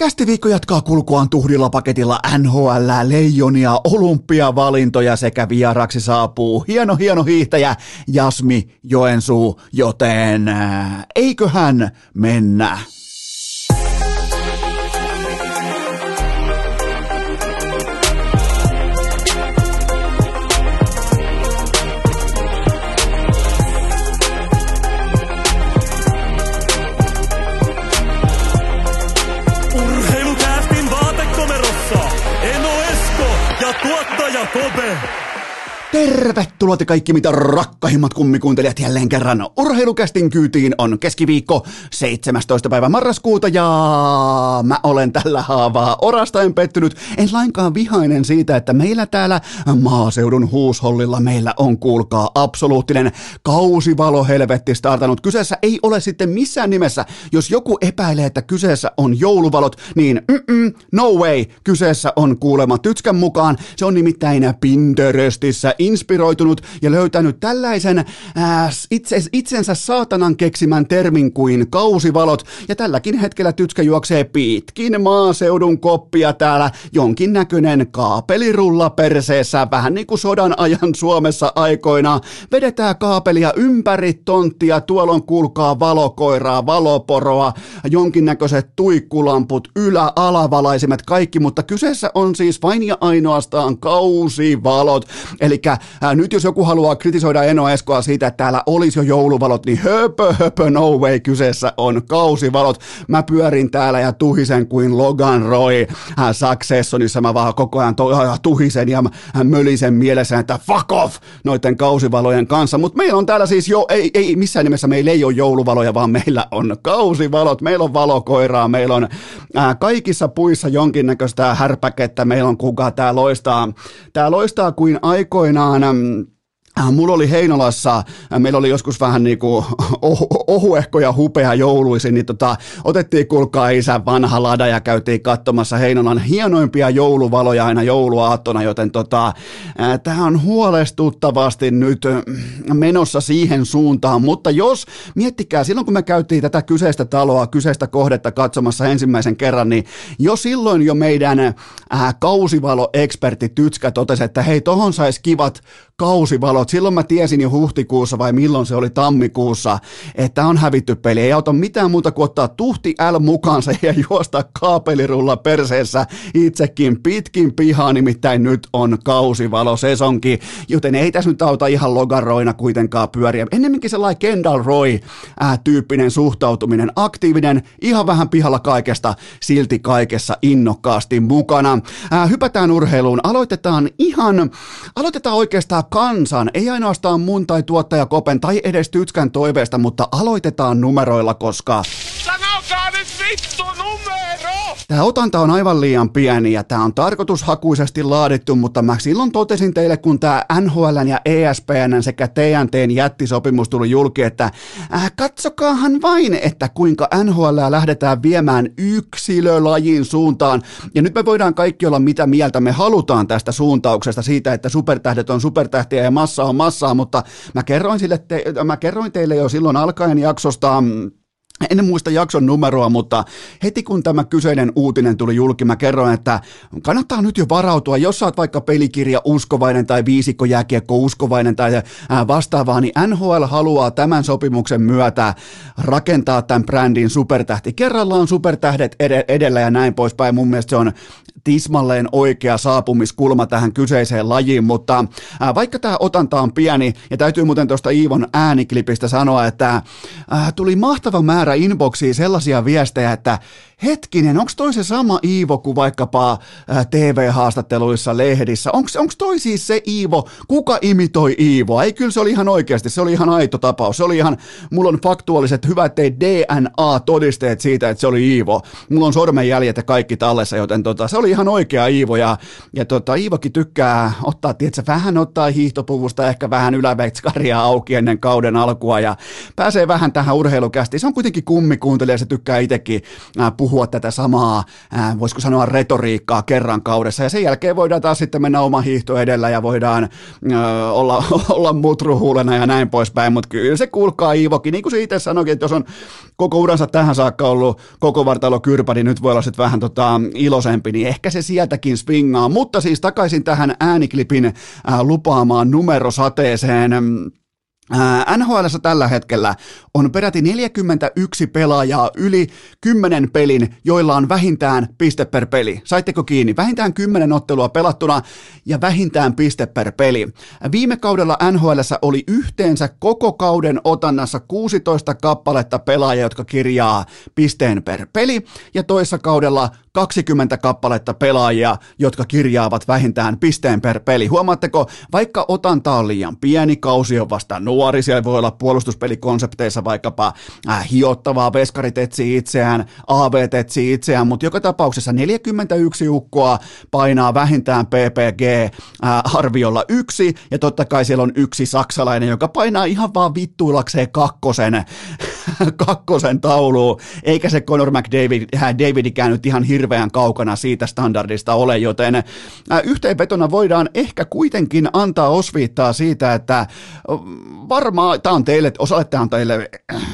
Kästiviikko jatkaa kulkuaan tuhdilla paketilla NHL, leijonia, olympiavalintoja sekä vieraksi saapuu hieno hieno hiihtäjä Jasmi Joensuu, joten eiköhän mennä. Tervetuloa te kaikki mitä rakkahimmat kummikuuntelijat jälleen kerran. Urheilukästin kyytiin on keskiviikko 17. päivä marraskuuta ja mä olen tällä haavaa orastaen pettynyt. En lainkaan vihainen siitä, että meillä täällä maaseudun huushollilla meillä on kuulkaa absoluuttinen kausivalo helvetti startanut. Kyseessä ei ole sitten missään nimessä, jos joku epäilee, että kyseessä on jouluvalot, niin no way, kyseessä on kuulema Tytskän mukaan. Se on nimittäin Pinterestissä inspiroitunut ja löytänyt tällaisen ää, itse, itsensä saatanan keksimän termin kuin kausivalot. Ja tälläkin hetkellä Tytskä juoksee pitkin maaseudun koppia täällä jonkinnäköinen kaapelirulla perseessä, vähän niin kuin sodan ajan Suomessa aikoina. Vedetään kaapelia ympäri tonttia, tuolla on kuulkaa valokoiraa, valoporoa, jonkinnäköiset tuikkulamput, ylä-alavalaisimet, kaikki, mutta kyseessä on siis vain ja ainoastaan kausivalot. Eli ää, nyt jos joku haluaa kritisoida Eno Eskoa siitä, että täällä olisi jo jouluvalot, niin höpö, höpö, no way, kyseessä on kausivalot. Mä pyörin täällä ja tuhisen kuin Logan Roy. Ää, Successionissa, mä vaan koko ajan to, ää, tuhisen ja ää, mölisen mielessä, että fuck off noiden kausivalojen kanssa, mutta meillä on täällä siis jo, ei, ei missään nimessä meillä ei ole jouluvaloja, vaan meillä on kausivalot, meillä on valokoiraa, meillä on ää, kaikissa puissa jonkinnäköistä härpäkettä, meillä on kuka tää loistaa, tää loistaa kuin aikoinaan mm, Äh, Mulla oli Heinolassa, äh, meillä oli joskus vähän niin kuin ohu, ohuehko ja hupea jouluisin, niin tota, otettiin kuulkaa isän vanha lada ja käytiin katsomassa Heinolan hienoimpia jouluvaloja aina jouluaattona, joten tota, äh, tämä on huolestuttavasti nyt menossa siihen suuntaan, mutta jos, miettikää, silloin kun me käytiin tätä kyseistä taloa, kyseistä kohdetta katsomassa ensimmäisen kerran, niin jo silloin jo meidän äh, kausivalo-ekspertti Tytskä totesi, että hei, tohon saisi kivat kausivalot. Silloin mä tiesin jo huhtikuussa vai milloin se oli tammikuussa, että on hävitty peli. Ei auta mitään muuta kuin ottaa tuhti L mukaansa ja juosta kaapelirulla perseessä itsekin pitkin pihaa, nimittäin nyt on kausivalo sesonki, joten ei tässä nyt auta ihan logaroina kuitenkaan pyöriä. Ennemminkin sellainen Kendall Roy-tyyppinen suhtautuminen, aktiivinen, ihan vähän pihalla kaikesta, silti kaikessa innokkaasti mukana. Ää, hypätään urheiluun, aloitetaan ihan, aloitetaan oikeastaan kansan, ei ainoastaan mun tai tuottaja Kopen tai edes Tytskän toiveesta, mutta aloitetaan numeroilla, koska numero! Tämä otanta on aivan liian pieni ja tämä on tarkoitushakuisesti laadittu, mutta mä silloin totesin teille, kun tämä NHL ja ESPN sekä TNTn jättisopimus tuli julki, että äh, katsokaahan vain, että kuinka NHL lähdetään viemään yksilölajin suuntaan. Ja nyt me voidaan kaikki olla mitä mieltä me halutaan tästä suuntauksesta, siitä, että supertähdet on supertähtiä ja massa on massaa, mutta mä kerroin, sille te, mä kerroin teille jo silloin alkaen jaksosta, mm, en muista jakson numeroa, mutta heti kun tämä kyseinen uutinen tuli julki, mä kerroin, että kannattaa nyt jo varautua, jos sä oot vaikka pelikirja uskovainen tai viisikkojääkiekko uskovainen tai vastaavaa, niin NHL haluaa tämän sopimuksen myötä rakentaa tämän brändin supertähti. Kerrallaan supertähdet ed- edellä ja näin poispäin. Mun mielestä se on tismalleen oikea saapumiskulma tähän kyseiseen lajiin, mutta vaikka tämä otanta on pieni, ja täytyy muuten tuosta Iivon ääniklipistä sanoa, että tuli mahtava määrä inboxiin sellaisia viestejä, että hetkinen, onko toi se sama Iivo kuin vaikkapa TV-haastatteluissa, lehdissä? Onko toi siis se Iivo? Kuka imitoi Iivoa? Ei, kyllä se oli ihan oikeasti, se oli ihan aito tapaus. Se oli ihan, mulla on faktuaaliset hyvät DNA-todisteet siitä, että se oli Iivo. Mulla on sormenjäljet ja kaikki tallessa, joten tota, se oli ihan oikea Iivo. Ja, ja tota, Iivokin tykkää ottaa, tietsä, vähän ottaa hiihtopuvusta, ehkä vähän yläveitskaria auki ennen kauden alkua ja pääsee vähän tähän urheilukästiin. Se on kuitenkin kummi kuuntelee, se tykkää itsekin puhua puhua tätä samaa, ää, voisiko sanoa retoriikkaa kerran kaudessa, ja sen jälkeen voidaan taas sitten mennä oma hiihto edellä, ja voidaan ää, olla, olla mutruhuulena ja näin poispäin, mutta kyllä se kuulkaa Iivokin, niin kuin se itse sanoikin, että jos on koko uransa tähän saakka ollut koko vartalo kyrpä, niin nyt voi olla sitten vähän tota, iloisempi, niin ehkä se sieltäkin swingaa, mutta siis takaisin tähän ääniklipin ää, lupaamaan numerosateeseen, NHL tällä hetkellä on peräti 41 pelaajaa yli 10 pelin, joilla on vähintään piste per peli. Saitteko kiinni? Vähintään 10 ottelua pelattuna ja vähintään piste per peli. Viime kaudella NHL oli yhteensä koko kauden otannassa 16 kappaletta pelaajia, jotka kirjaa pisteen per peli, ja toissa kaudella 20 kappaletta pelaajia, jotka kirjaavat vähintään pisteen per peli. Huomaatteko, vaikka otanta on liian pieni, kausi on vasta nuori, siellä voi olla puolustuspelikonsepteissa vaikkapa äh, hiottavaa, veskarit etsii itseään, AV etsii itseään, mutta joka tapauksessa 41 ukkoa painaa vähintään PPG-arviolla äh, yksi, ja totta kai siellä on yksi saksalainen, joka painaa ihan vaan vittuilakseen kakkosen, kakkosen tauluun, eikä se Conor McDavid, äh, Davidikään nyt ihan hirveän kaukana siitä standardista ole, joten äh, yhteenvetona voidaan ehkä kuitenkin antaa osviittaa siitä, että varmaan, tämä on teille, osalle tämä on teille,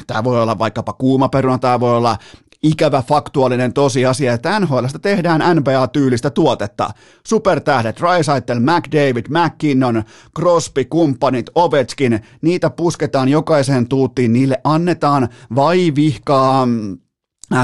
tämä voi olla vaikkapa kuuma peruna, tämä voi olla ikävä faktuaalinen tosiasia, että NHLstä tehdään NBA-tyylistä tuotetta. Supertähdet, Rysaitel, McDavid, McKinnon, Crosby, kumppanit, Ovechkin, niitä pusketaan jokaiseen tuuttiin, niille annetaan vai vihkaa mm,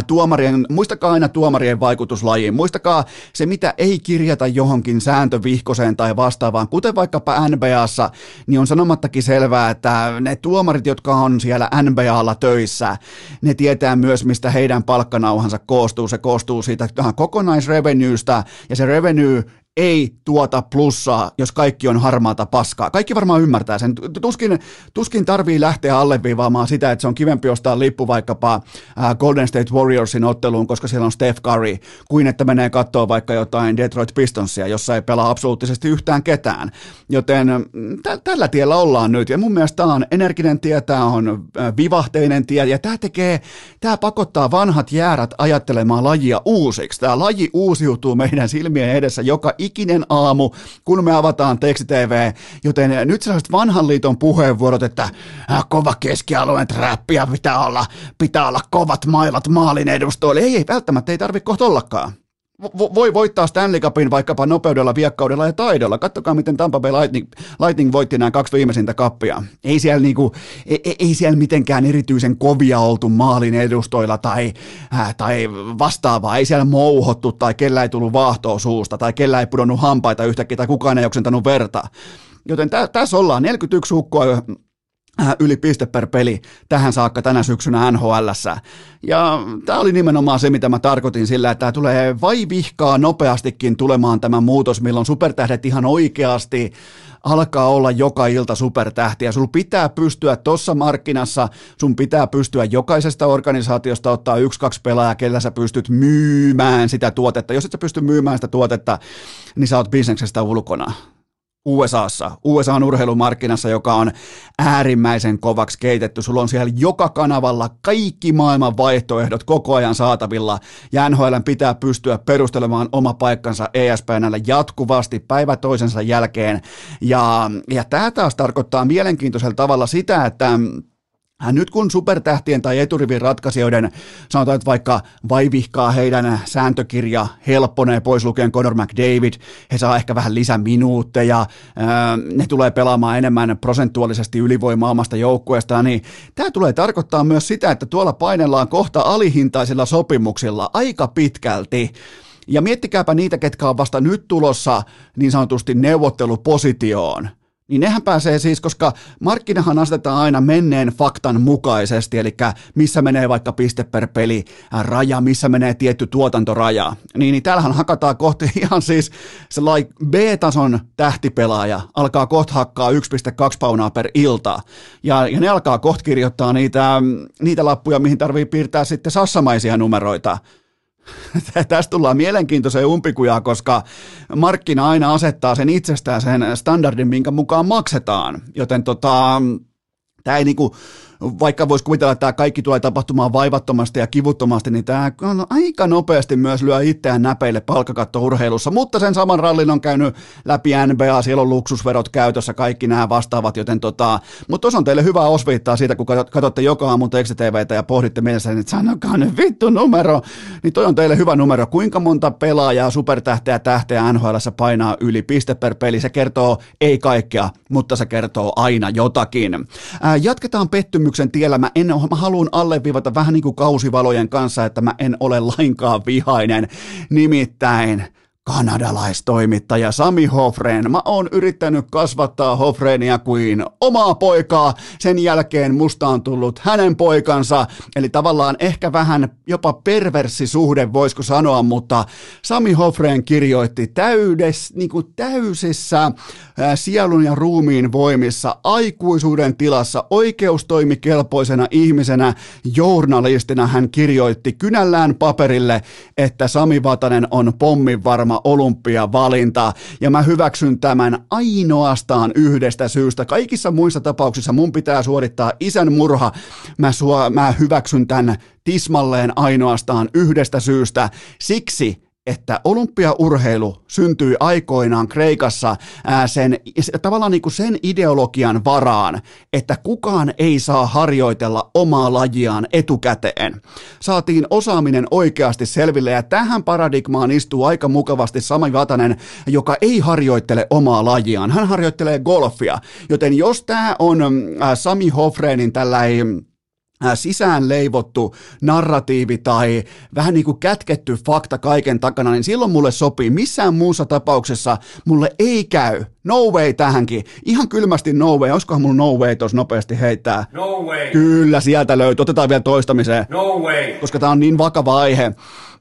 tuomarien, muistakaa aina tuomarien vaikutuslajiin, muistakaa se, mitä ei kirjata johonkin sääntövihkoseen tai vastaavaan, kuten vaikkapa NBAssa, niin on sanomattakin selvää, että ne tuomarit, jotka on siellä NBAlla töissä, ne tietää myös, mistä heidän palkkanauhansa koostuu. Se koostuu siitä kokonaisrevenuesta, ja se revenue ei tuota plussaa, jos kaikki on harmaata paskaa. Kaikki varmaan ymmärtää sen. Tuskin, tuskin tarvii lähteä alleviivaamaan sitä, että se on kivempi ostaa lippu vaikkapa Golden State Warriorsin otteluun, koska siellä on Steph Curry, kuin että menee katsoa vaikka jotain Detroit Pistonsia, jossa ei pelaa absoluuttisesti yhtään ketään. Joten t- tällä tiellä ollaan nyt, ja mun mielestä tämä on energinen tie, tämä on vivahteinen tie, ja tämä tekee, tämä pakottaa vanhat jäärät ajattelemaan lajia uusiksi. Tämä laji uusiutuu meidän silmien edessä joka ikinen aamu, kun me avataan teksti-TV, joten nyt sellaiset vanhan liiton puheenvuorot, että äh, kova keskialueen trappia pitää olla, pitää olla kovat mailat maalin edustoille. Ei, ei välttämättä, ei tarvitse kohta ollakaan voi voittaa Stanley Cupin vaikkapa nopeudella, viekkaudella ja taidolla. Kattokaa, miten Tampa Bay Lightning, Lightning voitti nämä kaksi viimeisintä kappia. Ei siellä, niinku, ei, e, ei siellä mitenkään erityisen kovia oltu maalin edustoilla tai, äh, tai vastaavaa. Ei siellä mouhottu tai kellä ei tullut vaahtoa suusta tai kellä ei pudonnut hampaita yhtäkkiä tai kukaan ei oksentanut verta. Joten tä, tässä ollaan 41 hukkoa yli piste per peli tähän saakka tänä syksynä nhl Ja tämä oli nimenomaan se, mitä mä tarkoitin sillä, että tämä tulee vai vihkaa nopeastikin tulemaan tämä muutos, milloin supertähdet ihan oikeasti alkaa olla joka ilta supertähtiä. Sulla pitää pystyä tuossa markkinassa, sun pitää pystyä jokaisesta organisaatiosta ottaa yksi, kaksi pelaajaa, kellä sä pystyt myymään sitä tuotetta. Jos et sä pysty myymään sitä tuotetta, niin sä oot bisneksestä ulkona. USAssa, USAn urheilumarkkinassa, joka on äärimmäisen kovaksi keitetty. Sulla on siellä joka kanavalla kaikki maailman vaihtoehdot koko ajan saatavilla, ja NHL pitää pystyä perustelemaan oma paikkansa ESPNlle jatkuvasti päivä toisensa jälkeen. Ja, ja tämä taas tarkoittaa mielenkiintoisella tavalla sitä, että nyt kun supertähtien tai eturivin ratkaisijoiden, sanotaan että vaikka vaivihkaa heidän sääntökirja helpponee pois lukien Conor McDavid, he saa ehkä vähän lisäminuutteja, ne tulee pelaamaan enemmän prosentuaalisesti ylivoimaa omasta joukkueestaan, niin tämä tulee tarkoittaa myös sitä, että tuolla painellaan kohta alihintaisilla sopimuksilla aika pitkälti. Ja miettikääpä niitä, ketkä on vasta nyt tulossa niin sanotusti neuvottelupositioon – niin nehän pääsee siis, koska markkinahan asetetaan aina menneen faktan mukaisesti, eli missä menee vaikka piste per peli raja, missä menee tietty tuotantoraja, niin, niin täällähän hakataan kohti ihan siis sellainen B-tason tähtipelaaja alkaa kohta hakkaa 1,2 paunaa per ilta, ja, ja ne alkaa kohta kirjoittaa niitä, niitä lappuja, mihin tarvii piirtää sitten sassamaisia numeroita, Tästä tullaan mielenkiintoiseen umpikujaan, koska markkina aina asettaa sen itsestään sen standardin, minkä mukaan maksetaan. Joten tota, tämä ei niinku vaikka voisi kuvitella, että tämä kaikki tulee tapahtumaan vaivattomasti ja kivuttomasti, niin tämä on aika nopeasti myös lyö itseään näpeille palkkakattourheilussa, mutta sen saman rallin on käynyt läpi NBA, siellä on luksusverot käytössä, kaikki nämä vastaavat, joten tota, mutta tuossa on teille hyvä osviittaa siitä, kun katsotte joka aamu TVtä ja pohditte mielessä, että sanokaa nyt vittu numero, niin toi on teille hyvä numero. Kuinka monta pelaajaa, supertähteä, tähteä NHL painaa yli piste per peli? Se kertoo ei kaikkea, mutta se kertoo aina jotakin. Ää, jatketaan pettymyksen tiellä. Mä, en, mä haluan alleviivata vähän niin kuin kausivalojen kanssa, että mä en ole lainkaan vihainen. Nimittäin kanadalaistoimittaja Sami Hofreen. Mä oon yrittänyt kasvattaa Hofreenia kuin omaa poikaa. Sen jälkeen musta on tullut hänen poikansa. Eli tavallaan ehkä vähän jopa perversi suhde, voisiko sanoa, mutta Sami Hofreen kirjoitti täydes, niin kuin täysissä ää, sielun ja ruumiin voimissa, aikuisuuden tilassa, oikeustoimikelpoisena ihmisenä, journalistina hän kirjoitti kynällään paperille, että Sami Vatanen on pommin varma varma olympiavalinta, ja mä hyväksyn tämän ainoastaan yhdestä syystä. Kaikissa muissa tapauksissa mun pitää suorittaa isän murha, mä, suo, mä hyväksyn tämän tismalleen ainoastaan yhdestä syystä. Siksi, että olympiaurheilu syntyi aikoinaan Kreikassa ää, sen, tavallaan niin kuin sen ideologian varaan, että kukaan ei saa harjoitella omaa lajiaan etukäteen. Saatiin osaaminen oikeasti selville ja tähän paradigmaan istuu aika mukavasti Sami Vatanen, joka ei harjoittele omaa lajiaan. Hän harjoittelee golfia, joten jos tämä on ää, Sami Hofreenin tällainen sisään leivottu narratiivi tai vähän niin kuin kätketty fakta kaiken takana, niin silloin mulle sopii. Missään muussa tapauksessa mulle ei käy. No way tähänkin. Ihan kylmästi no way. Olisikohan mulla no way tuossa nopeasti heittää? No way. Kyllä, sieltä löytyy. Otetaan vielä toistamiseen. No way. Koska tämä on niin vakava aihe.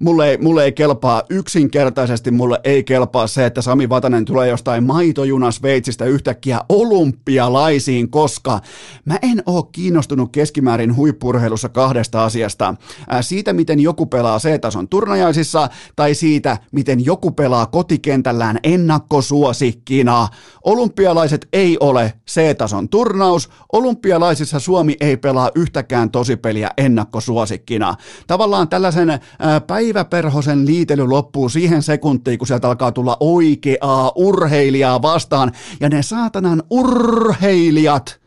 Mulle ei, mulle ei kelpaa, yksinkertaisesti mulle ei kelpaa se, että Sami Vatanen tulee jostain maitojunas Veitsistä yhtäkkiä olympialaisiin, koska mä en oo kiinnostunut keskimäärin huippurheilussa kahdesta asiasta. Ää, siitä, miten joku pelaa C-tason turnajaisissa, tai siitä, miten joku pelaa kotikentällään ennakkosuosikkina. Olympialaiset ei ole C-tason turnaus, olympialaisissa Suomi ei pelaa yhtäkään tosipeliä ennakkosuosikkina. Tavallaan tällaisen ää, päiväperhosen liitely loppuu siihen sekuntiin, kun sieltä alkaa tulla oikeaa urheilijaa vastaan, ja ne saatanan urheilijat,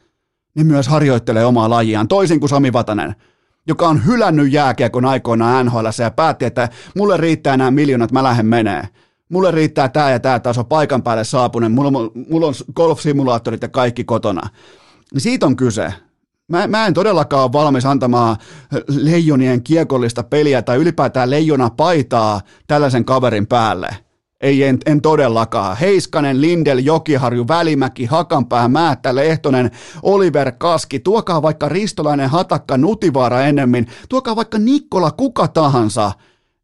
ne myös harjoittelee omaa lajiaan, toisin kuin Sami Vatanen joka on hylännyt jääkiekon aikoinaan NHL ja päätti, että mulle riittää nämä miljoonat, mä lähden menee. Mulle riittää tämä ja tämä taso paikan päälle saapunen, mulla, mulla on golf-simulaattorit ja kaikki kotona. Niin siitä on kyse. Mä, mä en todellakaan ole valmis antamaan leijonien kiekollista peliä tai ylipäätään leijona paitaa tällaisen kaverin päälle. Ei, en, en todellakaan. Heiskanen, Lindel, Jokiharju, Välimäki, Hakanpää, Määttä, Lehtonen, Oliver Kaski, tuokaa vaikka Ristolainen, Hatakka, Nutivaara ennemmin, tuokaa vaikka Nikkola kuka tahansa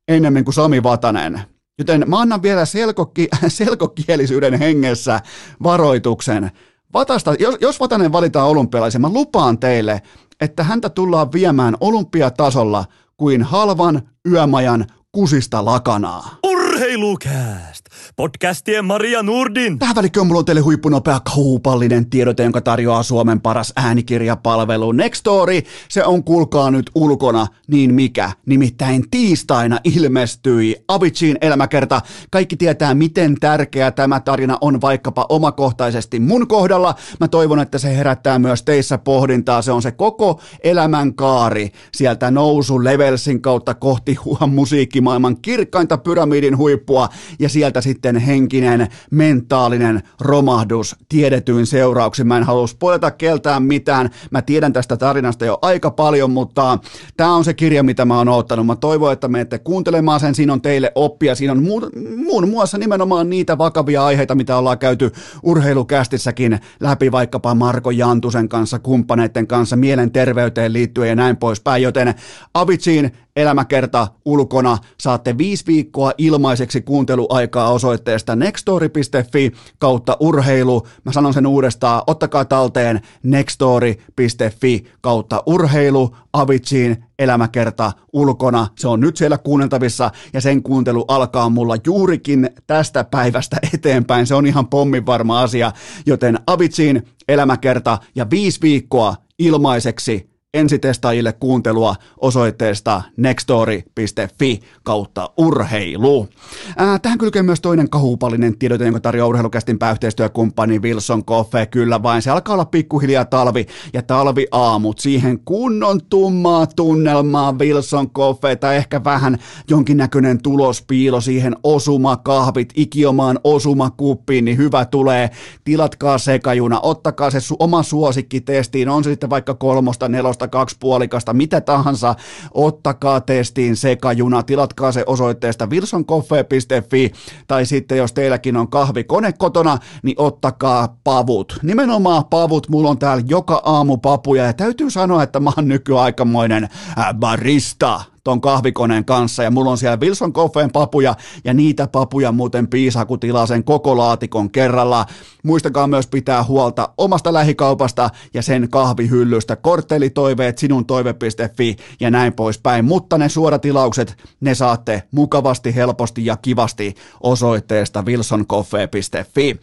ennemmin kuin Sami Vatanen. Joten mä annan vielä selkokki, selkokielisyyden hengessä varoituksen. Vatasta, jos, jos Vatanen valitaan olympialaisen, mä lupaan teille, että häntä tullaan viemään olympiatasolla kuin halvan yömajan kusista lakanaa. Urheilukääst! Podcastien Maria Nurdin. Tähän välikköön mulla on teille huippunopea kaupallinen tiedote, jonka tarjoaa Suomen paras äänikirjapalvelu Nextory. Se on kuulkaa nyt ulkona, niin mikä? Nimittäin tiistaina ilmestyi Avicin elämäkerta. Kaikki tietää, miten tärkeä tämä tarina on vaikkapa omakohtaisesti mun kohdalla. Mä toivon, että se herättää myös teissä pohdintaa. Se on se koko elämän kaari sieltä nousu levelsin kautta kohti musiikkimaailman kirkkainta pyramidin huippua ja sieltä henkinen, mentaalinen romahdus tiedetyin seurauksin. Mä en halua spoilata keltään mitään. Mä tiedän tästä tarinasta jo aika paljon, mutta tämä on se kirja, mitä mä oon ottanut. Mä toivon, että menette kuuntelemaan sen. Siinä on teille oppia. Siinä on muun, muun muassa nimenomaan niitä vakavia aiheita, mitä ollaan käyty urheilukästissäkin läpi vaikkapa Marko Jantusen kanssa, kumppaneiden kanssa, mielenterveyteen liittyen ja näin poispäin. Joten Avicin elämäkerta ulkona saatte viisi viikkoa ilmaiseksi kuunteluaikaa osoitteesta nextory.fi kautta urheilu. Mä sanon sen uudestaan, ottakaa talteen nextory.fi kautta urheilu, Avicin elämäkerta ulkona. Se on nyt siellä kuunneltavissa ja sen kuuntelu alkaa mulla juurikin tästä päivästä eteenpäin. Se on ihan pommin varma asia, joten Avicin elämäkerta ja viisi viikkoa ilmaiseksi ensitestaajille kuuntelua osoitteesta nextory.fi kautta urheilu. Ää, tähän kylkee myös toinen kahupallinen tiedote, jonka tarjoaa urheilukästin pääyhteistyökumppani Wilson Coffee. Kyllä vain, se alkaa olla pikkuhiljaa talvi ja talviaamut. Siihen kunnon tummaa tunnelmaa Wilson Coffee tai ehkä vähän jonkinnäköinen tulospiilo siihen osumakahvit, ikiomaan osumakuppiin, niin hyvä tulee. Tilatkaa sekajuna, ottakaa se su- oma suosikki testiin, on se sitten vaikka kolmosta, nelosta, kaksi puolikasta, mitä tahansa, ottakaa testiin sekajuna, tilatkaa se osoitteesta wilsoncoffee.fi tai sitten jos teilläkin on kahvikone kotona, niin ottakaa pavut. Nimenomaan pavut, mulla on täällä joka aamu papuja ja täytyy sanoa, että mä oon nykyaikamoinen äh, barista ton kahvikoneen kanssa ja mulla on siellä Wilson Coffeen papuja ja niitä papuja muuten piisaa, kun tilaa sen koko laatikon kerralla. Muistakaa myös pitää huolta omasta lähikaupasta ja sen kahvihyllystä. Korttelitoiveet sinun toive.fi ja näin poispäin, mutta ne suoratilaukset ne saatte mukavasti, helposti ja kivasti osoitteesta wilsoncoffee.fi.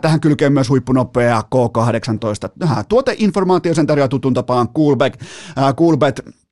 Tähän kylkee myös huippunopea K18 tuoteinformaatio sen tarjoaa tutun tapaan Coolback. Coolbet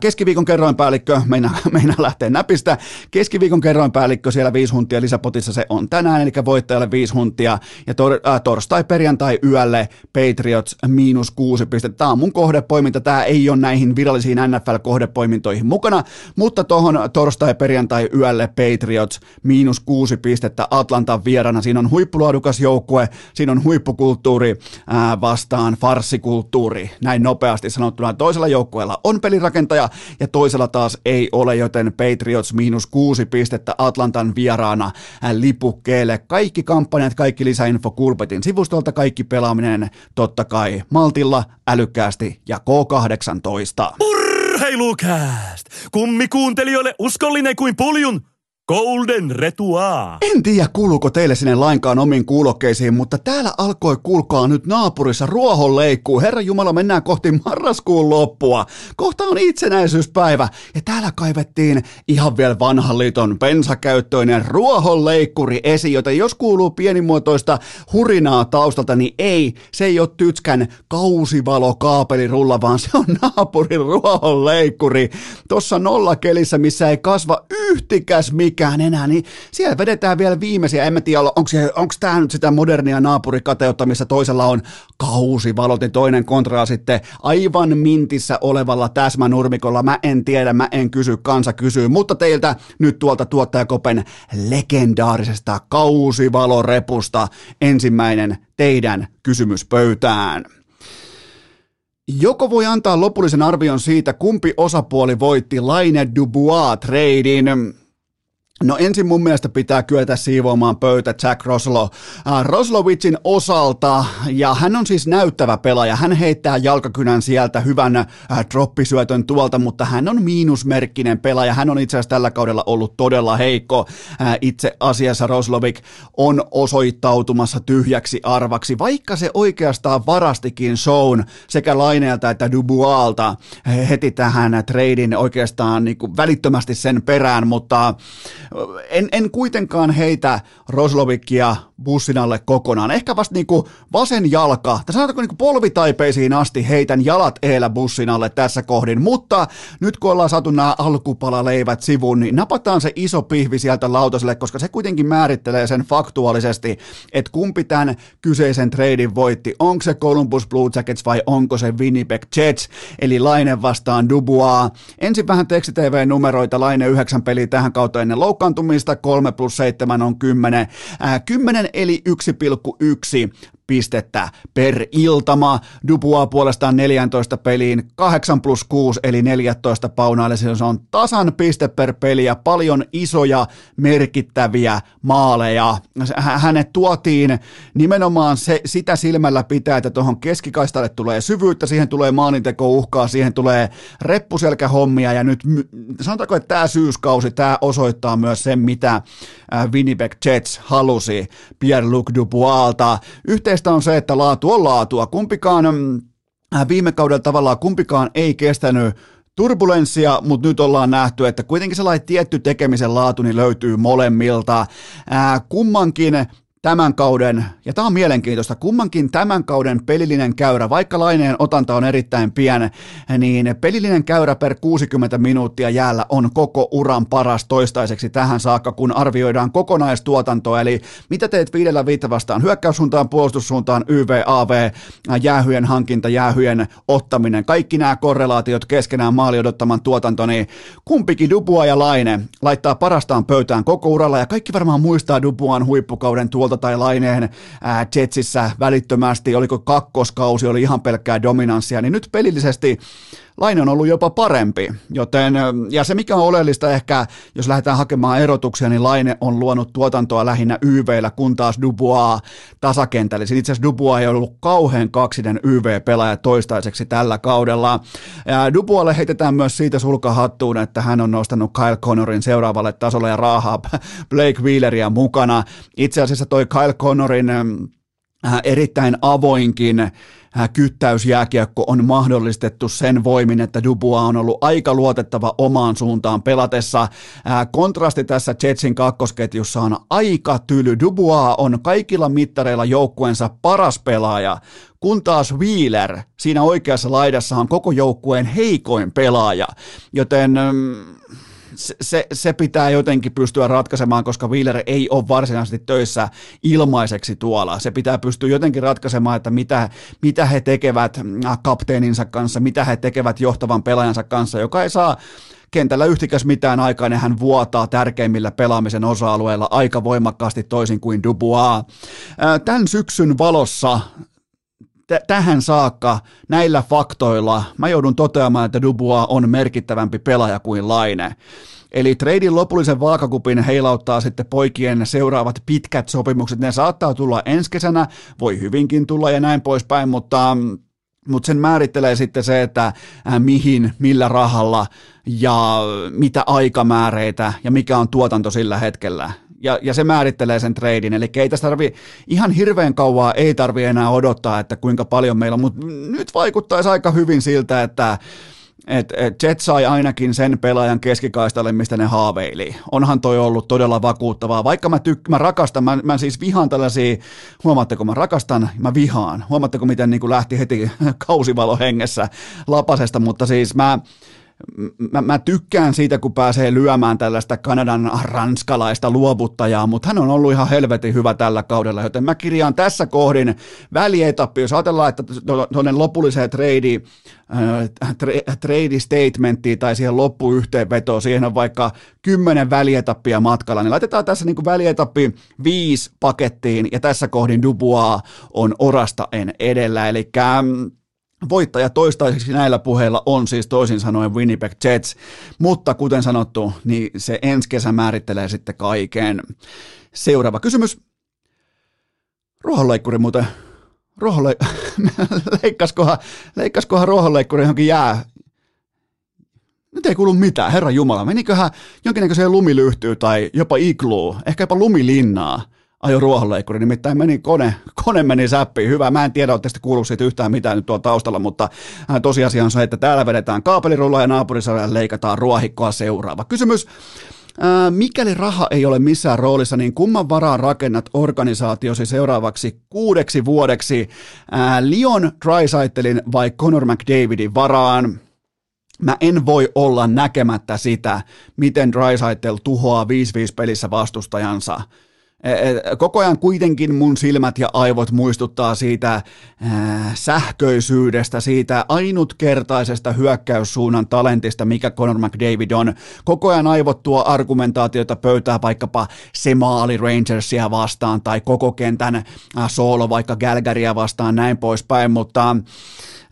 keskiviikon kerroinpäällikkö, meinaa, meinaa lähteä näpistä. Keskiviikon kerroinpäällikkö siellä viisi huntia lisäpotissa se on tänään, eli voittajalle viisi huntia. Ja tor, äh, torstai, perjantai yölle Patriots miinus kuusi pistettä. Tämä on mun kohdepoiminta, tämä ei ole näihin virallisiin NFL-kohdepoimintoihin mukana, mutta tuohon torstai, perjantai yölle Patriots miinus kuusi pistettä Atlantan vierana. Siinä on huippuluodukas joukkue, siinä on huippukulttuuri äh, vastaan farsikulttuuri, näin nopeasti sanottuna. Toisella joukkueella on pelirakenne valmentaja ja toisella taas ei ole, joten Patriots miinus kuusi pistettä Atlantan vieraana lipukkeelle. Kaikki kampanjat, kaikki lisäinfo Kulpetin sivustolta, kaikki pelaaminen totta kai maltilla, älykkäästi ja K18. Urheilukääst! Kummikuuntelijoille uskollinen kuin puljun Golden Retua. En tiedä kuuluuko teille sinne lainkaan omiin kuulokkeisiin, mutta täällä alkoi kulkaa nyt naapurissa ruohonleikkuu. Herra Jumala, mennään kohti marraskuun loppua. Kohta on itsenäisyyspäivä ja täällä kaivettiin ihan vielä vanhan liiton bensakäyttöinen ruohonleikkuri esi, joten jos kuuluu pienimuotoista hurinaa taustalta, niin ei, se ei ole tytskän kausivalokaapelirulla, vaan se on naapurin ruohonleikkuri. Tossa nolla kelissä, missä ei kasva yhtikäs mikä mikään enää, niin siellä vedetään vielä viimeisiä, en mä tiedä, onko, onko tämä nyt sitä modernia naapurikateutta, missä toisella on kausivalot, niin toinen kontraa sitten aivan mintissä olevalla täsmänurmikolla, mä en tiedä, mä en kysy, kansa kysyy, mutta teiltä nyt tuolta tuottajakopen legendaarisesta kausivalorepusta ensimmäinen teidän kysymys pöytään. Joko voi antaa lopullisen arvion siitä, kumpi osapuoli voitti Laine Dubois-treidin? No ensin mun mielestä pitää kyetä siivoamaan pöytä Jack Roslo. Äh, Roslowicin osalta, ja hän on siis näyttävä pelaaja, hän heittää jalkakynän sieltä hyvän äh, droppisyötön tuolta, mutta hän on miinusmerkkinen pelaaja, hän on itse asiassa tällä kaudella ollut todella heikko. Äh, itse asiassa Roslovic on osoittautumassa tyhjäksi arvaksi, vaikka se oikeastaan varastikin shown sekä Laineelta että Dubualta heti tähän treidin oikeastaan niin välittömästi sen perään, mutta en, en kuitenkaan heitä Roslovikia bussin alle kokonaan. Ehkä vasta niin kuin vasen jalka, tai sanotaanko niin kuin polvitaipeisiin asti heitän jalat eellä bussin alle tässä kohdin, mutta nyt kun ollaan saatu nämä alkupalaleivät sivuun, niin napataan se iso pihvi sieltä lautaselle, koska se kuitenkin määrittelee sen faktuaalisesti, että kumpi tämän kyseisen treidin voitti. Onko se Columbus Blue Jackets vai onko se Winnipeg Jets, eli Laine vastaan Dubois. Ensin vähän tekstitv-numeroita, Laine yhdeksän peliä tähän kautta ennen loukkaantumista, 3 plus 7 on 10. Äh, 10 eli 1,1 pistettä per iltama. Dupua puolestaan 14 peliin 8 plus 6 eli 14 paunaa, eli se on tasan piste per peli ja paljon isoja merkittäviä maaleja. Hänet tuotiin nimenomaan se, sitä silmällä pitää, että tuohon keskikaistalle tulee syvyyttä, siihen tulee maalinteko uhkaa, siihen tulee reppuselkähommia ja nyt sanotaanko, että tämä syyskausi, tämä osoittaa myös sen, mitä Winnipeg Jets halusi Pierre-Luc Duboisalta. Yhteistä on se, että laatu on laatua. Kumpikaan mm, äh, viime kaudella tavallaan kumpikaan ei kestänyt turbulenssia, mutta nyt ollaan nähty, että kuitenkin sellainen tietty tekemisen laatu niin löytyy molemmilta. Ää, äh, kummankin tämän kauden, ja tämä on mielenkiintoista, kummankin tämän kauden pelillinen käyrä, vaikka laineen otanta on erittäin pieni, niin pelillinen käyrä per 60 minuuttia jäällä on koko uran paras toistaiseksi tähän saakka, kun arvioidaan kokonaistuotantoa, eli mitä teet viidellä viittä vastaan? Hyökkäyssuuntaan, puolustussuuntaan, YV, AV, jäähyjen hankinta, jäähyjen ottaminen, kaikki nämä korrelaatiot keskenään maali odottaman tuotanto, niin kumpikin Dubua ja Laine laittaa parastaan pöytään koko uralla, ja kaikki varmaan muistaa Dubuan huippukauden tuolta Tuolta tai Laineen ää, Jetsissä välittömästi, oliko kakkoskausi, oli ihan pelkkää dominanssia, niin nyt pelillisesti Laine on ollut jopa parempi, joten, ja se mikä on oleellista ehkä, jos lähdetään hakemaan erotuksia, niin Laine on luonut tuotantoa lähinnä YVllä, kun taas Dubois tasakentällä. Itse asiassa Dubois ei ollut kauhean kaksinen YV-pelaaja toistaiseksi tällä kaudella. Ja Duboisille heitetään myös siitä sulkahattuun, että hän on nostanut Kyle Connorin seuraavalle tasolle ja raahaa Blake Wheeleria mukana. Itse asiassa toi Kyle Connorin erittäin avoinkin Äh, kyttäysjääkiekko on mahdollistettu sen voimin, että Dubua on ollut aika luotettava omaan suuntaan pelatessa. Äh, kontrasti tässä Jetsin kakkosketjussa on aika tyly. Dubua on kaikilla mittareilla joukkueensa paras pelaaja, kun taas Wheeler siinä oikeassa laidassa on koko joukkueen heikoin pelaaja, joten mm, se, se pitää jotenkin pystyä ratkaisemaan, koska Wheeler ei ole varsinaisesti töissä ilmaiseksi tuolla. Se pitää pystyä jotenkin ratkaisemaan, että mitä, mitä he tekevät äh, kapteeninsa kanssa, mitä he tekevät johtavan pelaajansa kanssa, joka ei saa kentällä yhtikäs mitään aikaa, niin hän vuotaa tärkeimmillä pelaamisen osa-alueilla aika voimakkaasti toisin kuin Dubois. Äh, tämän syksyn valossa tähän saakka näillä faktoilla mä joudun toteamaan, että Dubois on merkittävämpi pelaaja kuin Laine. Eli treidin lopullisen vaakakupin heilauttaa sitten poikien seuraavat pitkät sopimukset. Ne saattaa tulla ensi kesänä, voi hyvinkin tulla ja näin poispäin, mutta mutta sen määrittelee sitten se, että äh, mihin, millä rahalla ja mitä aikamääreitä ja mikä on tuotanto sillä hetkellä ja, ja se määrittelee sen treidin. Eli ei tästä tarvi, ihan hirveän kauaa ei tarvi enää odottaa, että kuinka paljon meillä on, mutta nyt vaikuttaisi aika hyvin siltä, että et, et Jet sai ainakin sen pelaajan keskikaistalle, mistä ne haaveili. Onhan toi ollut todella vakuuttavaa. Vaikka mä, tyk- mä rakastan, mä, mä siis vihaan tällaisia, huomaatteko mä rakastan, mä vihaan. Huomaatteko miten niin lähti heti kausivalo hengessä lapasesta, mutta siis mä, mä, mä tykkään siitä, kun pääsee lyömään tällaista Kanadan ranskalaista luovuttajaa, mutta hän on ollut ihan helvetin hyvä tällä kaudella, joten mä kirjaan tässä kohdin välietappi, jos ajatellaan, että tuonne lopulliseen trade, äh, tra, trade statementtiin tai siihen loppuyhteenvetoon, siihen on vaikka kymmenen välietappia matkalla, niin laitetaan tässä niin kuin välietappi viisi pakettiin, ja tässä kohdin Dubois on orasta en edellä, eli Voittaja toistaiseksi näillä puheilla on siis toisin sanoen Winnipeg Jets, mutta kuten sanottu, niin se ensi kesä määrittelee sitten kaiken. Seuraava kysymys. Ruohonleikkuri muuten, ruohonle... leikkaskohan, leikkaskohan ruohonleikkuri johonkin jää, nyt ei kuulu mitään, herra Jumala. Meniköhän jonkinnäköiseen lumilyhtyyn tai jopa igluun, ehkä jopa lumilinnaa ajo ruohonleikkuri, nimittäin meni kone, kone meni säppiin. Hyvä, mä en tiedä, oletteko kuullut siitä yhtään mitään nyt tuolla taustalla, mutta äh, tosiasia on se, että täällä vedetään kaapelirulla ja naapurissa leikataan ruohikkoa seuraava. Kysymys, Ää, äh, mikäli raha ei ole missään roolissa, niin kumman varaan rakennat organisaatiosi seuraavaksi kuudeksi vuodeksi? Ää, äh, Leon Drysaitelin vai Conor McDavidin varaan? Mä en voi olla näkemättä sitä, miten Drysaitel tuhoaa 5-5 pelissä vastustajansa koko ajan kuitenkin mun silmät ja aivot muistuttaa siitä äh, sähköisyydestä, siitä ainutkertaisesta hyökkäyssuunnan talentista, mikä Conor McDavid on. Koko ajan aivot tuo argumentaatiota pöytää vaikkapa se maali Rangersia vastaan tai koko kentän soolo vaikka Galgaria vastaan näin poispäin, mutta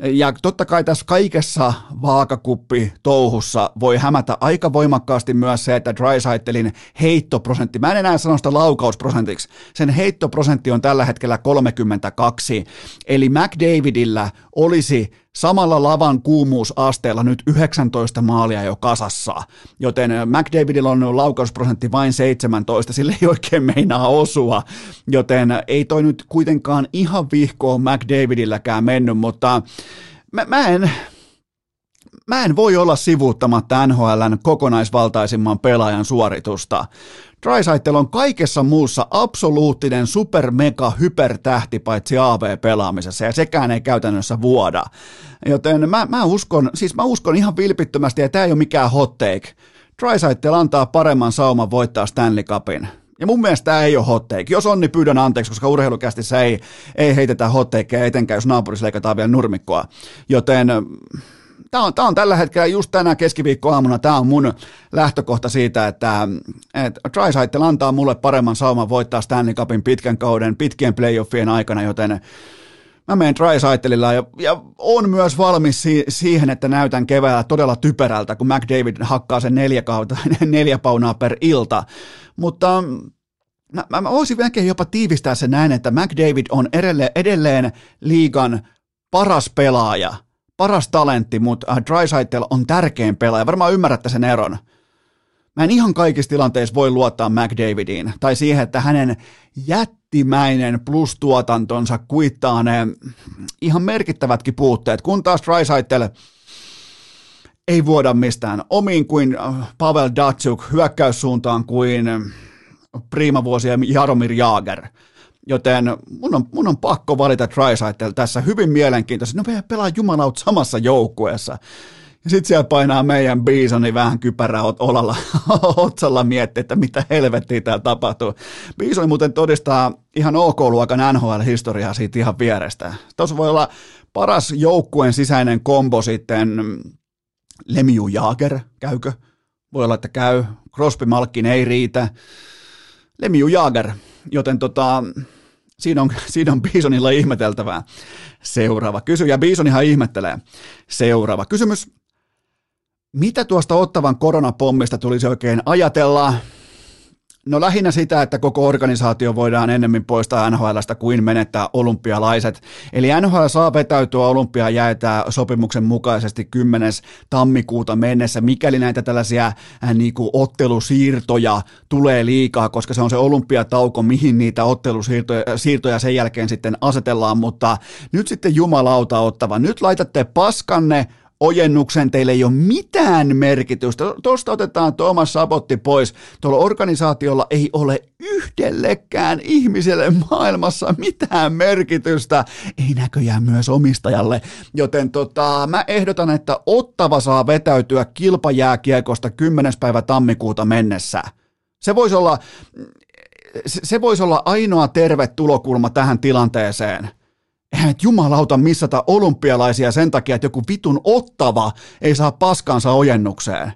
ja totta kai tässä kaikessa vaakakuppi touhussa voi hämätä aika voimakkaasti myös se, että Drysaitelin heittoprosentti, mä en enää sano sitä laukausprosentiksi, sen heittoprosentti on tällä hetkellä 32, eli McDavidillä olisi samalla lavan kuumuusasteella nyt 19 maalia jo kasassa, joten McDavidilla on laukausprosentti vain 17, sille ei oikein meinaa osua, joten ei toi nyt kuitenkaan ihan vihkoon McDavidilläkään mennyt, mutta mä, mä en, Mä en voi olla sivuuttamatta NHLn kokonaisvaltaisimman pelaajan suoritusta. Drysaitel on kaikessa muussa absoluuttinen super mega hypertähti paitsi AV-pelaamisessa ja sekään ei käytännössä vuoda. Joten mä, mä uskon, siis mä uskon ihan vilpittömästi, että tämä ei ole mikään hot take. Drysaitel antaa paremman sauman voittaa Stanley Cupin. Ja mun mielestä tämä ei ole hot take. Jos on, niin pyydän anteeksi, koska urheilukästissä ei, ei heitetä hot takeja, etenkään jos naapurissa leikataan vielä nurmikkoa. Joten tämä on, tämä on tällä hetkellä just tänään keskiviikkoaamuna, tämä on mun lähtökohta siitä, että, että Drysaitel antaa mulle paremman sauman voittaa Stanley Cupin pitkän kauden, pitkien playoffien aikana, joten mä menen Drysaitelilla ja, ja on myös valmis si- siihen, että näytän keväällä todella typerältä, kun McDavid hakkaa sen neljä, kautta, neljä paunaa per ilta. Mutta mä, mä, mä voisin melkein jopa tiivistää sen näin, että McDavid on edelleen, edelleen liigan paras pelaaja, paras talentti, mutta Drysaitel on tärkein pelaaja. Varmaan ymmärrätte sen eron. Mä en ihan kaikissa tilanteissa voi luottaa McDavidiin tai siihen, että hänen jättimäinen plustuotantonsa kuittaa ne ihan merkittävätkin puutteet, kun taas Drysaitel ei vuoda mistään omiin kuin Pavel Datsuk hyökkäyssuuntaan kuin priimavuosien Jaromir Jaager. Joten mun on, mun on pakko valita Drysaitel tässä hyvin mielenkiintoisesti. No me pelaa jumalaut samassa joukkueessa. Ja sitten siellä painaa meidän Bisoni vähän kypärää olalla, otsalla miettiä, että mitä helvettiä täällä tapahtuu. Bisoni muuten todistaa ihan OK-luokan NHL-historiaa siitä ihan vierestä. Tuossa voi olla paras joukkueen sisäinen kombo sitten Lemiu Jaager, käykö? Voi olla, että käy. Crosby Malkin ei riitä. Lemiu Jaager, joten tota, siinä on, siinä on Bisonilla ihmeteltävää. Seuraava kysy, ja Bisonihan ihmettelee. Seuraava kysymys. Mitä tuosta ottavan koronapommista tulisi oikein ajatella? No lähinnä sitä, että koko organisaatio voidaan ennemmin poistaa NHLstä kuin menettää olympialaiset. Eli NHL saa vetäytyä olympia jäätää sopimuksen mukaisesti 10. tammikuuta mennessä, mikäli näitä tällaisia äh, niin kuin ottelusiirtoja tulee liikaa, koska se on se olympiatauko, mihin niitä ottelusiirtoja siirtoja sen jälkeen sitten asetellaan, mutta nyt sitten jumalauta ottava. Nyt laitatte paskanne ojennuksen, teille ei ole mitään merkitystä. Tuosta otetaan Thomas Sabotti pois. Tuolla organisaatiolla ei ole yhdellekään ihmiselle maailmassa mitään merkitystä. Ei näköjään myös omistajalle. Joten tota, mä ehdotan, että Ottava saa vetäytyä kilpajääkiekosta 10. päivä tammikuuta mennessä. Se voisi olla, se voisi olla ainoa tervetulokulma tähän tilanteeseen – eihän jumalauta missata olympialaisia sen takia, että joku vitun ottava ei saa paskansa ojennukseen.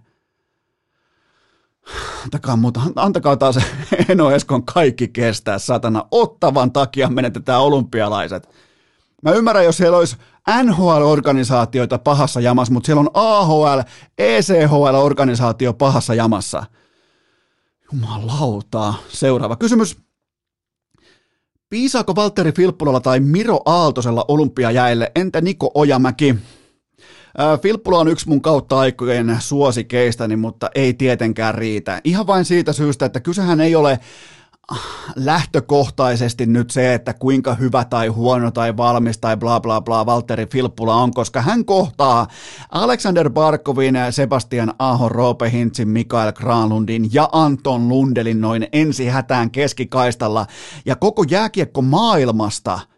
Antakaa, muuta, antakaa taas Eno Eskon kaikki kestää, satana. Ottavan takia menetetään olympialaiset. Mä ymmärrän, jos siellä olisi NHL-organisaatioita pahassa jamassa, mutta siellä on AHL, ECHL-organisaatio pahassa jamassa. Jumalauta. Seuraava kysymys. Piisaako Valtteri Filppulalla tai Miro Aaltosella olympiajäille? Entä Niko Ojamäki? Filppula on yksi mun kautta aikojen suosikeistäni, mutta ei tietenkään riitä. Ihan vain siitä syystä, että kysehän ei ole lähtökohtaisesti nyt se, että kuinka hyvä tai huono tai valmis tai bla bla bla Valtteri Filppula on, koska hän kohtaa Alexander Barkovin, Sebastian Aho, Roope Hintsin, Mikael Granlundin ja Anton Lundelin noin ensi hätään keskikaistalla. Ja koko jääkiekko maailmasta –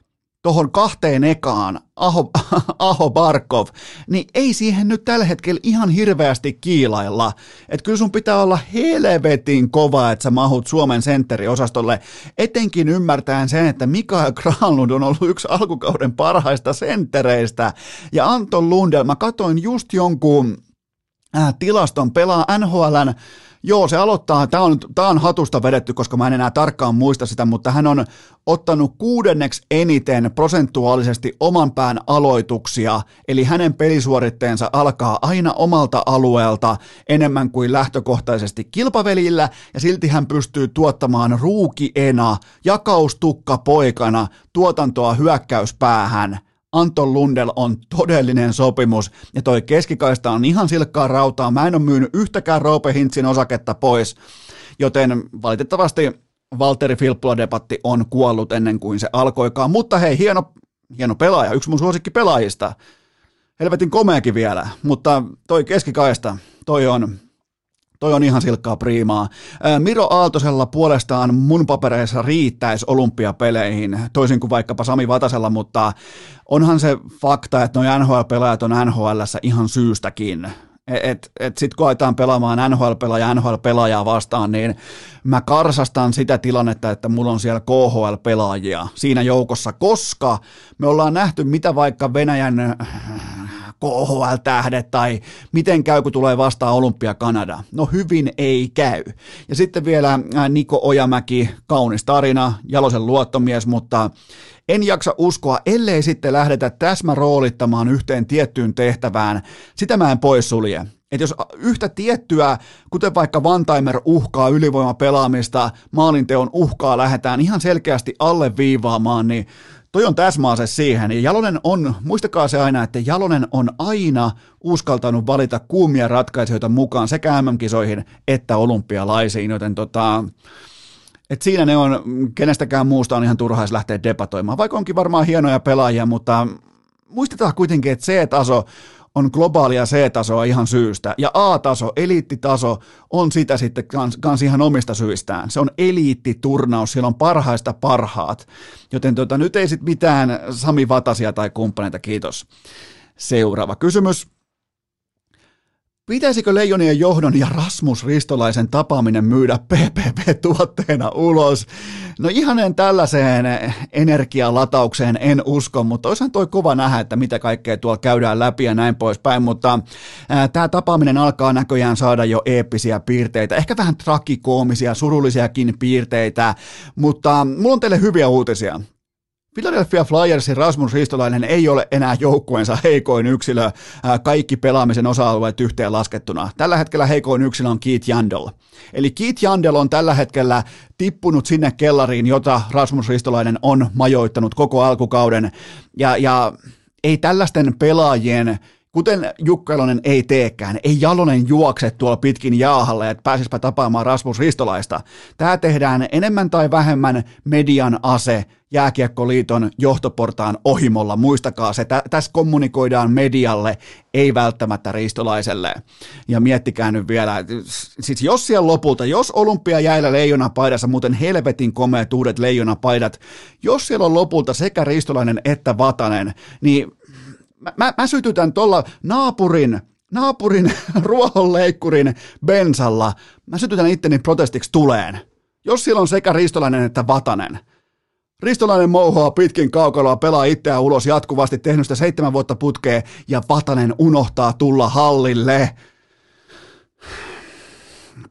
tuohon kahteen ekaan, Aho, Aho Barkov, niin ei siihen nyt tällä hetkellä ihan hirveästi kiilailla. Että kyllä sun pitää olla helvetin kova, että sä mahut Suomen sentteriosastolle, etenkin ymmärtäen sen, että Mikael Granlund on ollut yksi alkukauden parhaista senttereistä, ja Anton Lundell, mä katoin just jonkun äh, tilaston pelaa NHLn Joo, se aloittaa, tämä on, tämä on hatusta vedetty, koska mä en enää tarkkaan muista sitä, mutta hän on ottanut kuudenneksi eniten prosentuaalisesti oman pään aloituksia, eli hänen pelisuoritteensa alkaa aina omalta alueelta enemmän kuin lähtökohtaisesti kilpavelillä, ja silti hän pystyy tuottamaan ruukiena, jakaustukka poikana tuotantoa hyökkäyspäähän – Anton Lundell on todellinen sopimus, ja toi keskikaista on ihan silkkaa rautaa. Mä en ole myynyt yhtäkään Roope Hintzin osaketta pois, joten valitettavasti Valtteri Filppula-debatti on kuollut ennen kuin se alkoikaan, mutta hei, hieno, hieno pelaaja, yksi mun suosikki pelaajista. Helvetin komeakin vielä, mutta toi keskikaista, toi on, Toi on ihan silkkaa priimaa. Miro Aaltosella puolestaan mun papereissa riittäisi olympiapeleihin, toisin kuin vaikkapa Sami Vatasella, mutta onhan se fakta, että noi NHL-pelaajat on NHL ihan syystäkin. Et, et sitten kun aletaan pelaamaan NHL-pelaajaa NHL-pelaajaa vastaan, niin mä karsastan sitä tilannetta, että mulla on siellä KHL-pelaajia siinä joukossa, koska me ollaan nähty, mitä vaikka Venäjän KHL-tähdet tai miten käy, kun tulee vastaan Olympia Kanada. No hyvin ei käy. Ja sitten vielä Niko Ojamäki, kaunis tarina, Jalosen luottomies, mutta en jaksa uskoa, ellei sitten lähdetä täsmäroolittamaan yhteen tiettyyn tehtävään. Sitä mä en poissulje. Että jos yhtä tiettyä, kuten vaikka Vantaimer uhkaa ylivoimapelaamista, maalinteon uhkaa lähdetään ihan selkeästi alleviivaamaan, niin toi on täsmäase siihen. Ja Jalonen on, muistakaa se aina, että Jalonen on aina uskaltanut valita kuumia ratkaisuja mukaan sekä MM-kisoihin että olympialaisiin, joten tota, et siinä ne on, kenestäkään muusta on ihan turhais lähteä debatoimaan, vaikka onkin varmaan hienoja pelaajia, mutta muistetaan kuitenkin, että C-taso on globaalia C-tasoa ihan syystä, ja A-taso, eliittitaso, on sitä sitten kans, kans ihan omista syistään. Se on eliittiturnaus, siellä on parhaista parhaat, joten tota, nyt ei sitten mitään Sami Vatasia tai kumppaneita, kiitos. Seuraava kysymys. Pitäisikö Leijonien johdon ja Rasmus Ristolaisen tapaaminen myydä PPP-tuotteena ulos? No ihanen tällaiseen energialataukseen en usko, mutta olisihan toi kova nähdä, että mitä kaikkea tuolla käydään läpi ja näin poispäin, mutta tämä tapaaminen alkaa näköjään saada jo eeppisiä piirteitä, ehkä vähän trakikoomisia, surullisiakin piirteitä, mutta mulla on teille hyviä uutisia. Philadelphia Flyersin Rasmus Ristolainen ei ole enää joukkueensa heikoin yksilö, kaikki pelaamisen osa-alueet yhteen laskettuna. Tällä hetkellä heikoin yksilö on Keith Jandel. Eli Keith Jandel on tällä hetkellä tippunut sinne kellariin, jota Rasmus Ristolainen on majoittanut koko alkukauden. Ja, ja ei tällaisten pelaajien Kuten Jukkailonen ei teekään, ei Jalonen juokse tuolla pitkin jaahalle, että pääsispä tapaamaan Rasmus Ristolaista. Tämä tehdään enemmän tai vähemmän median ase Jääkiekkoliiton johtoportaan ohimolla. Muistakaa se, tä- tässä kommunikoidaan medialle, ei välttämättä Ristolaiselle. Ja miettikää nyt vielä, siis jos siellä lopulta, jos Olympia jäillä leijona paidassa, muuten helvetin komeet uudet leijona paidat, jos siellä on lopulta sekä Ristolainen että Vatanen, niin mä, mä, sytytän tuolla naapurin, naapurin ruohonleikkurin bensalla, mä sytytän itteni protestiksi tuleen. Jos siellä on sekä Ristolainen että Vatanen. Ristolainen mouhoaa pitkin kaukaloa, pelaa itseään ulos jatkuvasti, tehnyt sitä seitsemän vuotta putkeen ja Vatanen unohtaa tulla hallille.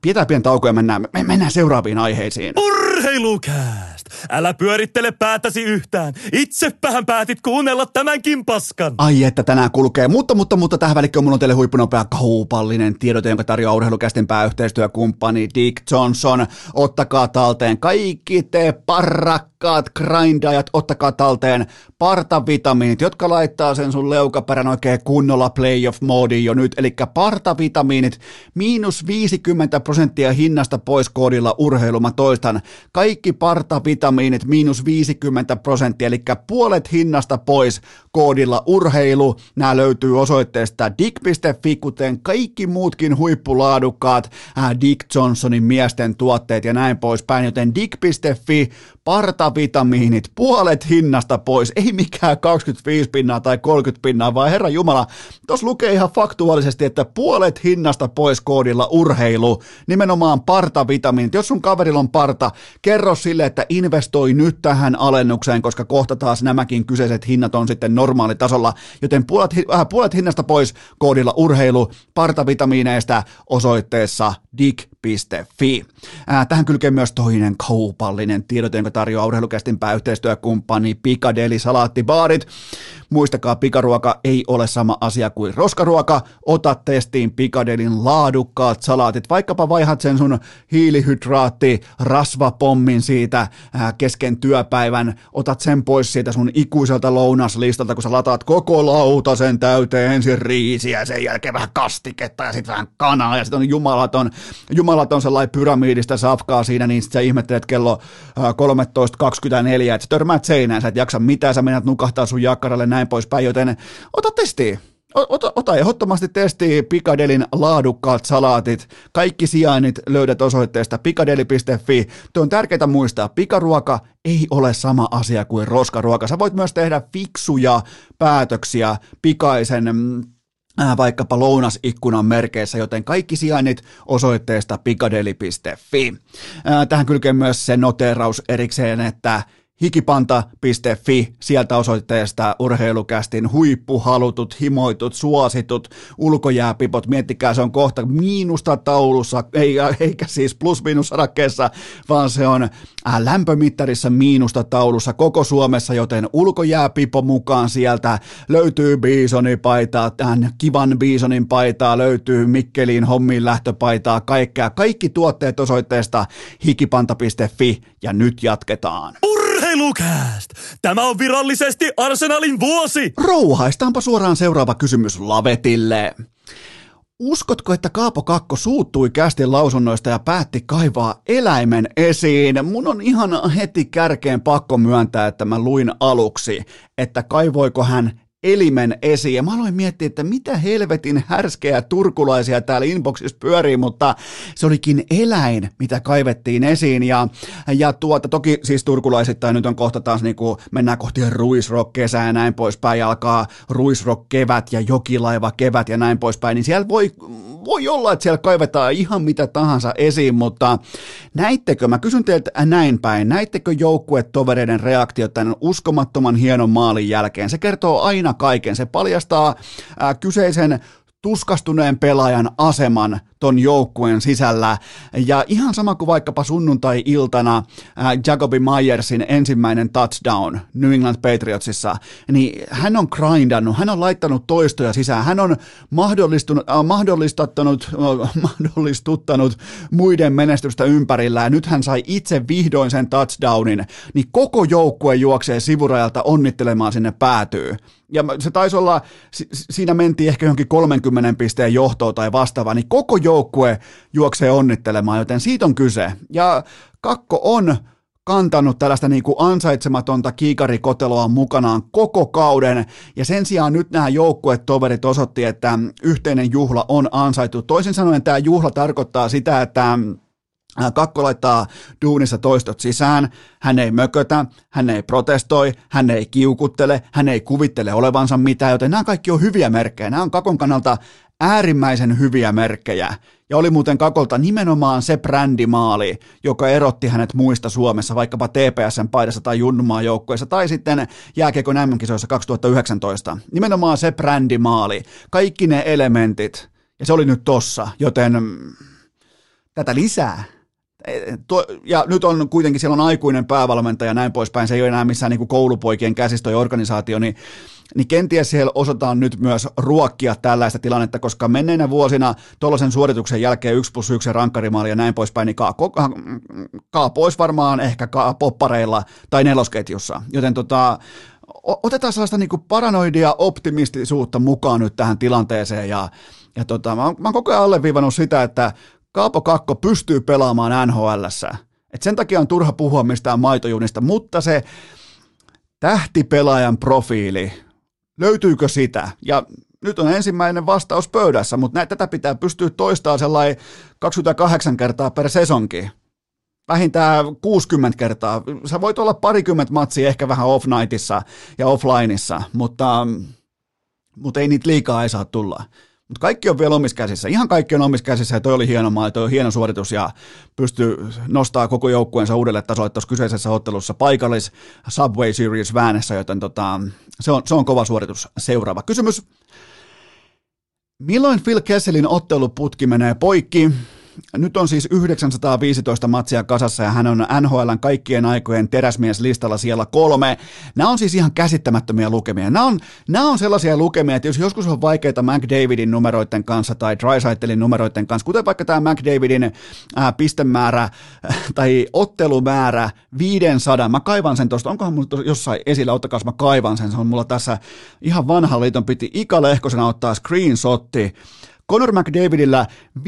Pidetään pieni tauko ja mennään, mennään seuraaviin aiheisiin. Urheilukääst! Älä pyörittele päätäsi yhtään. Itseppähän päätit kuunnella tämänkin paskan. Ai että tänään kulkee, mutta, mutta, mutta tähän välikköön mulla on teille huippunopea kaupallinen tiedote, jonka tarjoaa urheilukästin pääyhteistyökumppani Dick Johnson. Ottakaa talteen kaikki te parrakkaat grindajat, ottakaa talteen partavitamiinit, jotka laittaa sen sun leukaperän oikein kunnolla playoff moodiin jo nyt. Eli partavitamiinit, miinus 50 prosenttia hinnasta pois koodilla urheilu, mä toistan. Kaikki partavitamiinit miinus 50 prosenttia, eli puolet hinnasta pois koodilla urheilu. Nämä löytyy osoitteesta dig.fi, kuten kaikki muutkin huippulaadukkaat äh, Dick Johnsonin miesten tuotteet ja näin poispäin, joten dig.fi, partavitamiinit, puolet hinnasta pois, ei mikään 25 pinnaa tai 30 pinnaa, vaan herra Jumala, tuossa lukee ihan faktuaalisesti, että puolet hinnasta pois koodilla urheilu, nimenomaan partavitamiinit. Jos sun kaverilla on parta, kerro sille, että investoi nyt tähän alennukseen, koska kohta taas nämäkin kyseiset hinnat on sitten normaalitasolla, joten puolet, äh, puolet hinnasta pois koodilla urheilu partavitamiineista osoitteessa dig.fi. Äh, tähän kylkee myös toinen kaupallinen tiedote, jonka tarjoaa urheilukästin pääyhteistyökumppani Pikadeli Salaattibaarit. Muistakaa, pikaruoka ei ole sama asia kuin roskaruoka. Ota testiin Pikadelin laadukkaat salaatit. Vaikkapa vaihat sen sun hiilihydraatti, rasvapommin siitä äh, kesken työpäivän. Otat sen pois siitä sun ikuiselta lounaslistalta, kun sä lataat koko lautasen täyteen ensin riisiä, sen jälkeen vähän kastiketta ja sitten vähän kanaa ja sitten on jumalaton, jumalaton sellainen pyramidista safkaa siinä, niin sit sä ihmettelet kello äh, 13.24, että sä törmäät seinään, sä et jaksa mitään, sä menet nukahtaa sun jakkaralle näin poispäin, joten ota testiin. ota, ota ehdottomasti testi Pikadelin laadukkaat salaatit. Kaikki sijainnit löydät osoitteesta pikadeli.fi. Tuo on tärkeää muistaa, pikaruoka ei ole sama asia kuin roskaruoka. Sä voit myös tehdä fiksuja päätöksiä pikaisen mm, vaikkapa lounasikkunan merkeissä, joten kaikki sijainnit osoitteesta pikadeli.fi. Äh, tähän kylkee myös se noteraus erikseen, että hikipanta.fi, sieltä osoitteesta urheilukästin huippuhalutut, himoitut, suositut ulkojääpipot. Miettikää, se on kohta miinusta taulussa, ei, eikä siis plus-miinus vaan se on äh, lämpömittarissa miinusta taulussa koko Suomessa, joten ulkojääpipo mukaan sieltä löytyy Bisonipaitaa, tämän kivan Bisonin paitaa, löytyy Mikkelin hommiin lähtöpaitaa, kaikkea. Kaikki tuotteet osoitteesta hikipanta.fi ja nyt jatketaan. Urheilukääst! Tämä on virallisesti Arsenalin vuosi! Rouhaistaanpa suoraan seuraava kysymys Lavetille. Uskotko, että Kaapo Kakko suuttui kästin lausunnoista ja päätti kaivaa eläimen esiin? Mun on ihan heti kärkeen pakko myöntää, että mä luin aluksi, että kaivoiko hän elimen esiin. Ja mä aloin miettiä, että mitä helvetin härskeä turkulaisia täällä inboxissa pyörii, mutta se olikin eläin, mitä kaivettiin esiin. Ja, ja tuota, toki siis turkulaisittain nyt on kohta taas niin kuin mennään kohti ruisrock kesää ja näin poispäin, ja alkaa ruisrock kevät ja jokilaiva kevät ja näin poispäin, niin siellä voi, voi olla, että siellä kaivetaan ihan mitä tahansa esiin, mutta näittekö, mä kysyn teiltä näin päin, näittekö joukkuetovereiden reaktiot tämän uskomattoman hienon maalin jälkeen? Se kertoo aina kaiken. Se paljastaa ää, kyseisen tuskastuneen pelaajan aseman ton joukkueen sisällä. Ja ihan sama kuin vaikkapa sunnuntai-iltana äh, Jacobi Myersin ensimmäinen touchdown New England Patriotsissa, niin hän on grindannut, hän on laittanut toistoja sisään, hän on mahdollistunut, äh, mahdollistattanut, äh, mahdollistuttanut muiden menestystä ympärillä, ja nyt hän sai itse vihdoin sen touchdownin, niin koko joukkue juoksee sivurajalta onnittelemaan sinne päätyy. Ja se taisi olla, siinä mentiin ehkä johonkin 30 pisteen johtoon tai vastaavaa, niin koko joukkue juoksee onnittelemaan, joten siitä on kyse. Ja Kakko on kantanut tällaista niin kuin ansaitsematonta kiikarikoteloa mukanaan koko kauden, ja sen sijaan nyt nämä joukkuetoverit osoitti, että yhteinen juhla on ansaitu. Toisin sanoen tämä juhla tarkoittaa sitä, että Kakko laittaa duunissa toistot sisään, hän ei mökötä, hän ei protestoi, hän ei kiukuttele, hän ei kuvittele olevansa mitään, joten nämä kaikki on hyviä merkkejä. Nämä on Kakon kannalta äärimmäisen hyviä merkkejä. Ja oli muuten Kakolta nimenomaan se brändimaali, joka erotti hänet muista Suomessa, vaikkapa TPSn paidassa tai Junnumaa joukkueessa, tai sitten jääkiekon mm 2019. Nimenomaan se brändimaali, kaikki ne elementit, ja se oli nyt tossa, joten tätä lisää ja nyt on kuitenkin, siellä on aikuinen päävalmentaja ja näin poispäin, se ei ole enää missään niin kuin koulupoikien käsistö ja organisaatio, niin, niin kenties siellä osataan nyt myös ruokkia tällaista tilannetta, koska menneinä vuosina tuollaisen suorituksen jälkeen 1 plus 1 rankkarimaali ja näin poispäin, niin kaa, kaa, kaa pois varmaan ehkä kaa poppareilla tai nelosketjussa, joten tota, otetaan sellaista niin paranoidia optimistisuutta mukaan nyt tähän tilanteeseen ja ja tota, mä, oon, mä oon koko ajan alleviivannut sitä, että Kaapo Kakko pystyy pelaamaan NHLssä. Et sen takia on turha puhua mistään maitojunista, mutta se tähtipelaajan profiili, löytyykö sitä? Ja nyt on ensimmäinen vastaus pöydässä, mutta näitä, tätä pitää pystyä toistamaan sellainen 28 kertaa per sesonki. Vähintään 60 kertaa. Sä voit olla parikymmentä matsia ehkä vähän off-nightissa ja offlineissa, mutta, mutta ei niitä liikaa ei saa tulla. Mutta kaikki on vielä omissa käsissä. Ihan kaikki on omissa käsissä ja toi oli hieno maali, toi on hieno suoritus ja pystyy nostaa koko joukkueensa uudelle tasolle tuossa kyseisessä ottelussa paikallis Subway Series väänessä, joten tota, se, on, se on kova suoritus. Seuraava kysymys. Milloin Phil Kesselin otteluputki menee poikki? Nyt on siis 915 matsia kasassa ja hän on NHLn kaikkien aikojen teräsmieslistalla siellä kolme. Nämä on siis ihan käsittämättömiä lukemia. Nämä on, nämä on sellaisia lukemia, että jos joskus on vaikeita McDavidin numeroiden kanssa tai Drysaitelin numeroiden kanssa, kuten vaikka tämä McDavidin ää, pistemäärä äh, tai ottelumäärä 500, mä kaivan sen tuosta, onkohan mulla jossain esillä, ottakaa mä kaivan sen, se on mulla tässä ihan vanhan liiton piti. Ika Lehkosena ottaa screenshotti, Conor McDavidillä 500-600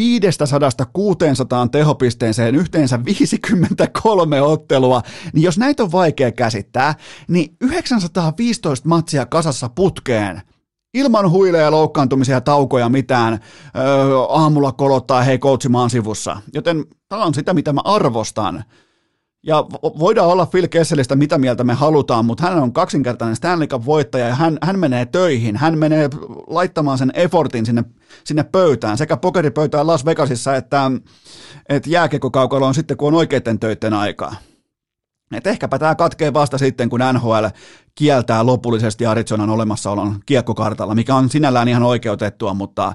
tehopisteeseen yhteensä 53 ottelua, niin jos näitä on vaikea käsittää, niin 915 matsia kasassa putkeen, ilman huileja ja loukkaantumisia ja taukoja mitään öö, aamulla kolottaa hei coachi maan sivussa. Joten tämä on sitä, mitä mä arvostan. Ja voidaan olla Phil Kesselistä mitä mieltä me halutaan, mutta hän on kaksinkertainen Stanley Cup-voittaja ja hän, hän menee töihin, hän menee laittamaan sen effortin sinne, sinne pöytään, sekä pokeripöytään Las Vegasissa että, että jääkekokaukalo on sitten, kun on oikeiden töiden aikaa. Et ehkäpä tämä katkee vasta sitten, kun NHL kieltää lopullisesti Arizonan olemassaolon kiekkokartalla, mikä on sinällään ihan oikeutettua, mutta,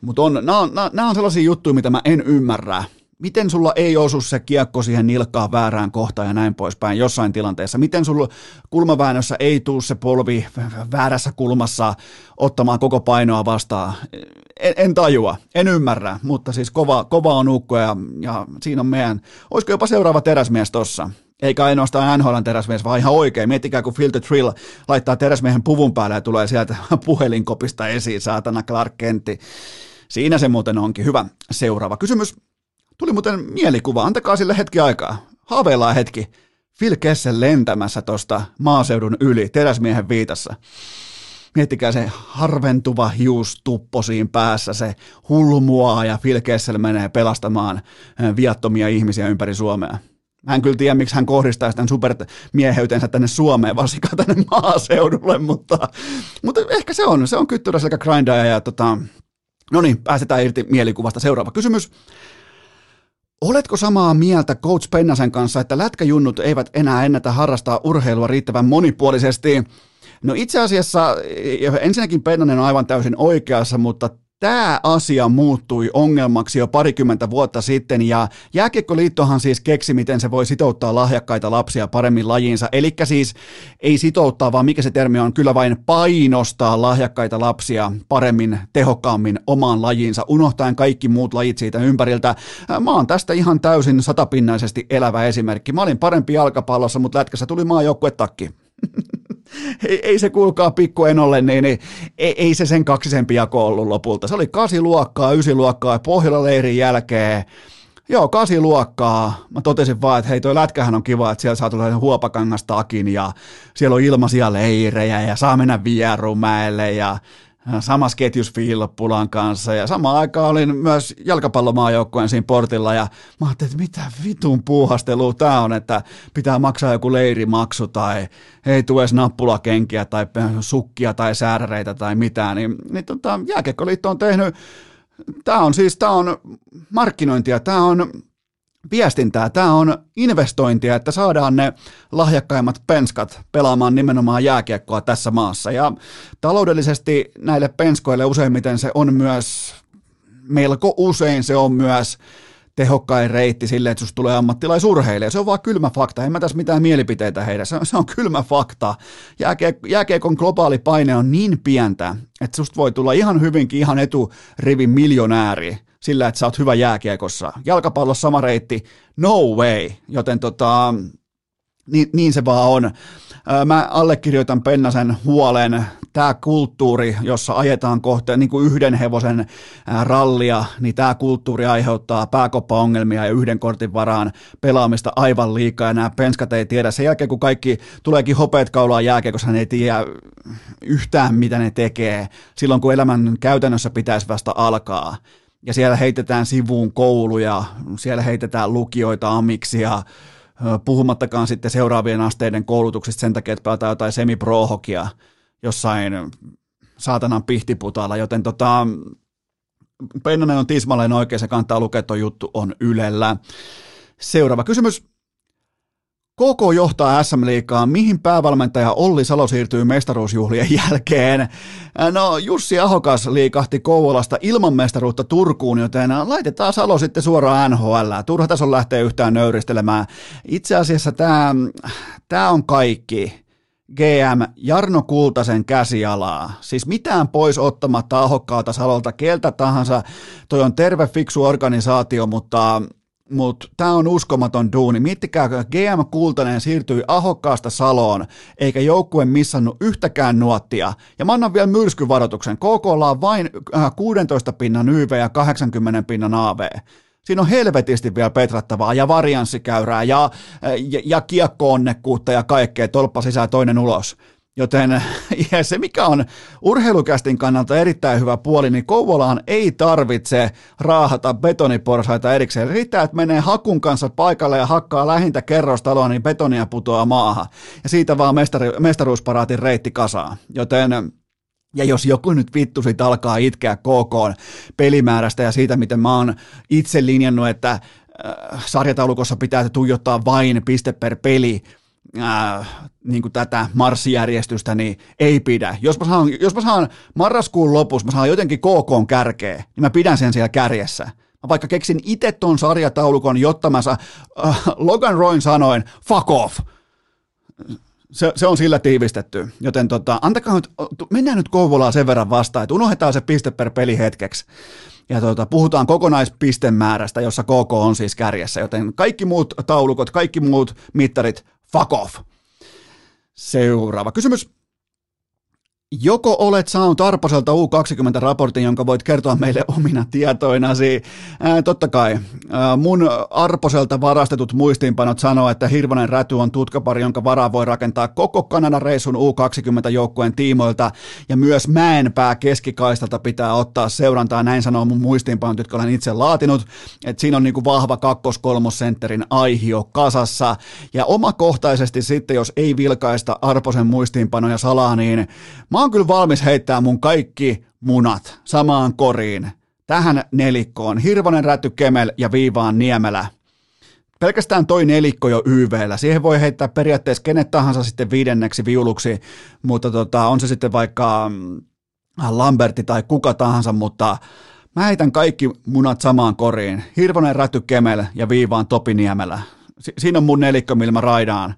mutta on, nämä, on, nämä on sellaisia juttuja, mitä mä en ymmärrä miten sulla ei osu se kiekko siihen nilkkaan väärään kohtaan ja näin poispäin jossain tilanteessa? Miten sulla kulmaväännössä ei tuu se polvi väärässä kulmassa ottamaan koko painoa vastaan? En, en tajua, en ymmärrä, mutta siis kova, kova on ukko ja, ja siinä on meidän, olisiko jopa seuraava teräsmies tossa? Eikä ainoastaan NHL teräsmies, vaan ihan oikein. Miettikää, kun the Trill laittaa teräsmiehen puvun päälle ja tulee sieltä puhelinkopista esiin, saatana Clark Kentti. Siinä se muuten onkin. Hyvä. Seuraava kysymys. Tuli muuten mielikuva, antakaa sille hetki aikaa. Haaveillaan hetki. Phil Kessel lentämässä tuosta maaseudun yli teräsmiehen viitassa. Miettikää se harventuva hiustuppo siinä päässä, se hulmua ja Phil Kessel menee pelastamaan viattomia ihmisiä ympäri Suomea. Mä en kyllä tiedä, miksi hän kohdistaa sitä supermieheytensä tänne Suomeen, varsinkaan tänne maaseudulle, mutta, mutta ehkä se on, se on kyttyrä sekä grindaja ja tota, no niin, pääsetään irti mielikuvasta. Seuraava kysymys. Oletko samaa mieltä Coach Pennasen kanssa, että lätkäjunnut eivät enää ennätä harrastaa urheilua riittävän monipuolisesti? No itse asiassa ensinnäkin Pennanen on aivan täysin oikeassa, mutta Tämä asia muuttui ongelmaksi jo parikymmentä vuotta sitten ja Jääkiekkoliittohan siis keksi, miten se voi sitouttaa lahjakkaita lapsia paremmin lajiinsa. Eli siis ei sitouttaa, vaan mikä se termi on, kyllä vain painostaa lahjakkaita lapsia paremmin, tehokkaammin omaan lajiinsa, unohtaen kaikki muut lajit siitä ympäriltä. Mä oon tästä ihan täysin satapinnaisesti elävä esimerkki. Mä olin parempi jalkapallossa, mutta lätkässä tuli maajoukkuetakki. ei, ei se kuulkaa pikku enolle, niin, niin ei, ei, se sen kaksisempi jako ollut lopulta. Se oli kasiluokkaa, ysiluokkaa, Pohjola-leirin jälkeen. Joo, kasiluokkaa. Mä totesin vaan, että hei, toi lätkähän on kiva, että siellä saa tulla huopakangastakin ja siellä on ilmaisia leirejä ja saa mennä Vierumäelle ja samassa ketjus Pulan kanssa. Ja samaan aikaan olin myös jalkapallomaajoukkueen siinä portilla. Ja mä ajattelin, että mitä vitun puuhastelua tää on, että pitää maksaa joku leirimaksu tai ei tule edes nappulakenkiä tai sukkia tai sääräreitä tai mitään, niin, niin tota, Jääkiekkoliitto on tehnyt, tämä on siis, tämä on markkinointia, tämä on viestintää. Tämä on investointia, että saadaan ne lahjakkaimmat penskat pelaamaan nimenomaan jääkiekkoa tässä maassa. Ja taloudellisesti näille penskoille useimmiten se on myös, melko usein se on myös tehokkain reitti sille, että susta tulee ammattilaisurheilija. Se on vaan kylmä fakta. En mä tässä mitään mielipiteitä heidän. Se se on kylmä fakta. Jääkiek- jääkiekon globaali paine on niin pientä, että susta voi tulla ihan hyvinkin ihan eturivin miljonääri sillä, että sä oot hyvä jääkiekossa. Jalkapallossa sama reitti, no way, joten tota, niin, niin se vaan on. Mä allekirjoitan Pennasen huolen. Tämä kulttuuri, jossa ajetaan kohta niin kuin yhden hevosen rallia, niin tämä kulttuuri aiheuttaa pääkoppaongelmia ja yhden kortin varaan pelaamista aivan liikaa. Ja nämä penskat ei tiedä. Sen jälkeen, kun kaikki tuleekin hopeet kaulaan jääkiekossa, hän ei tiedä yhtään, mitä ne tekee. Silloin, kun elämän käytännössä pitäisi vasta alkaa ja siellä heitetään sivuun kouluja, siellä heitetään lukioita, amiksia, puhumattakaan sitten seuraavien asteiden koulutuksista sen takia, että pelataan jotain semiprohokia jossain saatanan pihtiputalla, joten tota, Pennanen on tismalleen oikein, se kantaa lukea juttu on Ylellä. Seuraava kysymys. KK johtaa SM-liikaa. Mihin päävalmentaja Olli Salo siirtyy mestaruusjuhlien jälkeen? No Jussi Ahokas liikahti Kouvolasta ilman mestaruutta Turkuun, joten laitetaan Salo sitten suoraan NHL. Turha tässä on lähteä yhtään nöyristelemään. Itse asiassa tämä, tämä on kaikki. GM Jarno Kultasen käsialaa. Siis mitään pois ottamatta ahokkaalta Salolta, keltä tahansa. Toi on terve, fiksu organisaatio, mutta mutta tämä on uskomaton duuni. Miettikää, GM Kultanen siirtyi ahokkaasta Saloon, eikä joukkue missannut yhtäkään nuottia. Ja mä annan vielä myrskyvaroituksen. KK on vain 16 äh, pinnan YV ja 80 pinnan AV. Siinä on helvetisti vielä petrattavaa ja varianssikäyrää ja, äh, ja, ja kiekkoonnekkuutta ja kaikkea, tolppa sisään toinen ulos. Joten ja se, mikä on urheilukästin kannalta erittäin hyvä puoli, niin Kouvolaan ei tarvitse raahata betoniporsaita erikseen. Riittää, että menee hakun kanssa paikalle ja hakkaa lähintä kerrostaloa, niin betonia putoaa maahan. Ja siitä vaan mestari, mestaruusparaatin reitti kasaa. Joten ja jos joku nyt vittu sit alkaa itkeä KK pelimäärästä ja siitä, miten mä oon itse linjannut, että äh, sarjataulukossa pitää tuijottaa vain piste per peli, äh, niin kuin tätä marssijärjestystä, niin ei pidä. Jos mä saan, jos mä saan marraskuun lopussa, mä saan jotenkin KK kärkeä, niin mä pidän sen siellä kärjessä. Mä vaikka keksin itse ton sarjataulukon, jotta mä saan, äh, Logan Roin sanoin, fuck off se, se on sillä tiivistetty, joten tota, antakaa nyt, mennään nyt Kouvolaan sen verran vastaan, että unohdetaan se piste per peli hetkeksi. Ja tota, puhutaan kokonaispistemäärästä, jossa KK on siis kärjessä, joten kaikki muut taulukot, kaikki muut mittarit, fuck off. Seuraava kysymys. Joko olet saanut Arposelta U20-raportin, jonka voit kertoa meille omina tietoinasi? Ää, totta kai. Ää, mun Arposelta varastetut muistiinpanot sanoo, että Hirvonen Räty on tutkapari, jonka varaa voi rakentaa koko Kanadan reissun U20-joukkueen tiimoilta, ja myös Mäenpää keskikaistalta pitää ottaa seurantaa, näin sanoo mun muistiinpanot, jotka olen itse laatinut, että siinä on niinku vahva kakkos-kolmosentterin aihio kasassa, ja omakohtaisesti sitten, jos ei vilkaista Arposen muistiinpanoja salaa, niin mä oon kyllä valmis heittää mun kaikki munat samaan koriin, tähän nelikkoon, Hirvonen, Räty, Kemel ja Viivaan Niemelä. Pelkästään toi nelikko jo YVllä. Siihen voi heittää periaatteessa kenet tahansa sitten viidenneksi viuluksi, mutta tota, on se sitten vaikka mm, Lamberti tai kuka tahansa, mutta mä heitän kaikki munat samaan koriin. Hirvonen, Räty, Kemel ja Viivaan Topi Niemelä. Si- siinä on mun nelikko, millä mä raidaan.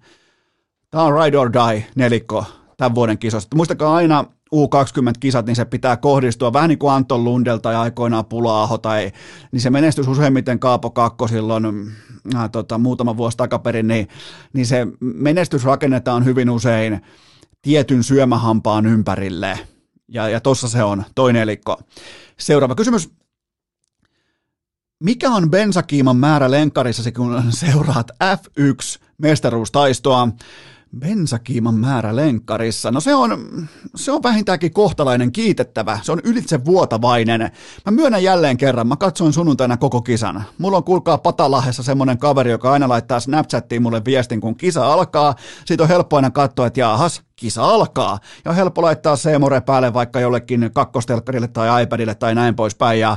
Tämä on ride or die nelikko tämän vuoden kisosta. Muistakaa aina U20-kisat, niin se pitää kohdistua vähän niin kuin Anton Lundel tai aikoinaan Pula-aho, tai, niin se menestys useimmiten Kaapo Kakko silloin äh, tota, muutama vuosi takaperin, niin, niin se menestys rakennetaan hyvin usein tietyn syömähampaan ympärille. Ja, ja tossa se on, toinen elikko. Seuraava kysymys. Mikä on bensakiiman määrä lenkkarissa, kun seuraat F1-mestaruustaistoa? Bensakiiman määrä lenkkarissa. No se on, se on vähintäänkin kohtalainen kiitettävä. Se on ylitse vuotavainen. Mä myönnän jälleen kerran, mä katsoin sunnuntaina koko kisan. Mulla on kuulkaa Patalahessa semmonen kaveri, joka aina laittaa Snapchattiin mulle viestin, kun kisa alkaa. Siitä on helppo aina katsoa, että jaahas, kisa alkaa. Ja on helppo laittaa Seemore päälle vaikka jollekin kakkostelkkarille tai iPadille tai näin poispäin. Ja,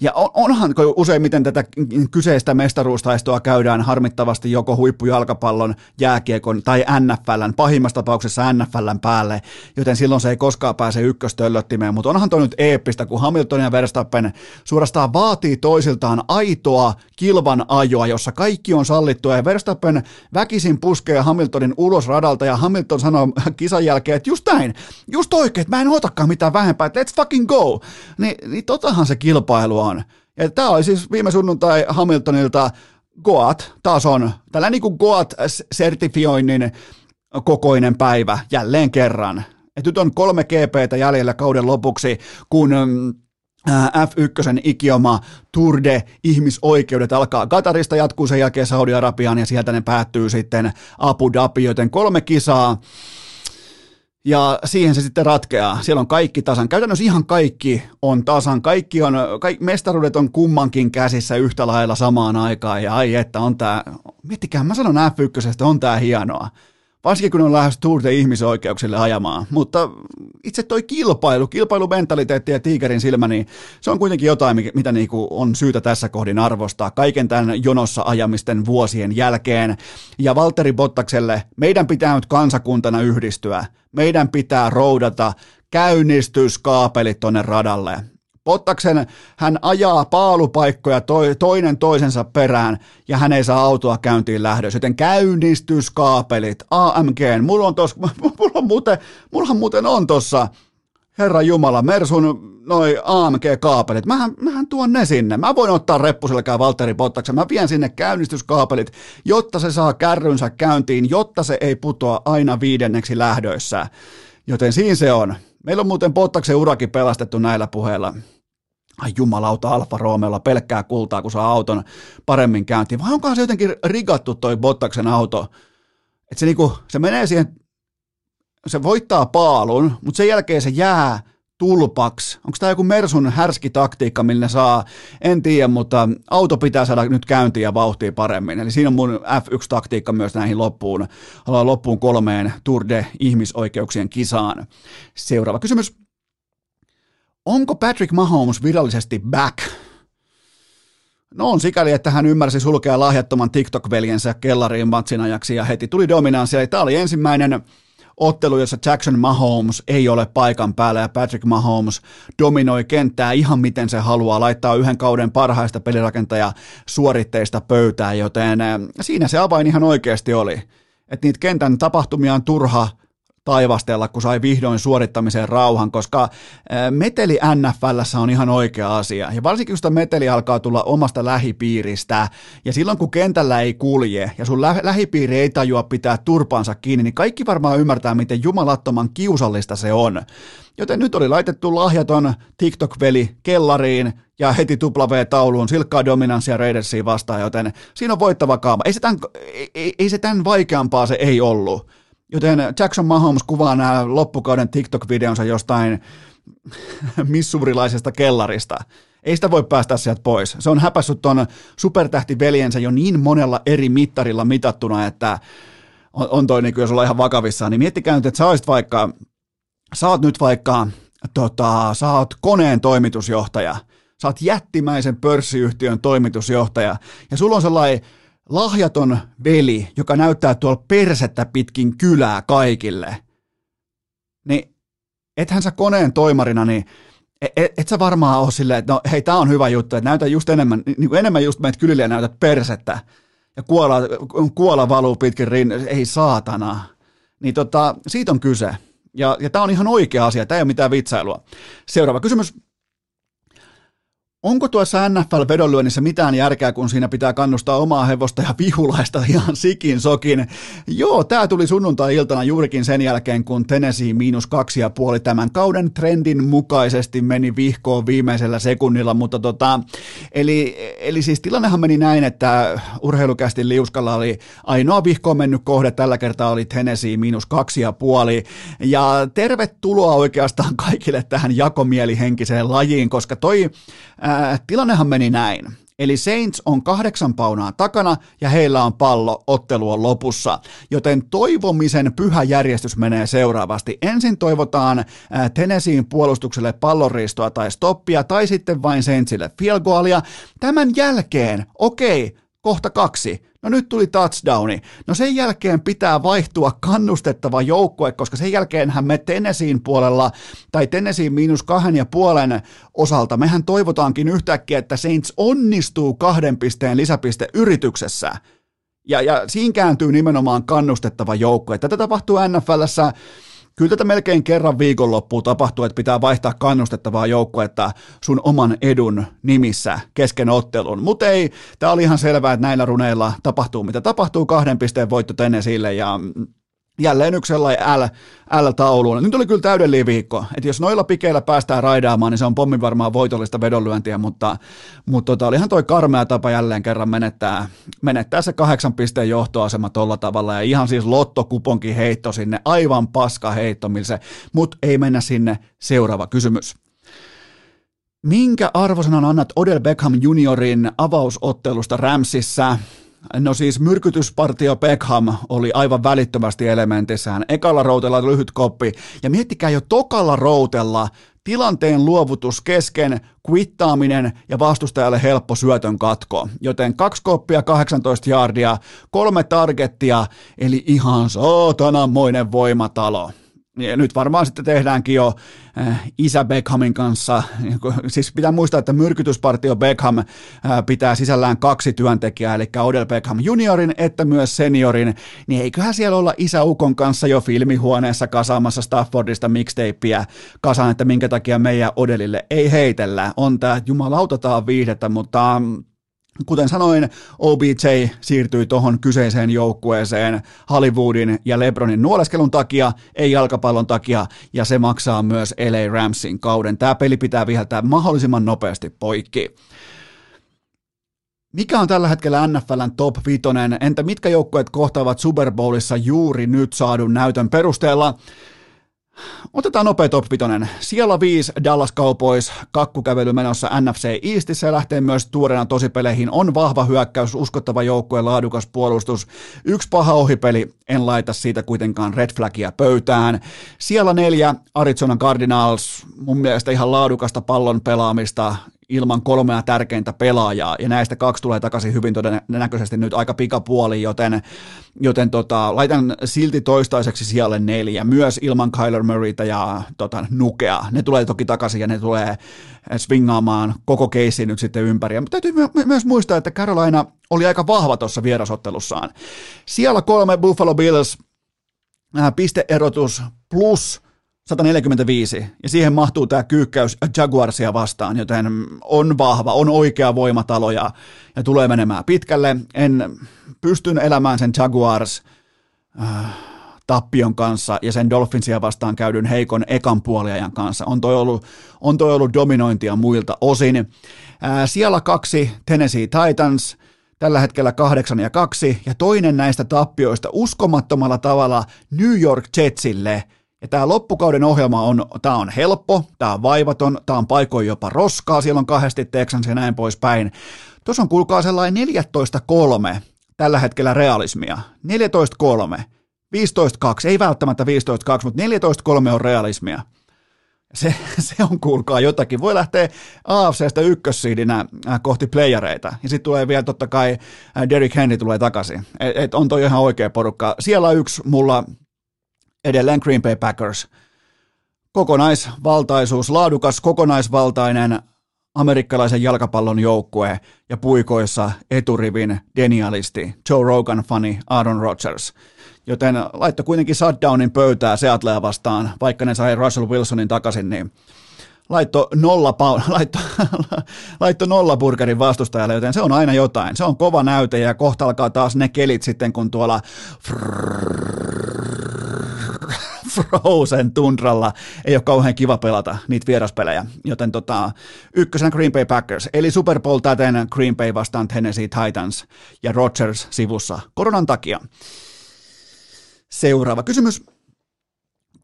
ja on, onhan useimmiten tätä kyseistä mestaruustaistoa käydään harmittavasti joko huippujalkapallon, jääkiekon tai NFLn, pahimmassa tapauksessa NFLn päälle, joten silloin se ei koskaan pääse ykköstöllöttimeen, mutta onhan toi nyt eeppistä, kun Hamilton ja Verstappen suorastaan vaatii toisiltaan aitoa kilvan ajoa, jossa kaikki on sallittua ja Verstappen väkisin puskee Hamiltonin ulos radalta ja Hamilton sanoo kisan jälkeen, että just näin, just oikein, että mä en otakaan mitään vähempää, että let's fucking go. Ni, niin totahan se kilpailu on. Ja tämä oli siis viime sunnuntai Hamiltonilta Goat, taas on tällä niin kuin Goat-sertifioinnin kokoinen päivä jälleen kerran. Et nyt on kolme GPtä jäljellä kauden lopuksi, kun mm, F1 ikioma Tour de ihmisoikeudet alkaa Katarista, jatkuu sen jälkeen Saudi-Arabiaan ja sieltä ne päättyy sitten Abu Dhabi, joten kolme kisaa ja siihen se sitten ratkeaa. Siellä on kaikki tasan. Käytännössä ihan kaikki on tasan. Kaikki on, kaikki, mestaruudet on kummankin käsissä yhtä lailla samaan aikaan. Ja ai että on tää, miettikää, mä sanon F1, on tää hienoa. Varsinkin kun on lähes de ihmisoikeuksille ajamaan. Mutta itse toi kilpailu, kilpailumentaliteetti ja tiikerin silmä, niin se on kuitenkin jotain, mitä niinku on syytä tässä kohdin arvostaa kaiken tämän jonossa ajamisten vuosien jälkeen. Ja Valtteri Bottakselle, meidän pitää nyt kansakuntana yhdistyä. Meidän pitää roudata käynnistyskaapelit tonne radalle. Pottaksen hän ajaa paalupaikkoja toi, toinen toisensa perään ja hän ei saa autoa käyntiin lähdössä, joten käynnistyskaapelit, AMG, mulla on tos, mulla on muuten, mullahan muuten on tossa, Herra Jumala, Mersun noi AMG-kaapelit, mähän, mähän tuon ne sinne. Mä voin ottaa reppuselkään Valtteri Bottaksen, mä vien sinne käynnistyskaapelit, jotta se saa kärrynsä käyntiin, jotta se ei putoa aina viidenneksi lähdöissä. Joten siinä se on. Meillä on muuten Bottaksen urakin pelastettu näillä puheilla ai jumalauta Alfa Romeolla pelkkää kultaa, kun saa auton paremmin käyntiin. Vai onkohan se jotenkin rigattu toi Bottaksen auto, että se, niinku, se menee siihen se voittaa paalun, mutta sen jälkeen se jää tulpaksi. Onko tämä joku Mersun härski taktiikka, millä saa, en tiedä, mutta auto pitää saada nyt käyntiin ja vauhtia paremmin. Eli siinä on mun F1-taktiikka myös näihin loppuun, haluan loppuun kolmeen Tour de ihmisoikeuksien kisaan. Seuraava kysymys. Onko Patrick Mahomes virallisesti back? No on sikäli, että hän ymmärsi sulkea lahjattoman TikTok-veljensä kellariin matsin ajaksi ja heti tuli dominanssi. Eli tämä oli ensimmäinen ottelu, jossa Jackson Mahomes ei ole paikan päällä ja Patrick Mahomes dominoi kenttää ihan miten se haluaa, laittaa yhden kauden parhaista pelirakentaja suoritteista pöytään, joten eh, siinä se avain ihan oikeasti oli. Että niitä kentän tapahtumia on turha taivastella, kun sai vihdoin suorittamiseen rauhan, koska meteli NFLssä on ihan oikea asia. Ja varsinkin kun sitä meteli alkaa tulla omasta lähipiiristä, ja silloin kun kentällä ei kulje, ja sun lä- lähipiiri ei tajua pitää turpansa kiinni, niin kaikki varmaan ymmärtää, miten jumalattoman kiusallista se on. Joten nyt oli laitettu lahjaton TikTok-veli kellariin ja heti W-tauluun silkkaa dominanssia Raidersiin vastaan, joten siinä on voittava kaama. Ei se tämän, ei, ei se tämän vaikeampaa se ei ollut. Joten Jackson Mahomes kuvaa nämä loppukauden TikTok-videonsa jostain missurilaisesta kellarista. Ei sitä voi päästä sieltä pois. Se on häpässyt ton supertähtiveljensä jo niin monella eri mittarilla mitattuna, että on, on toi, niin jos ollaan ihan vakavissaan, niin miettikää nyt, että sä olisit vaikka, sä oot nyt vaikka, tota, sä oot koneen toimitusjohtaja, sä oot jättimäisen pörssiyhtiön toimitusjohtaja, ja sulla on sellainen lahjaton veli, joka näyttää tuolla persettä pitkin kylää kaikille, niin ethän sä koneen toimarina, niin et, et, et sä varmaan ole silleen, että no hei, tää on hyvä juttu, että näytä just enemmän, niin kuin enemmän just meitä kylille ja näytät persettä, ja kuola, kuola valuu pitkin rin, ei saatana. Niin tota, siitä on kyse. Ja, ja tämä on ihan oikea asia, tämä ei ole mitään vitsailua. Seuraava kysymys. Onko tuossa NFL-vedonlyönnissä mitään järkeä, kun siinä pitää kannustaa omaa hevosta ja vihulaista ihan sikin sokin? Joo, tämä tuli sunnuntai-iltana juurikin sen jälkeen, kun Tennessee miinus kaksi ja puoli tämän kauden trendin mukaisesti meni vihkoon viimeisellä sekunnilla, mutta tota, eli, eli siis tilannehan meni näin, että urheilukästi liuskalla oli ainoa vihkoon mennyt kohde, tällä kertaa oli Tennessee miinus kaksi ja puoli, ja tervetuloa oikeastaan kaikille tähän jakomielihenkiseen lajiin, koska toi Ää, tilannehan meni näin. Eli Saints on kahdeksan paunaa takana ja heillä on pallo, ottelu on lopussa. Joten toivomisen pyhä järjestys menee seuraavasti. Ensin toivotaan Tennesseein puolustukselle palloristoa tai stoppia tai sitten vain Saintsille field goalia. Tämän jälkeen, okei, kohta kaksi. No nyt tuli touchdowni. No sen jälkeen pitää vaihtua kannustettava joukkue, koska sen jälkeenhän me Tennesseein puolella tai Tennesseein miinus kahden ja puolen osalta, mehän toivotaankin yhtäkkiä, että Saints onnistuu kahden pisteen lisäpiste yrityksessä. Ja, ja siinä kääntyy nimenomaan kannustettava joukkue. Tätä tapahtuu NFLssä kyllä tätä melkein kerran viikonloppuun tapahtuu, että pitää vaihtaa kannustettavaa joukkuetta sun oman edun nimissä kesken ottelun. Mutta ei, tämä oli ihan selvää, että näillä runeilla tapahtuu mitä tapahtuu, kahden pisteen voitto sille ja jälleen yksi sellainen L, L-tauluun. Nyt oli kyllä täydellinen viikko, että jos noilla pikeillä päästään raidaamaan, niin se on pommin varmaan voitollista vedonlyöntiä, mutta, mutta tota, olihan toi karmea tapa jälleen kerran menettää, menettää se kahdeksan pisteen johtoasema tolla tavalla, ja ihan siis lottokuponkin heitto sinne, aivan paska heitto, se, mutta ei mennä sinne. Seuraava kysymys. Minkä arvosanan annat Odell Beckham juniorin avausottelusta Ramsissa? No siis myrkytyspartio Beckham oli aivan välittömästi elementissään. Ekalla routella lyhyt koppi. Ja miettikää jo tokalla routella tilanteen luovutus kesken, kvittaaminen ja vastustajalle helppo syötön katko. Joten kaksi koppia, 18 jardia, kolme targettia, eli ihan saatananmoinen voimatalo. Ja nyt varmaan sitten tehdäänkin jo äh, isä Beckhamin kanssa, siis pitää muistaa, että myrkytyspartio Beckham äh, pitää sisällään kaksi työntekijää, eli Odell Beckham juniorin että myös seniorin, niin eiköhän siellä olla isä Ukon kanssa jo filmihuoneessa kasaamassa Staffordista mixtapeä kasaan, että minkä takia meidän Odellille ei heitellä. On tämä jumalauta viihdettä, mutta Kuten sanoin, OBJ siirtyi tuohon kyseiseen joukkueeseen Hollywoodin ja LeBronin nuoleskelun takia, ei jalkapallon takia, ja se maksaa myös LA Ramsin kauden. Tämä peli pitää viheltää mahdollisimman nopeasti poikki. Mikä on tällä hetkellä NFLn top 5? Entä mitkä joukkueet kohtaavat Super Bowlissa juuri nyt saadun näytön perusteella? Otetaan nopea top 5. Siellä 5 Dallas Cowboys, kakkukävely menossa NFC Eastissä ja lähtee myös tuoreena tosipeleihin. On vahva hyökkäys, uskottava joukkue, laadukas puolustus. Yksi paha ohipeli, en laita siitä kuitenkaan red flagia pöytään. Siellä neljä Arizona Cardinals, mun mielestä ihan laadukasta pallon pelaamista, ilman kolmea tärkeintä pelaajaa, ja näistä kaksi tulee takaisin hyvin todennäköisesti nyt aika pikapuoli, joten, joten tota, laitan silti toistaiseksi siellä neljä, myös ilman Kyler Murrayta ja tota, Nukea. Ne tulee toki takaisin ja ne tulee swingaamaan koko keissi nyt sitten ympäri. Mutta täytyy my- myös muistaa, että Carolina oli aika vahva tuossa vierasottelussaan. Siellä kolme Buffalo Bills, äh, pisteerotus plus 145, ja siihen mahtuu tämä kyykkäys Jaguarsia vastaan, joten on vahva, on oikea voimatalo ja, ja tulee menemään pitkälle. En pystyn elämään sen Jaguars äh, tappion kanssa ja sen Dolphinsia vastaan käydyn heikon ekan puoliajan kanssa. On toi ollut, on toi ollut dominointia muilta osin. Äh, siellä kaksi Tennessee Titans, tällä hetkellä kahdeksan ja kaksi, ja toinen näistä tappioista uskomattomalla tavalla New York Jetsille – ja tämä loppukauden ohjelma on, tämä on helppo, tämä on vaivaton, tämä on paikoin jopa roskaa, siellä on kahdesti Texans ja näin poispäin. Tuossa on kuulkaa sellainen 14-3 tällä hetkellä realismia. 14-3, 15-2, ei välttämättä 15-2, mutta 14-3 on realismia. Se, se on kuulkaa jotakin. Voi lähteä AFCstä ykkössiidinä äh, kohti playereita. Ja sitten tulee vielä totta kai äh, Derrick Henry tulee takaisin. Et, et on toi ihan oikea porukka. Siellä yksi mulla edelleen Green Bay Packers. Kokonaisvaltaisuus, laadukas kokonaisvaltainen amerikkalaisen jalkapallon joukkue ja puikoissa eturivin denialisti Joe Rogan fani Aaron Rodgers. Joten laitto kuitenkin shutdownin pöytää Seattlea vastaan, vaikka ne sai Russell Wilsonin takaisin, niin laitto nolla, laitto, laitto nolla burgerin vastustajalle, joten se on aina jotain. Se on kova näyte ja kohta alkaa taas ne kelit sitten, kun tuolla Frozen tundralla ei ole kauhean kiva pelata niitä vieraspelejä, joten tota, ykkösenä Green Bay Packers, eli Super Bowl täten Green Bay vastaan Tennessee Titans ja Rodgers sivussa koronan takia. Seuraava kysymys.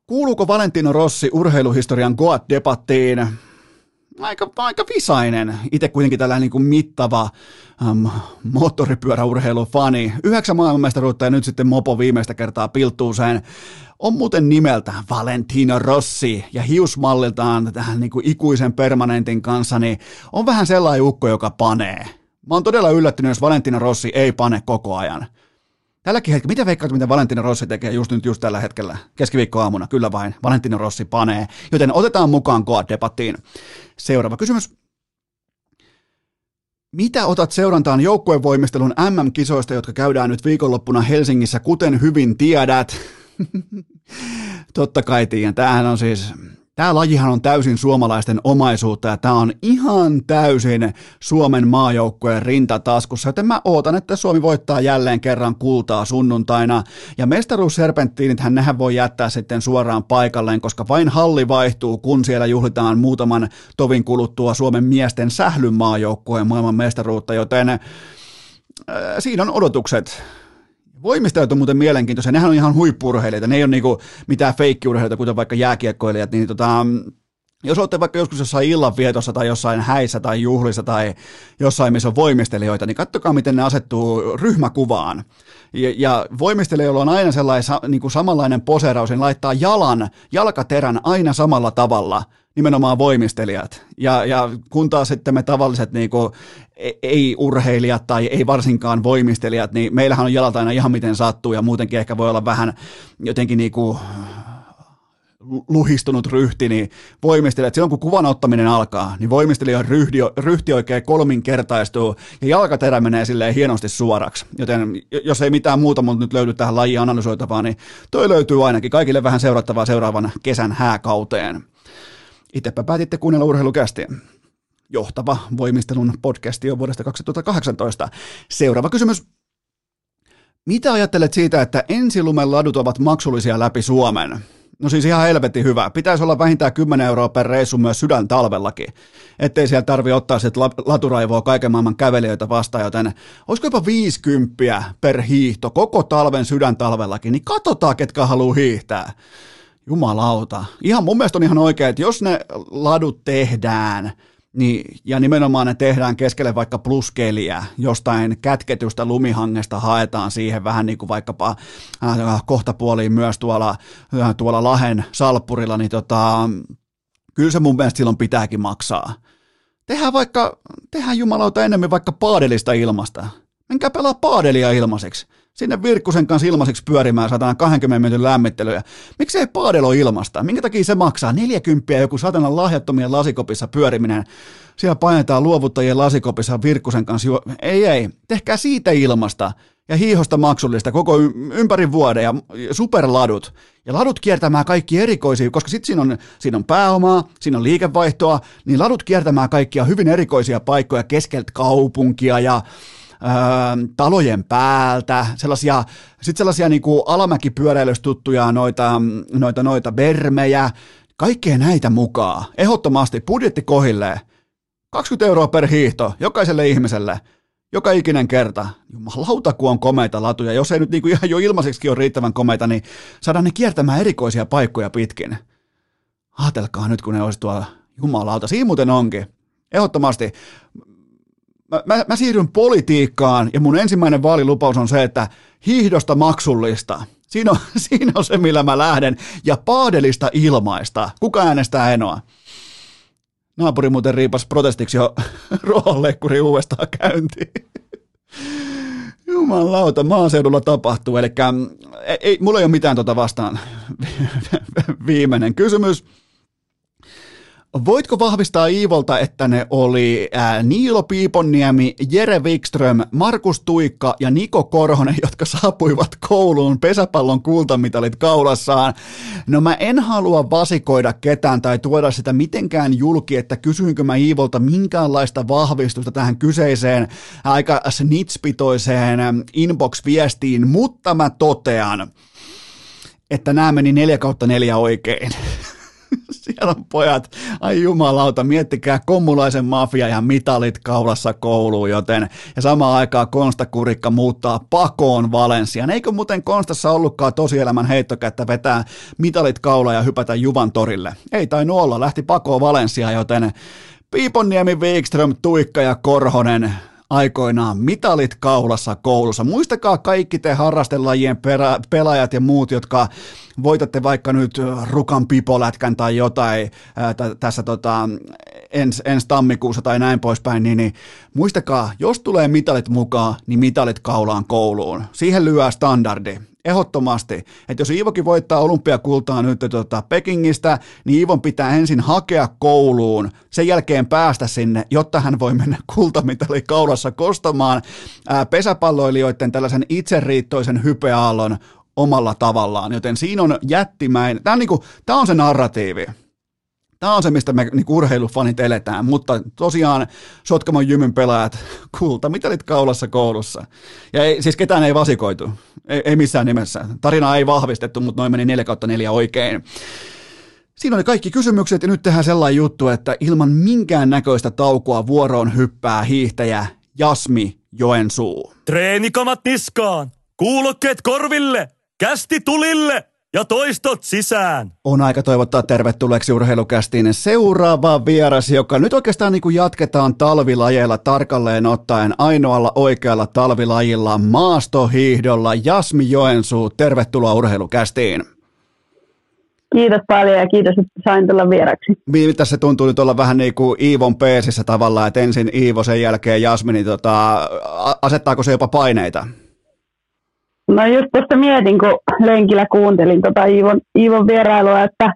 Kuuluuko Valentino Rossi urheiluhistorian Goat-debattiin? Aika, aika visainen. Itse kuitenkin tällainen niin kuin mittava ähm, moottoripyöräurheilufani. Yhdeksän maailmanmestaruutta ja nyt sitten Mopo viimeistä kertaa pilttuuseen. On muuten nimeltä Valentino Rossi ja hiusmalliltaan tähän niin kuin ikuisen permanentin kanssa, niin on vähän sellainen ukko, joka panee. Mä oon todella yllättynyt, jos Valentino Rossi ei pane koko ajan. Tälläkin hetkellä, mitä veikkaat, mitä Valentino Rossi tekee just nyt just tällä hetkellä, keskiviikkoaamuna, kyllä vain, Valentino Rossi panee, joten otetaan mukaan Goat-debattiin. Seuraava kysymys. Mitä otat seurantaan joukkuevoimistelun MM-kisoista, jotka käydään nyt viikonloppuna Helsingissä, kuten hyvin tiedät? Totta kai tiedän. Tämähän on siis Tämä lajihan on täysin suomalaisten omaisuutta ja tämä on ihan täysin Suomen maajoukkueen rintataskussa, joten mä ootan, että Suomi voittaa jälleen kerran kultaa sunnuntaina. Ja mestaruusserpenttiinithän nehän voi jättää sitten suoraan paikalleen, koska vain halli vaihtuu, kun siellä juhlitaan muutaman tovin kuluttua Suomen miesten sählyn maajoukkueen maailman mestaruutta, joten äh, siinä on odotukset Voimistajat on muuten mielenkiintoisia, nehän on ihan huippurheilijoita, ne ei ole niinku mitään feikkiurheilijoita, kuten vaikka jääkiekkoilijat, niin tota, jos olette vaikka joskus jossain illanvietossa tai jossain häissä tai juhlissa tai jossain, missä on voimistelijoita, niin katsokaa, miten ne asettuu ryhmäkuvaan. Ja, ja voimistelijoilla on aina sellainen niin kuin samanlainen poseraus, niin laittaa jalan, jalkaterän aina samalla tavalla, nimenomaan voimistelijat. Ja, ja kun taas sitten me tavalliset niin kuin, e, ei-urheilijat tai ei varsinkaan voimistelijat, niin meillähän on jalat aina ihan miten sattuu ja muutenkin ehkä voi olla vähän jotenkin niin kuin luhistunut ryhti, niin voimistelee, että silloin kun kuvan ottaminen alkaa, niin voimistelijan ryhti, ryhti oikein kolminkertaistuu ja jalkaterä menee silleen hienosti suoraksi. Joten jos ei mitään muuta mutta nyt löydy tähän lajiin analysoitavaa, niin toi löytyy ainakin kaikille vähän seurattavaa seuraavan kesän hääkauteen. Itsepä päätitte kuunnella urheilukästiä. Johtava voimistelun podcasti on vuodesta 2018. Seuraava kysymys. Mitä ajattelet siitä, että ensilumen ladut ovat maksullisia läpi Suomen? No siis ihan helvetin hyvä. Pitäisi olla vähintään 10 euroa per reissu myös sydän talvellakin, ettei siellä tarvi ottaa sit laturaivoa kaiken maailman kävelijöitä vastaan, joten olisiko jopa 50 per hiihto koko talven sydän talvellakin, niin katsotaan, ketkä haluaa hiihtää. Jumalauta. Ihan mun mielestä on ihan oikein, että jos ne ladut tehdään, niin, ja nimenomaan ne tehdään keskelle vaikka pluskeliä, jostain kätketystä lumihangesta haetaan siihen vähän niin kuin vaikkapa äh, kohtapuoliin myös tuolla, äh, tuolla Lahen salppurilla, niin tota, kyllä se mun mielestä silloin pitääkin maksaa. Tehdään vaikka, tehdään jumalauta enemmän vaikka paadelista ilmasta. Menkää pelaa paadelia ilmaiseksi sinne Virkkusen kanssa ilmaiseksi pyörimään, saadaan 20 minuutin lämmittelyä. Miksei paadelo ilmasta? Minkä takia se maksaa? 40 joku satanan lahjattomien lasikopissa pyöriminen. Siellä painetaan luovuttajien lasikopissa Virkkusen kanssa. Juo... Ei, ei. Tehkää siitä ilmasta ja hiihosta maksullista koko ympäri vuoden ja superladut. Ja ladut kiertämään kaikki erikoisia, koska sitten siinä on, siinä on pääomaa, siinä on liikevaihtoa, niin ladut kiertämään kaikkia hyvin erikoisia paikkoja keskeltä kaupunkia ja talojen päältä, sellaisia, sitten sellaisia niin kuin alamäkipyöräilystä tuttuja noita, noita, noita bermejä, kaikkea näitä mukaan. Ehdottomasti budjetti kohilleen. 20 euroa per hiihto jokaiselle ihmiselle. Joka ikinen kerta. Jumalauta, kun on komeita latuja. Jos ei nyt niin kuin ihan jo ilmaiseksi ole riittävän komeita, niin saadaan ne kiertämään erikoisia paikkoja pitkin. Aatelkaa nyt, kun ne olisi tuolla jumalauta. Siinä muuten onkin. Ehdottomasti mä, mä, mä siirryn politiikkaan ja mun ensimmäinen vaalilupaus on se, että hiihdosta maksullista. Siinä on, siinä on se, millä mä lähden. Ja paadelista ilmaista. Kuka äänestää Enoa? Naapuri muuten riipas protestiksi jo ruohonleikkuri uudestaan käyntiin. Jumalauta, maaseudulla tapahtuu. Eli ei, ei, mulla ei ole mitään tuota vastaan. Viimeinen kysymys. Voitko vahvistaa Iivolta, että ne oli ää, Niilo Piiponniemi, Jere Wikström, Markus Tuikka ja Niko Korhonen, jotka saapuivat kouluun pesäpallon kultamitalit kaulassaan? No mä en halua vasikoida ketään tai tuoda sitä mitenkään julki, että kysyinkö mä Iivolta minkäänlaista vahvistusta tähän kyseiseen aika snitspitoiseen inbox-viestiin, mutta mä totean, että nämä meni 4 kautta 4 oikein. Siellä on pojat, ai jumalauta, miettikää kommulaisen mafia ja mitalit kaulassa kouluun, joten ja samaan aikaan Konsta Kurikka muuttaa pakoon Valensiaan. Eikö muuten Konstassa ollutkaan tosielämän heittokättä vetää mitalit kaula ja hypätä Juvan torille? Ei tainnut olla, lähti pakoon Valensiaan, joten Piiponniemi, Wikström, Tuikka ja Korhonen aikoinaan mitalit kaulassa koulussa. Muistakaa kaikki te harrastelajien perä, pelaajat ja muut, jotka voitatte vaikka nyt rukan pipolätkän tai jotain ää, t- tässä tota, ens, ens tammikuussa tai näin poispäin, niin, niin muistakaa, jos tulee mitalit mukaan, niin mitalit kaulaan kouluun. Siihen lyö standardi ehdottomasti, että jos Iivokin voittaa olympiakultaa nyt tota Pekingistä, niin Iivon pitää ensin hakea kouluun, sen jälkeen päästä sinne, jotta hän voi mennä kultamitali kaulassa kostamaan ää, pesäpalloilijoiden tällaisen itseriittoisen hypeaallon omalla tavallaan, joten siinä on jättimäinen, tämä on, niinku, on se narratiivi, Tämä on se, mistä me niin urheilufanit eletään, mutta tosiaan Sotkamon jymyn pelaajat, kulta, mitä olit kaulassa koulussa? Ja ei, siis ketään ei vasikoitu, ei, ei missään nimessä. Tarina ei vahvistettu, mutta noin meni 4 kautta 4 oikein. Siinä oli kaikki kysymykset ja nyt tehdään sellainen juttu, että ilman minkään näköistä taukoa vuoroon hyppää hiihtäjä Jasmi Joensuu. Treenikamat niskaan, kuulokkeet korville, kästi tulille ja toistot sisään. On aika toivottaa tervetulleeksi urheilukästiin seuraava vieras, joka nyt oikeastaan niin kuin jatketaan talvilajeilla tarkalleen ottaen ainoalla oikealla talvilajilla maastohiihdolla. Jasmi Joensuu, tervetuloa urheilukästiin. Kiitos paljon ja kiitos, että sain tulla vieraksi. Miltä se tuntuu nyt olla vähän niin kuin Iivon peesissä tavallaan, että ensin Iivo, sen jälkeen Jasmi, niin tota, asettaako se jopa paineita? No just tuosta mietin, kun lenkillä kuuntelin tota Iivon, Iivon vierailua, että,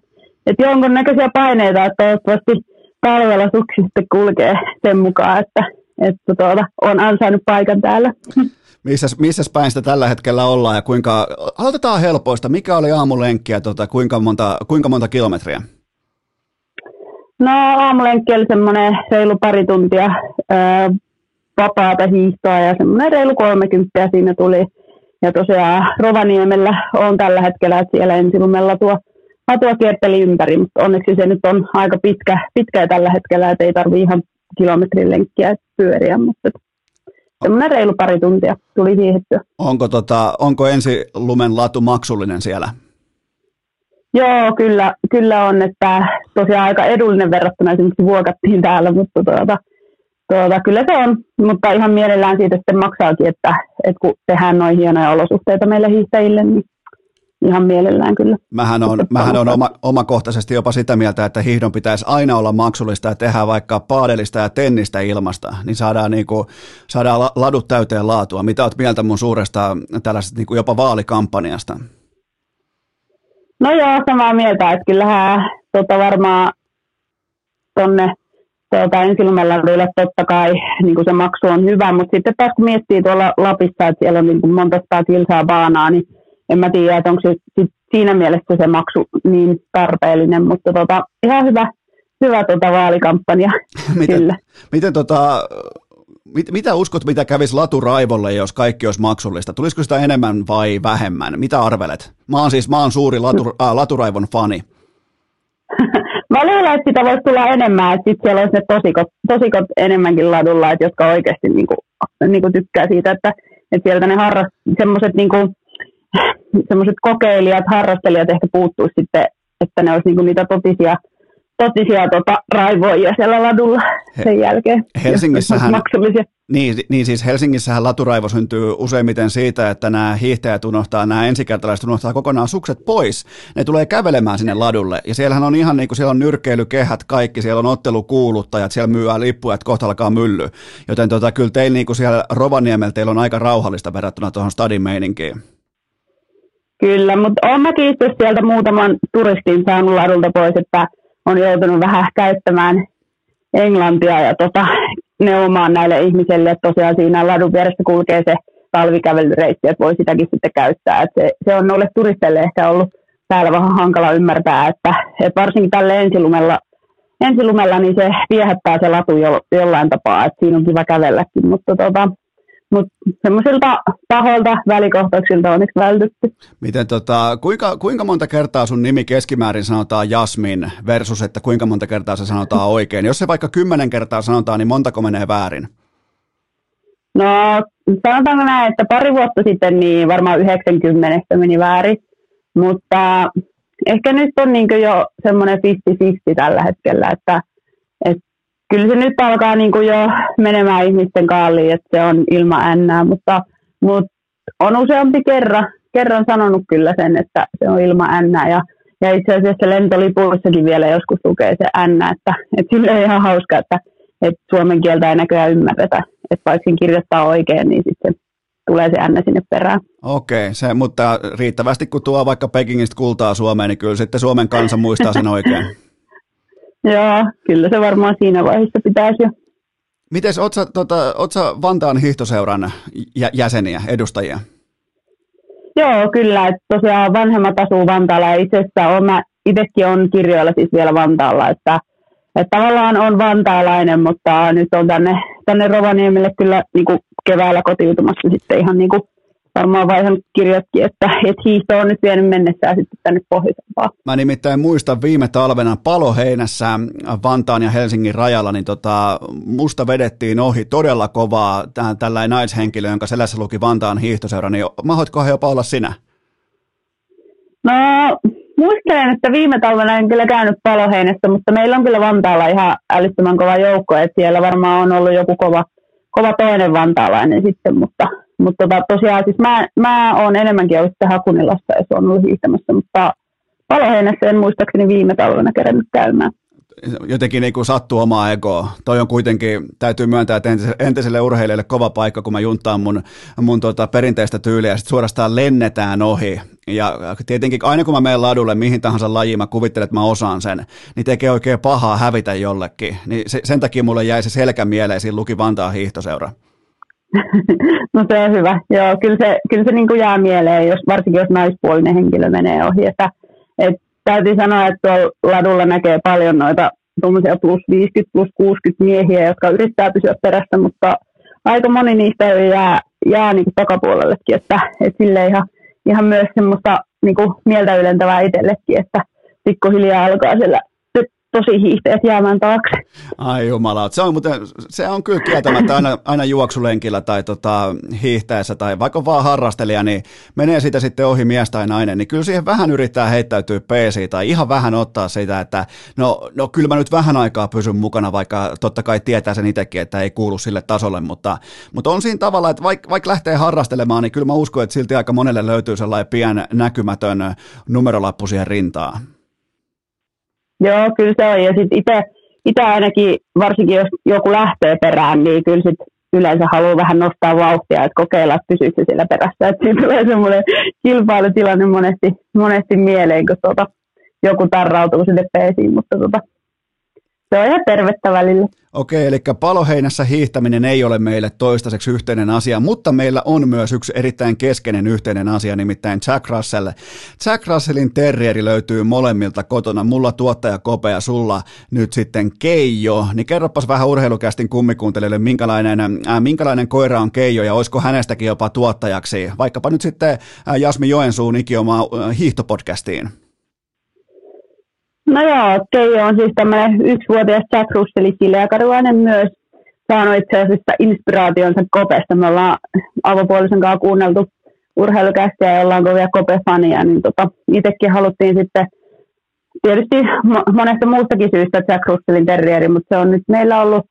että näköisiä paineita, että toivottavasti talvella suksi sitten kulkee sen mukaan, että, että tuota, on ansainnut paikan täällä. Missä, missä päin sitä tällä hetkellä ollaan ja kuinka, aloitetaan helpoista, mikä oli aamulenkki ja tota, kuinka, monta, kuinka monta kilometriä? No aamulenkki oli semmoinen reilu pari tuntia ää, vapaata hiihtoa ja semmoinen reilu 30 siinä tuli ja tosiaan Rovaniemellä on tällä hetkellä, että siellä ensilumella tuo latua kierteli ympäri, mutta onneksi se nyt on aika pitkä, pitkä tällä hetkellä, että ei tarvitse ihan kilometrin lenkkiä pyöriä, mutta semmoinen reilu pari tuntia tuli hiihettyä. Onko, tota, onko ensi lumen latu maksullinen siellä? Joo, kyllä, kyllä on, että tosiaan aika edullinen verrattuna esimerkiksi vuokattiin täällä, mutta tuota, tuota, kyllä se on, mutta ihan mielellään siitä sitten maksaakin, että, että kun tehdään noin hienoja olosuhteita meille hiihtäjille, niin ihan mielellään kyllä. Mähän on, mähän on oma, omakohtaisesti jopa sitä mieltä, että hiihdon pitäisi aina olla maksullista ja tehdä vaikka paadelista ja tennistä ilmasta, niin saadaan, niin kuin, saadaan ladut täyteen laatua. Mitä olet mieltä mun suuresta tällaisesta niin kuin jopa vaalikampanjasta? No joo, samaa mieltä, että kyllähän tota varmaan tuonne tuota, ensilumelladuille totta kai niin kuin se maksu on hyvä, mutta sitten taas kun miettii tuolla Lapissa, että siellä on niin kuin monta sata kilsaa baanaa, niin en mä tiedä, että onko se sit siinä mielessä se maksu niin tarpeellinen, mutta tota, ihan hyvä, hyvä tota vaalikampanja. miten, kyllä. miten tota, mit, mitä uskot, mitä kävisi laturaivolle, jos kaikki olisi maksullista? Tulisiko sitä enemmän vai vähemmän? Mitä arvelet? Mä oon siis mä oon suuri latu, äh, laturaivon fani. Mä luulen, että sitä voisi tulla enemmän, että sitten siellä olisi ne tosikot, tosikot enemmänkin ladulla, että jotka oikeasti niinku, niinku tykkää siitä, että, että sieltä ne harrast, semmoiset niinku, semmoiset kokeilijat, harrastelijat ehkä puuttuisi sitten, että ne olisi niinku niitä totisia totisia tota, raivoja siellä ladulla sen jälkeen. Helsingissähän, niin, niin siis Helsingissähän laturaivo syntyy useimmiten siitä, että nämä hiihtäjät unohtaa, nämä ensikertalaiset unohtaa kokonaan sukset pois. Ne tulee kävelemään sinne ladulle ja siellähän on ihan niin kuin siellä on nyrkeilykehät kaikki, siellä on ottelukuuluttajat, siellä myyää lippuja, että kohta alkaa mylly. Joten tota, kyllä teillä niin kuin siellä Rovaniemellä teillä on aika rauhallista verrattuna tuohon stadin meininkiin. Kyllä, mutta olen mäkin sieltä muutaman turistin saanut ladulta pois, että on joutunut vähän käyttämään englantia ja tota, neuvomaan näille ihmisille, että tosiaan siinä ladun vieressä kulkee se talvikävelyreitti, että voi sitäkin sitten käyttää. Että se, se on noille turisteille ehkä ollut täällä vähän hankala ymmärtää, että, että varsinkin tälle ensilumella, ensilumella niin se viehättää se latu jo, jollain tapaa, että siinä on kiva kävelläkin, mutta tota, mutta semmoisilta pahoilta välikohtauksilta on vältytty. Miten tota, kuinka, kuinka monta kertaa sun nimi keskimäärin sanotaan Jasmin versus, että kuinka monta kertaa se sanotaan oikein? Jos se vaikka kymmenen kertaa sanotaan, niin montako menee väärin? No sanotaanko näin, että pari vuotta sitten niin varmaan 90 meni väärin, mutta ehkä nyt on niin jo semmoinen 50-50 tällä hetkellä, että, että kyllä se nyt alkaa niin kuin jo menemään ihmisten kaaliin, että se on ilma ännää, mutta, mutta on useampi kerran, kerran sanonut kyllä sen, että se on ilma ännää ja, ja itse asiassa lentolipuissakin vielä joskus lukee se ännä, että, että sille on ihan hauska, että, että suomen kieltä ei näköjään ymmärretä, että vaikka kirjoittaa oikein, niin sitten tulee se ännä sinne perään. Okei, se, mutta riittävästi kun tuo vaikka Pekingistä kultaa Suomeen, niin kyllä sitten Suomen kansa muistaa sen oikein. Joo, kyllä se varmaan siinä vaiheessa pitäisi jo. Mites, oot sä, tota, oot sä Vantaan hiihtoseuran jäseniä, edustajia? Joo, kyllä. Että tosiaan vanhemmat asuu Vantaalla ja itse asiassa mä itsekin on kirjoilla siis vielä Vantaalla, että, että tavallaan on vantaalainen, mutta nyt on tänne, tänne Rovaniemelle kyllä niin kuin keväällä kotiutumassa sitten ihan niin kuin varmaan vaihan kirjatkin, että, että hiihto on nyt vienyt mennessään sitten tänne pohjoisempaan. Mä nimittäin muistan viime talvena paloheinässä Vantaan ja Helsingin rajalla, niin tota, musta vedettiin ohi todella kovaa tähän tällainen naishenkilö, jonka selässä luki Vantaan hiihtoseura, niin mahoitkohan jopa olla sinä? No muistelen, että viime talvena en kyllä käynyt paloheinässä, mutta meillä on kyllä Vantaalla ihan älyttömän kova joukko, että siellä varmaan on ollut joku kova, kova toinen vantaalainen sitten, mutta mutta tota, tosiaan siis mä, mä oon enemmänkin ollut sitten Hakunilassa ja se on ollut hiihtämässä, mutta Paloheinässä en muistaakseni viime talvena kerännyt käymään jotenkin niin kuin sattuu omaa egoa. Toi on kuitenkin, täytyy myöntää, että entiselle urheilijalle kova paikka, kun mä juntaan mun, mun tota perinteistä tyyliä ja sitten suorastaan lennetään ohi. Ja tietenkin aina kun mä menen ladulle, mihin tahansa lajiin, mä kuvittelen, että mä osaan sen, niin tekee oikein pahaa hävitä jollekin. Niin se, sen takia mulle jäi se selkä mieleen siinä Luki Vantaa hiihtoseura. no se on hyvä. Joo, kyllä se, kyllä se niin kuin jää mieleen, jos, varsinkin jos naispuolinen henkilö menee ohi. Että, et, täytyy sanoa, että tuolla ladulla näkee paljon noita tuommoisia plus 50, plus 60 miehiä, jotka yrittää pysyä perässä, mutta aika moni niistä jää, jää niin kuin takapuolellekin, että, että sille ihan, ihan myös semmoista niin kuin mieltä ylentävää itsellekin, että pikkuhiljaa alkaa siellä tosi hiihtäjät jäämään taakse. Ai jumala, se on, muuten, se on kyllä kieltämättä aina, aina juoksulenkillä tai tota, hiihtäessä tai vaikka vaan harrastelija, niin menee siitä sitten ohi mies tai nainen, niin kyllä siihen vähän yrittää heittäytyä peesiin tai ihan vähän ottaa sitä, että no, no kyllä mä nyt vähän aikaa pysyn mukana, vaikka totta kai tietää sen itsekin, että ei kuulu sille tasolle, mutta, mutta on siinä tavalla, että vaikka, vaikka lähtee harrastelemaan, niin kyllä mä uskon, että silti aika monelle löytyy sellainen pien näkymätön numerolappu siihen rintaan. Joo, kyllä se on. Ja sitten itse, ainakin, varsinkin jos joku lähtee perään, niin kyllä sit yleensä haluaa vähän nostaa vauhtia, että kokeilla, että pysyykö sillä perässä. Että siinä tulee semmoinen kilpailutilanne monesti, monesti mieleen, kun tuota, joku tarrautuu sinne peesiin, mutta tuota, se on ihan tervettä välillä. Okei, eli paloheinässä hiihtäminen ei ole meille toistaiseksi yhteinen asia, mutta meillä on myös yksi erittäin keskeinen yhteinen asia, nimittäin Jack Russell. Jack Russellin terrieri löytyy molemmilta kotona, mulla tuottaja Kopea, sulla nyt sitten Keijo, niin kerropas vähän urheilukästin kummikuuntelijoille, minkälainen, äh, minkälainen koira on Keijo ja olisiko hänestäkin jopa tuottajaksi, vaikkapa nyt sitten äh, Jasmi Joensuun ikiomaa äh, hiihtopodcastiin. No joo, Keijo on siis tämmöinen yksivuotias Jack Russell Sileakarilainen myös saanut itse asiassa inspiraationsa Kopesta. Me ollaan avopuolisen kanssa kuunneltu urheilukästiä ja ollaan kovia Kope-fania, niin tota, itsekin haluttiin sitten tietysti monesta muustakin syystä Jack Russellin terrieri, mutta se on nyt meillä ollut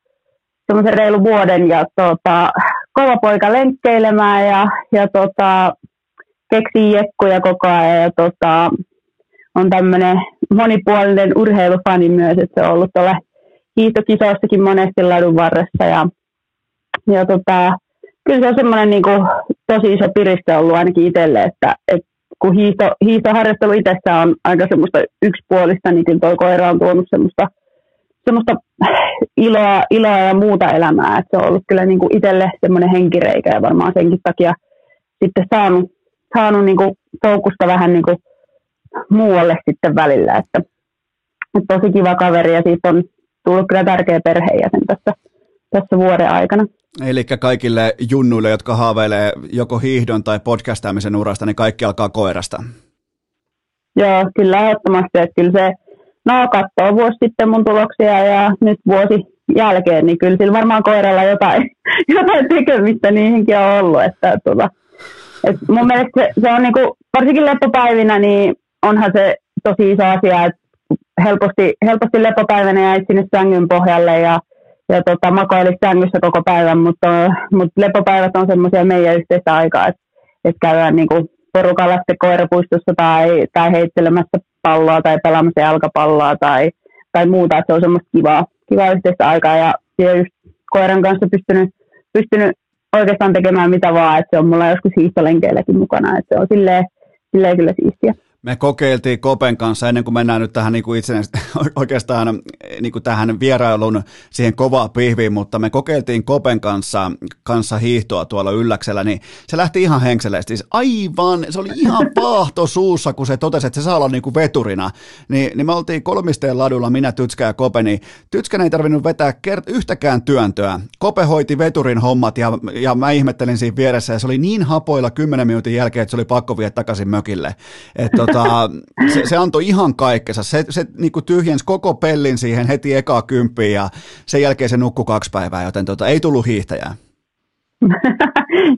semmoisen reilu vuoden ja tota, kova poika lenkkeilemään ja, ja tota, keksii jekkuja koko ajan ja tota, on tämmöinen monipuolinen urheilufani myös, että se on ollut tuolla hiihtokisoissakin monesti ladun varressa ja, ja tota, kyllä se on semmoinen niin kuin, tosi iso piriste ollut ainakin itselle, että, että kun hiihto, hiihtoharjoittelu itsessä on aika semmoista yksipuolista, niin kyllä toi koira on tuonut semmoista, semmoista iloa, iloa ja muuta elämää, että se on ollut kyllä niin kuin itselle semmoinen henkireikä ja varmaan senkin takia sitten saanut, saanut niin kuin fokusta vähän niin kuin muualle sitten välillä. Että, että tosi kiva kaveri ja siitä on tullut kyllä tärkeä perheenjäsen tässä, tässä vuoden aikana. Eli kaikille junnuille, jotka haaveilee joko hiihdon tai podcastaamisen urasta, niin kaikki alkaa koirasta. Joo, kyllä ehdottomasti. Että kyllä se, no katsoo vuosi sitten mun tuloksia ja nyt vuosi jälkeen, niin kyllä sillä varmaan koiralla jotain, jotain tekemistä niihinkin on ollut. Että, tuota, et mun mielestä se, se on niinku, varsinkin leppopäivinä, niin onhan se tosi iso asia, että helposti, helposti lepopäivänä jäi sinne sängyn pohjalle ja, ja tota, makoili sängyssä koko päivän, mutta, mutta lepopäivät on semmoisia meidän yhteistä aikaa, että, että käydään niin kuin porukalla sitten koirapuistossa tai, tai heittelemässä palloa tai pelaamassa jalkapalloa tai, tai muuta, että se on semmoista kivaa, kivaa yhteistä aikaa ja, ja just koiran kanssa pystynyt, pystynyt oikeastaan tekemään mitä vaan, että se on mulla joskus hiihtolenkeilläkin mukana, että se on silleen, silleen kyllä siistiä me kokeiltiin Kopen kanssa ennen kuin mennään nyt tähän niin kuin itse, oikeastaan niin kuin tähän vierailun siihen kovaa pihviin, mutta me kokeiltiin Kopen kanssa, kanssa hiihtoa tuolla ylläksellä, niin se lähti ihan henkseleesti. Siis aivan, se oli ihan paahto suussa, kun se totesi, että se saa olla niin kuin veturina. Ni, niin me oltiin kolmisteen ladulla, minä, Tytskä ja Kope, niin Tytskän ei tarvinnut vetää kert- yhtäkään työntöä. Kope hoiti veturin hommat ja, ja mä ihmettelin siinä vieressä ja se oli niin hapoilla kymmenen minuutin jälkeen, että se oli pakko viedä takaisin mökille. Että tota, se, se, antoi ihan kaikkensa. Se, se niin kuin tyhjensi koko pellin siihen heti ekaa kymppiin ja sen jälkeen se nukkui kaksi päivää, joten tota, ei tullut hiihtäjää.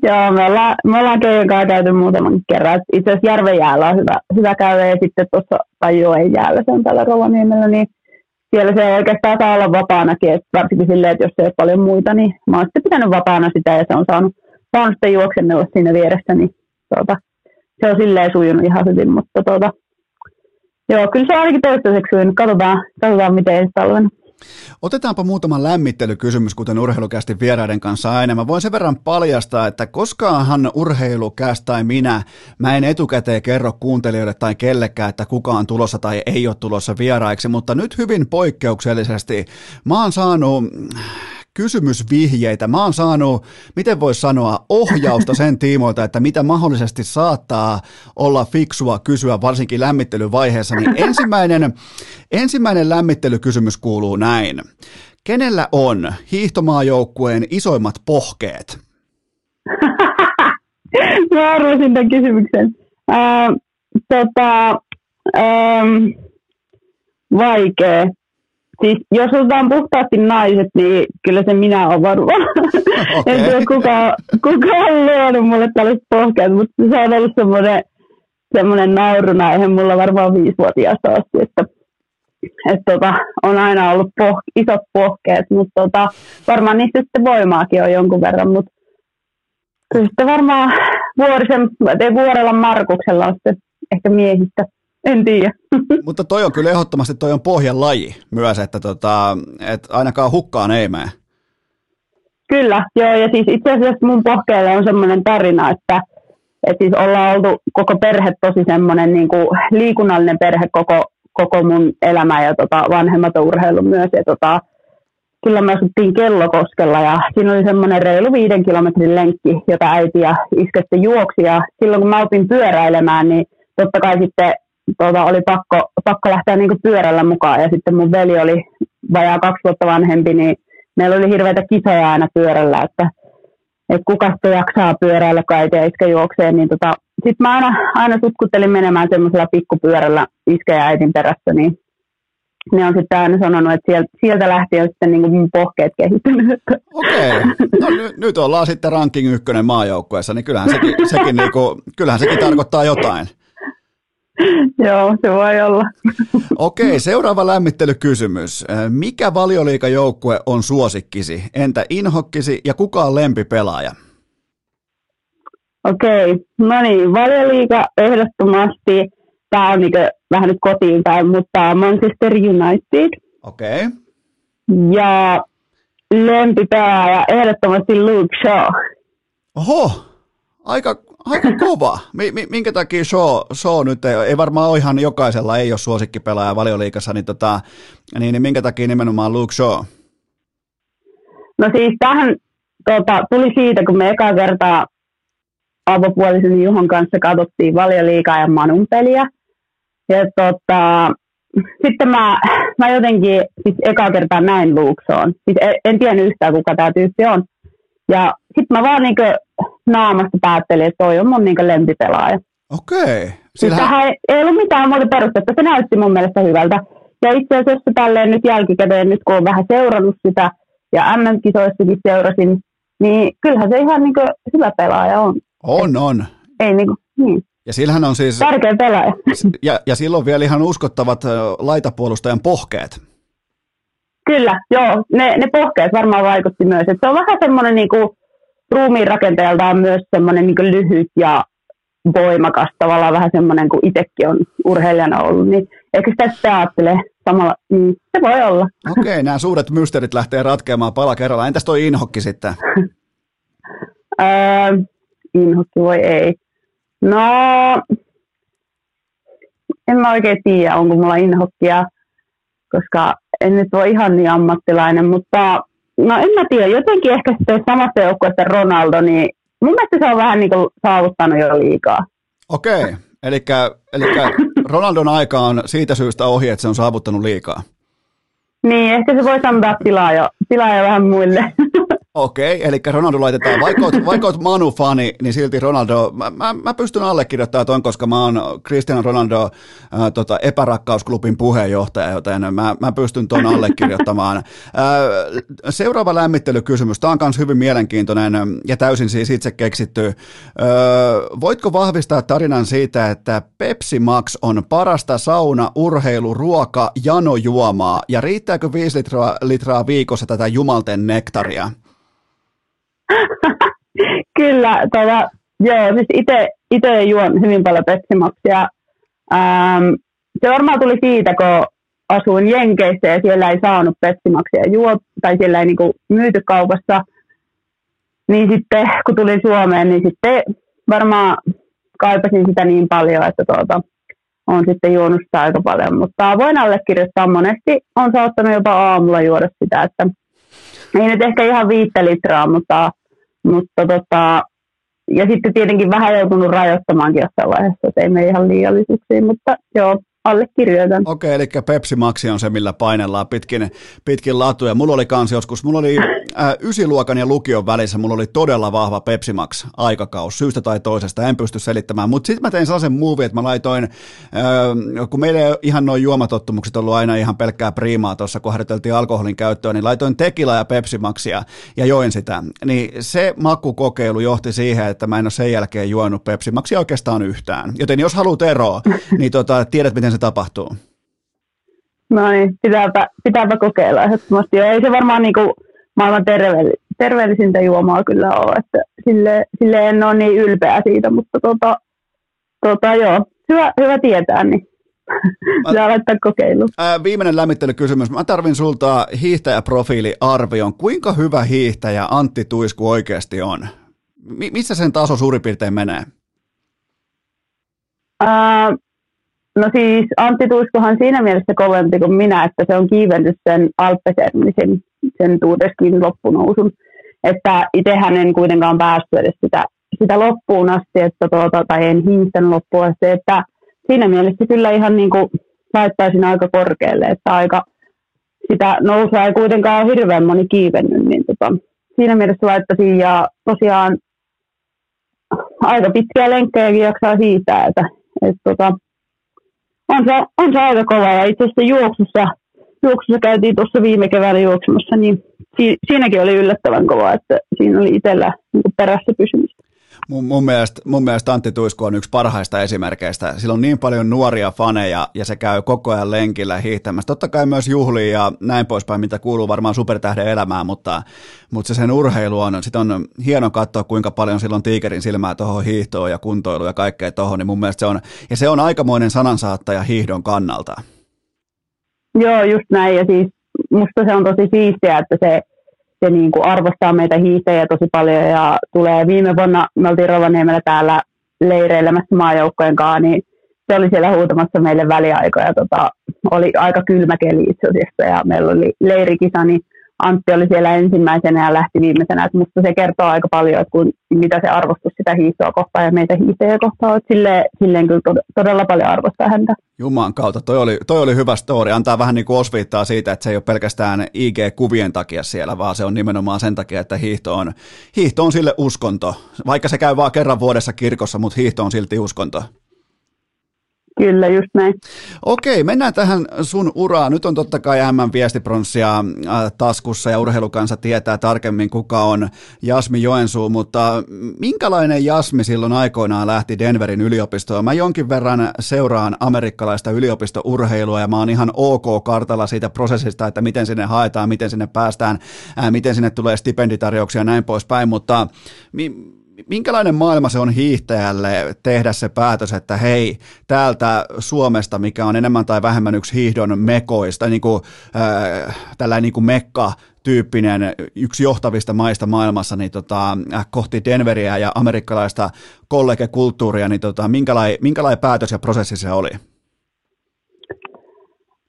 Joo, me ollaan, me ollaan Keijon kanssa käyty muutaman kerran. Itse asiassa Järven jäällä on hyvä, hyvä käydä ja sitten tuossa Pajoen jäällä, se on täällä Rovaniemellä, niin siellä se oikeastaan saa olla vapaanakin, että varsinkin silleen, että jos ei ole paljon muita, niin mä oon sitten pitänyt vapaana sitä ja se on saanut, saanut sitten juoksennella siinä vieressä, niin tuota, se on silleen sujunut ihan hyvin, mutta tuota, joo, kyllä se on ainakin toistaiseksi sujunut. Katsotaan, katsotaan miten ensi talvena. Otetaanpa muutama lämmittelykysymys, kuten urheilukästi vieraiden kanssa aina. Mä voin sen verran paljastaa, että koskaanhan urheilukästä tai minä, mä en etukäteen kerro kuuntelijoille tai kellekään, että kuka on tulossa tai ei ole tulossa vieraiksi, mutta nyt hyvin poikkeuksellisesti mä oon saanut kysymysvihjeitä. Mä oon saanut, miten voisi sanoa, ohjausta sen tiimoilta, että mitä mahdollisesti saattaa olla fiksua kysyä, varsinkin lämmittelyvaiheessa. Niin ensimmäinen, ensimmäinen lämmittelykysymys kuuluu näin. Kenellä on hiihtomaajoukkueen isoimmat pohkeet? Mä arvasin tämän kysymyksen. Äh, tota, ähm, vaikea. Siis jos otetaan puhtaasti naiset, niin kyllä se minä olen varmaan. Okay. en tiedä kuka, kuka on luonut mulle tällaiset pohkeet, mutta se on ollut semmoinen, semmoinen naurunaihe mulla varmaan viisivuotiaasta asti, että et tota, on aina ollut poh, isot pohkeet, mutta tota, varmaan niistä sitten voimaakin on jonkun verran, mutta kyllä sitten varmaan vuorisen, ei vuorella Markuksella on sitten ehkä miehistä en tiedä. Mutta toi on kyllä ehdottomasti toi on pohjan laji myös, että tota, et ainakaan hukkaan ei mene. Kyllä, joo, ja siis itse asiassa mun pohkeelle on semmoinen tarina, että, että siis ollaan oltu koko perhe tosi semmoinen niin kuin liikunnallinen perhe koko, koko mun elämä ja tota, vanhemmat on urheilu myös. Ja tota, silloin me asuttiin Kellokoskella ja siinä oli semmoinen reilu viiden kilometrin lenkki, jota äiti ja iskä juoksi. Ja silloin kun mä opin pyöräilemään, niin totta kai sitten tuota, oli pakko, pakko lähteä niin kuin pyörällä mukaan. Ja sitten mun veli oli vajaa kaksi vuotta vanhempi, niin meillä oli hirveitä kisoja aina pyörällä, että, että kuka sitten jaksaa pyöräillä, kun äiti iskä juoksee. Niin tota, sitten mä aina, aina tutkuttelin menemään semmoisella pikkupyörällä iskä ja äitin perässä, niin ne on sitten aina sanonut, että sieltä, sieltä lähtien sitten niin mun pohkeet kehittynyt. Okei, no n- nyt ollaan sitten ranking ykkönen maajoukkueessa, niin kyllähän sekin, sekin, niin kuin, kyllähän sekin tarkoittaa jotain. Joo, se voi olla. Okei, seuraava lämmittelykysymys. Mikä valioliikajoukkue on suosikkisi? Entä inhokkisi ja kuka on lempipelaaja? Okei, no niin, valioliika ehdottomasti, tämä on niin vähän nyt kotiin päin, mutta Manchester United. Okei. Ja lempipelaaja ehdottomasti Luke Shaw. Oho, aika, aika kova. Minkä takia Shaw, Shaw nyt ei, ei varmaan ole ihan jokaisella, ei ole suosikkipelaaja valioliikassa, niin, tota, niin, niin minkä takia nimenomaan Luke Shaw? No siis tähän tota, tuli siitä, kun me eka kertaa avopuolisen Juhon kanssa katsottiin valioliikaa ja Manun peliä. Ja tota, sitten mä, mä jotenkin siis eka kertaa näin Shawn. Siis en, en tiedä yhtään, kuka tämä tyyppi on. Ja sitten mä vaan niinku naamasta päättelin, että toi on mun niinku lempipelaaja. Okei. Okay. Sillähän... Tähän ei, ei ollut mitään muuta perustetta, se näytti mun mielestä hyvältä. Ja itse asiassa tälleen nyt jälkikäteen, nyt kun on vähän seurannut sitä, ja MM-kisoissakin seurasin, niin kyllähän se ihan niinku hyvä pelaaja on. On, on. Ei niinku, niin. Ja sillähän on siis... Tärkeä pelaaja. Ja, ja silloin vielä ihan uskottavat laitapuolustajan pohkeet. Kyllä, joo. Ne, ne pohkeet varmaan vaikutti myös. Et se on vähän semmoinen niinku, ruumiin rakenteeltaan myös semmoinen niinku lyhyt ja voimakas, tavallaan vähän semmoinen kuin itsekin on urheilijana ollut, niin eikö sitä sitten ajattele samalla, niin se voi olla. Okei, okay, nämä suuret mysteerit lähtee ratkeamaan pala kerralla. Entäs toi inhokki sitten? öö, inhokki voi ei. No, en mä oikein tiedä, onko mulla inhokkia, koska en nyt ole ihan niin ammattilainen, mutta no en mä tiedä, jotenkin ehkä sitten samassa joukkueessa Ronaldo, niin mun mielestä se on vähän niin kuin saavuttanut jo liikaa. Okei, okay. eli, eli Ronaldon aika on siitä syystä ohi, että se on saavuttanut liikaa. Niin, ehkä se voi antaa tilaa jo, tilaa jo vähän muille. Okei, eli Ronaldo laitetaan, vaikka oot, vaikka oot Manu-fani, niin silti Ronaldo, mä, mä, mä pystyn allekirjoittamaan ton, koska mä oon Cristiano Ronaldo ää, tota, epärakkausklubin puheenjohtaja, joten mä, mä pystyn ton allekirjoittamaan. Ää, seuraava lämmittelykysymys, tämä on myös hyvin mielenkiintoinen ja täysin siis itse keksitty. Ää, voitko vahvistaa tarinan siitä, että Pepsi Max on parasta sauna, urheilu, ruoka, janojuomaa ja riittääkö 5 litraa, litraa viikossa tätä jumalten nektaria? Kyllä, tuota, joo, siis itse juon hyvin paljon Pepsimaksia. Ähm, se varmaan tuli siitä, kun asuin Jenkeissä ja siellä ei saanut Pepsimaksia juo, tai siellä ei niinku myyty kaupassa. Niin sitten, kun tulin Suomeen, niin sitten varmaan kaipasin sitä niin paljon, että tuota, on sitten juonut sitä aika paljon. Mutta voin allekirjoittaa monesti, on saattanut jopa aamulla juoda sitä, että ei nyt ehkä ihan viittä litraa, mutta, mutta tota, ja sitten tietenkin vähän joutunut rajoittamaankin jossain vaiheessa, että ei mene ihan liiallisuuksiin, mutta joo, allekirjoitan. Okei, eli Pepsi Maxi on se, millä painellaan pitkin, pitkin latuja. Mulla oli kans joskus, mulla oli äh, ysiluokan ja lukion välissä, mulla oli todella vahva Pepsi Max aikakaus, syystä tai toisesta, en pysty selittämään. Mutta sitten mä tein sellaisen movie, että mä laitoin, äh, kun meillä ei ihan noin juomatottumukset ollut aina ihan pelkkää priimaa tuossa, kun harjoiteltiin alkoholin käyttöön, niin laitoin tekila ja Pepsi Maxia ja join sitä. Niin se makukokeilu johti siihen, että mä en ole sen jälkeen juonut Pepsi Maxia oikeastaan yhtään. Joten jos haluat eroa, niin tota, tiedät, miten se tapahtuu. No niin, pitääpä, pitääpä kokeilla ehdottomasti. Ei se varmaan niinku maailman terve, terveellisintä juomaa kyllä ole, että sille, sille en ole niin ylpeä siitä, mutta tota, tota joo, hyvä, hyvä tietää, niin Pitää laittaa kokeilu. Ää, viimeinen lämmittelykysymys. Mä tarvin sulta hiihtäjäprofiiliarvion. Kuinka hyvä hiihtäjä Antti Tuisku oikeasti on? M- missä sen taso suurin piirtein menee? Ää, no siis Antti Tuiskuhan siinä mielessä kovempi kuin minä, että se on kiivennyt sen Alppesernin, sen, Tuudeskin loppunousun. Että itsehän en kuitenkaan päässyt edes sitä, sitä loppuun asti, että tuota, tai en hiihtänyt loppuun asti, että siinä mielessä kyllä ihan niin kuin laittaisin aika korkealle, että aika sitä nousua ei kuitenkaan ole hirveän moni kiivennyt, niin tota, siinä mielessä laittaisin. Ja tosiaan aika pitkiä lenkkejäkin jaksaa siitä, että, että tota, on, se, on se aika kova ja itse asiassa juoksussa, juoksussa käytiin tuossa viime keväänä juoksumassa, niin si, siinäkin oli yllättävän kova, että siinä oli itsellä niin perässä pysymistä. Mun, mun, mielestä, mun mielestä Antti Tuisku on yksi parhaista esimerkkeistä. Sillä on niin paljon nuoria faneja ja se käy koko ajan lenkillä hiihtämässä. Totta kai myös juhliin ja näin poispäin, mitä kuuluu varmaan supertähden elämään, mutta, mutta se sen urheilu on, sit on hieno katsoa, kuinka paljon silloin tiikerin silmää tuohon hiihtoon ja kuntoiluun ja kaikkea tuohon, niin mun mielestä se on, ja se on aikamoinen sanansaattaja hiihdon kannalta. Joo, just näin, ja siis musta se on tosi siistiä, että se se niin kuin arvostaa meitä hiihtäjiä tosi paljon ja tulee viime vuonna, me oltiin Rovaniemellä täällä leireilemässä maajoukkojen kanssa, niin se oli siellä huutamassa meille väliaikoja. Tota, oli aika kylmä keli itse asiassa ja meillä oli leirikisa, niin Antti oli siellä ensimmäisenä ja lähti viimeisenä. Et musta se kertoo aika paljon, että kun, mitä se arvostus sitä hiihtoa kohtaan ja meitä hiihtäjiä kohtaan. Että silleen, silleen kyllä todella paljon arvostaa häntä. Juman kautta, toi oli, toi oli hyvä story. Antaa vähän niin kuin osviittaa siitä, että se ei ole pelkästään IG-kuvien takia siellä, vaan se on nimenomaan sen takia, että hiihto on, hiihto on sille uskonto. Vaikka se käy vaan kerran vuodessa kirkossa, mutta hiihto on silti uskonto. Kyllä, just näin. Okei, mennään tähän sun uraan. Nyt on totta kai M-viestipronssia äh, taskussa ja urheilukansa tietää tarkemmin, kuka on Jasmi Joensuu, mutta minkälainen Jasmi silloin aikoinaan lähti Denverin yliopistoon? Mä jonkin verran seuraan amerikkalaista yliopistourheilua ja mä oon ihan ok kartalla siitä prosessista, että miten sinne haetaan, miten sinne päästään, ää, miten sinne tulee stipenditarjouksia ja näin poispäin, mutta mi- minkälainen maailma se on hiihtäjälle tehdä se päätös, että hei, täältä Suomesta, mikä on enemmän tai vähemmän yksi hiihdon mekoista, niin kuin, äh, tällainen niin kuin mekka, tyyppinen, yksi johtavista maista maailmassa, niin tota, äh, kohti Denveriä ja amerikkalaista kollegekulttuuria, niin tota, minkälainen, minkälainen päätös ja prosessi se oli?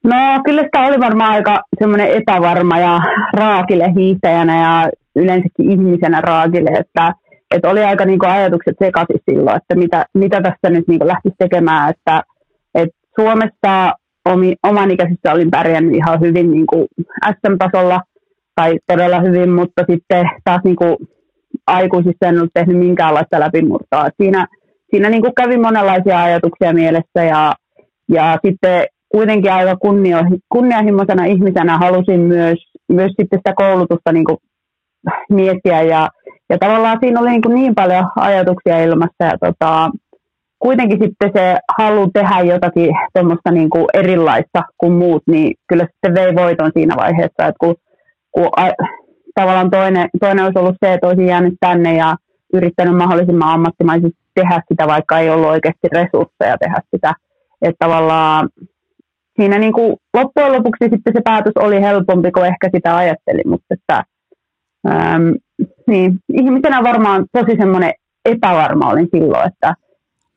No kyllä sitä oli varmaan aika semmoinen epävarma ja raakille hiihtäjänä ja yleensäkin ihmisenä raakille, että että oli aika niin kuin ajatukset sekaisin silloin, että mitä, mitä tässä nyt niin kuin tekemään, että, että Suomessa omi, oman ikäisissä olin pärjännyt ihan hyvin niin kuin SM-tasolla tai todella hyvin, mutta sitten taas niin kuin aikuisissa en ollut tehnyt minkäänlaista läpimurtoa. Et siinä siinä niin kuin kävi monenlaisia ajatuksia mielessä ja, ja sitten kuitenkin aika kunnio, kunnianhimoisena ihmisenä halusin myös, myös sitten sitä koulutusta niin kuin miettiä ja, ja tavallaan siinä oli niin, kuin niin paljon ajatuksia ilmassa ja tota, kuitenkin sitten se halu tehdä jotakin tuommoista niin kuin erilaista kuin muut, niin kyllä sitten vei voiton siinä vaiheessa, että kun, kun a, tavallaan toinen, toinen olisi ollut se, että olisin jäänyt tänne ja yrittänyt mahdollisimman ammattimaisesti tehdä sitä, vaikka ei ollut oikeasti resursseja tehdä sitä. Että tavallaan siinä niin kuin loppujen lopuksi sitten se päätös oli helpompi kuin ehkä sitä ajattelin, mutta että Ähm, niin, ihmisenä varmaan tosi semmoinen epävarma olin silloin, että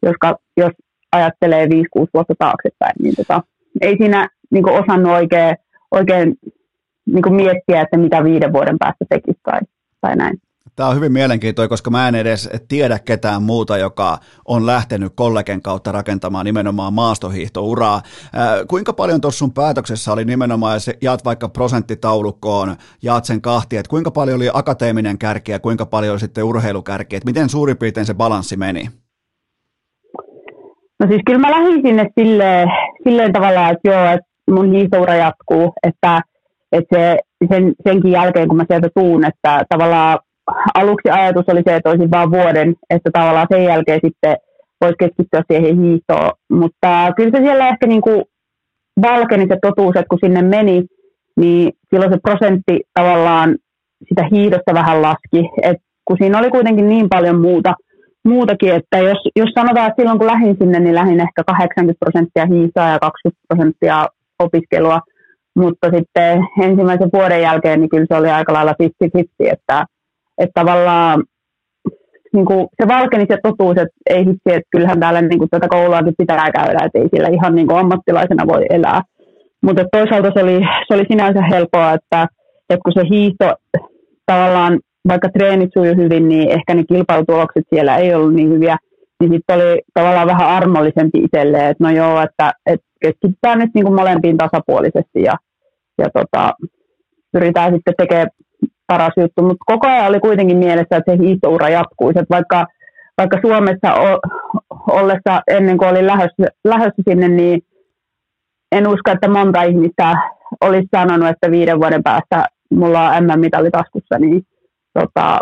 jos, jos ajattelee 5-6 vuotta taaksepäin, niin tota, ei siinä niin kuin osannut oikein, oikein niin kuin miettiä, että mitä viiden vuoden päästä tekisi tai, tai näin. Tämä on hyvin mielenkiintoinen, koska mä en edes tiedä ketään muuta, joka on lähtenyt kollegen kautta rakentamaan nimenomaan maastohiihtouraa. Äh, kuinka paljon tuossa sun päätöksessä oli nimenomaan, jos jaat vaikka prosenttitaulukkoon, jaat sen kahti, että kuinka paljon oli akateeminen kärki ja kuinka paljon oli sitten urheilukärki, että miten suurin piirtein se balanssi meni? No siis kyllä mä lähdin sinne silleen, silleen tavalla, että joo, että mun hiihtoura jatkuu, että, että se, sen, senkin jälkeen kun mä sieltä tuun, että tavallaan aluksi ajatus oli se, että olisin vain vuoden, että tavallaan sen jälkeen sitten voisi keskittyä siihen hiihtoon. Mutta kyllä se siellä ehkä niin kuin valkeni se totuus, että kun sinne meni, niin silloin se prosentti tavallaan sitä hiidosta vähän laski. Et kun siinä oli kuitenkin niin paljon muuta, muutakin, että jos, jos sanotaan, että silloin kun lähdin sinne, niin lähdin ehkä 80 prosenttia hiisaa ja 20 prosenttia opiskelua, mutta sitten ensimmäisen vuoden jälkeen niin kyllä se oli aika lailla 50-50, että että tavallaan niin kuin se valkeni se totuus, että ei hitsi, että kyllähän täällä niin kuin tätä kouluakin pitää käydä, että ei sillä ihan niin kuin ammattilaisena voi elää. Mutta toisaalta se oli, se oli sinänsä helppoa, että, että kun se hiihto tavallaan, vaikka treenit sujui hyvin, niin ehkä ne kilpailutulokset siellä ei ollut niin hyviä, niin sitten oli tavallaan vähän armollisempi itselleen, että no joo, että, että keskitytään nyt niin kuin molempiin tasapuolisesti ja, ja tota, pyritään sitten tekemään paras juttu, mutta koko ajan oli kuitenkin mielessä, että se hiihtoura jatkuisi, että vaikka, vaikka Suomessa o, ollessa ennen kuin olin lähdössä, lähdössä sinne, niin en usko, että monta ihmistä olisi sanonut, että viiden vuoden päästä mulla on M-mitali taskussa, niin, tota,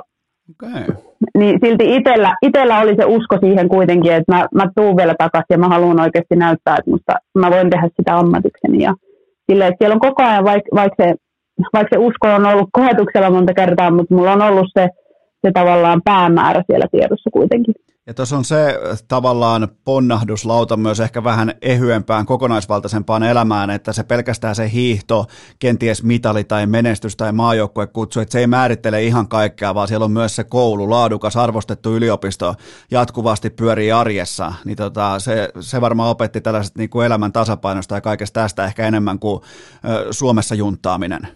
okay. niin silti itellä, itellä oli se usko siihen kuitenkin, että mä, mä tuun vielä takaisin ja mä haluan oikeasti näyttää, että musta, mä voin tehdä sitä ammatikseni. Ja sille, että siellä on koko ajan, vaikka, vaikka se vaikka se usko on ollut koetuksella monta kertaa, mutta mulla on ollut se, se tavallaan päämäärä siellä tiedossa kuitenkin. Ja tuossa on se tavallaan ponnahduslauta myös ehkä vähän ehyempään, kokonaisvaltaisempaan elämään, että se pelkästään se hiihto, kenties mitali tai menestys tai maajoukkue kutsu, että se ei määrittele ihan kaikkea, vaan siellä on myös se koulu, laadukas, arvostettu yliopisto jatkuvasti pyörii arjessa. Niin tota, se, se varmaan opetti tällaiset niin kuin elämän tasapainosta ja kaikesta tästä ehkä enemmän kuin ö, Suomessa juntaaminen.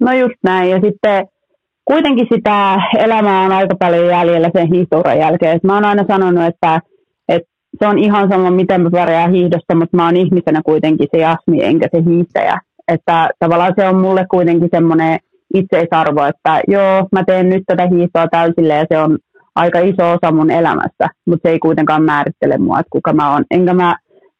No just näin. Ja sitten kuitenkin sitä elämää on aika paljon jäljellä sen hiihtouran jälkeen. Et mä oon aina sanonut, että, että se on ihan sama, miten mä pärjään hiihdosta, mutta mä oon ihmisenä kuitenkin se Jasmi enkä se hiihtäjä. Että tavallaan se on mulle kuitenkin semmoinen itseisarvo, että joo, mä teen nyt tätä hiihtoa täysille ja se on aika iso osa mun elämästä, mutta se ei kuitenkaan määrittele mua, että kuka mä oon. Enkä mä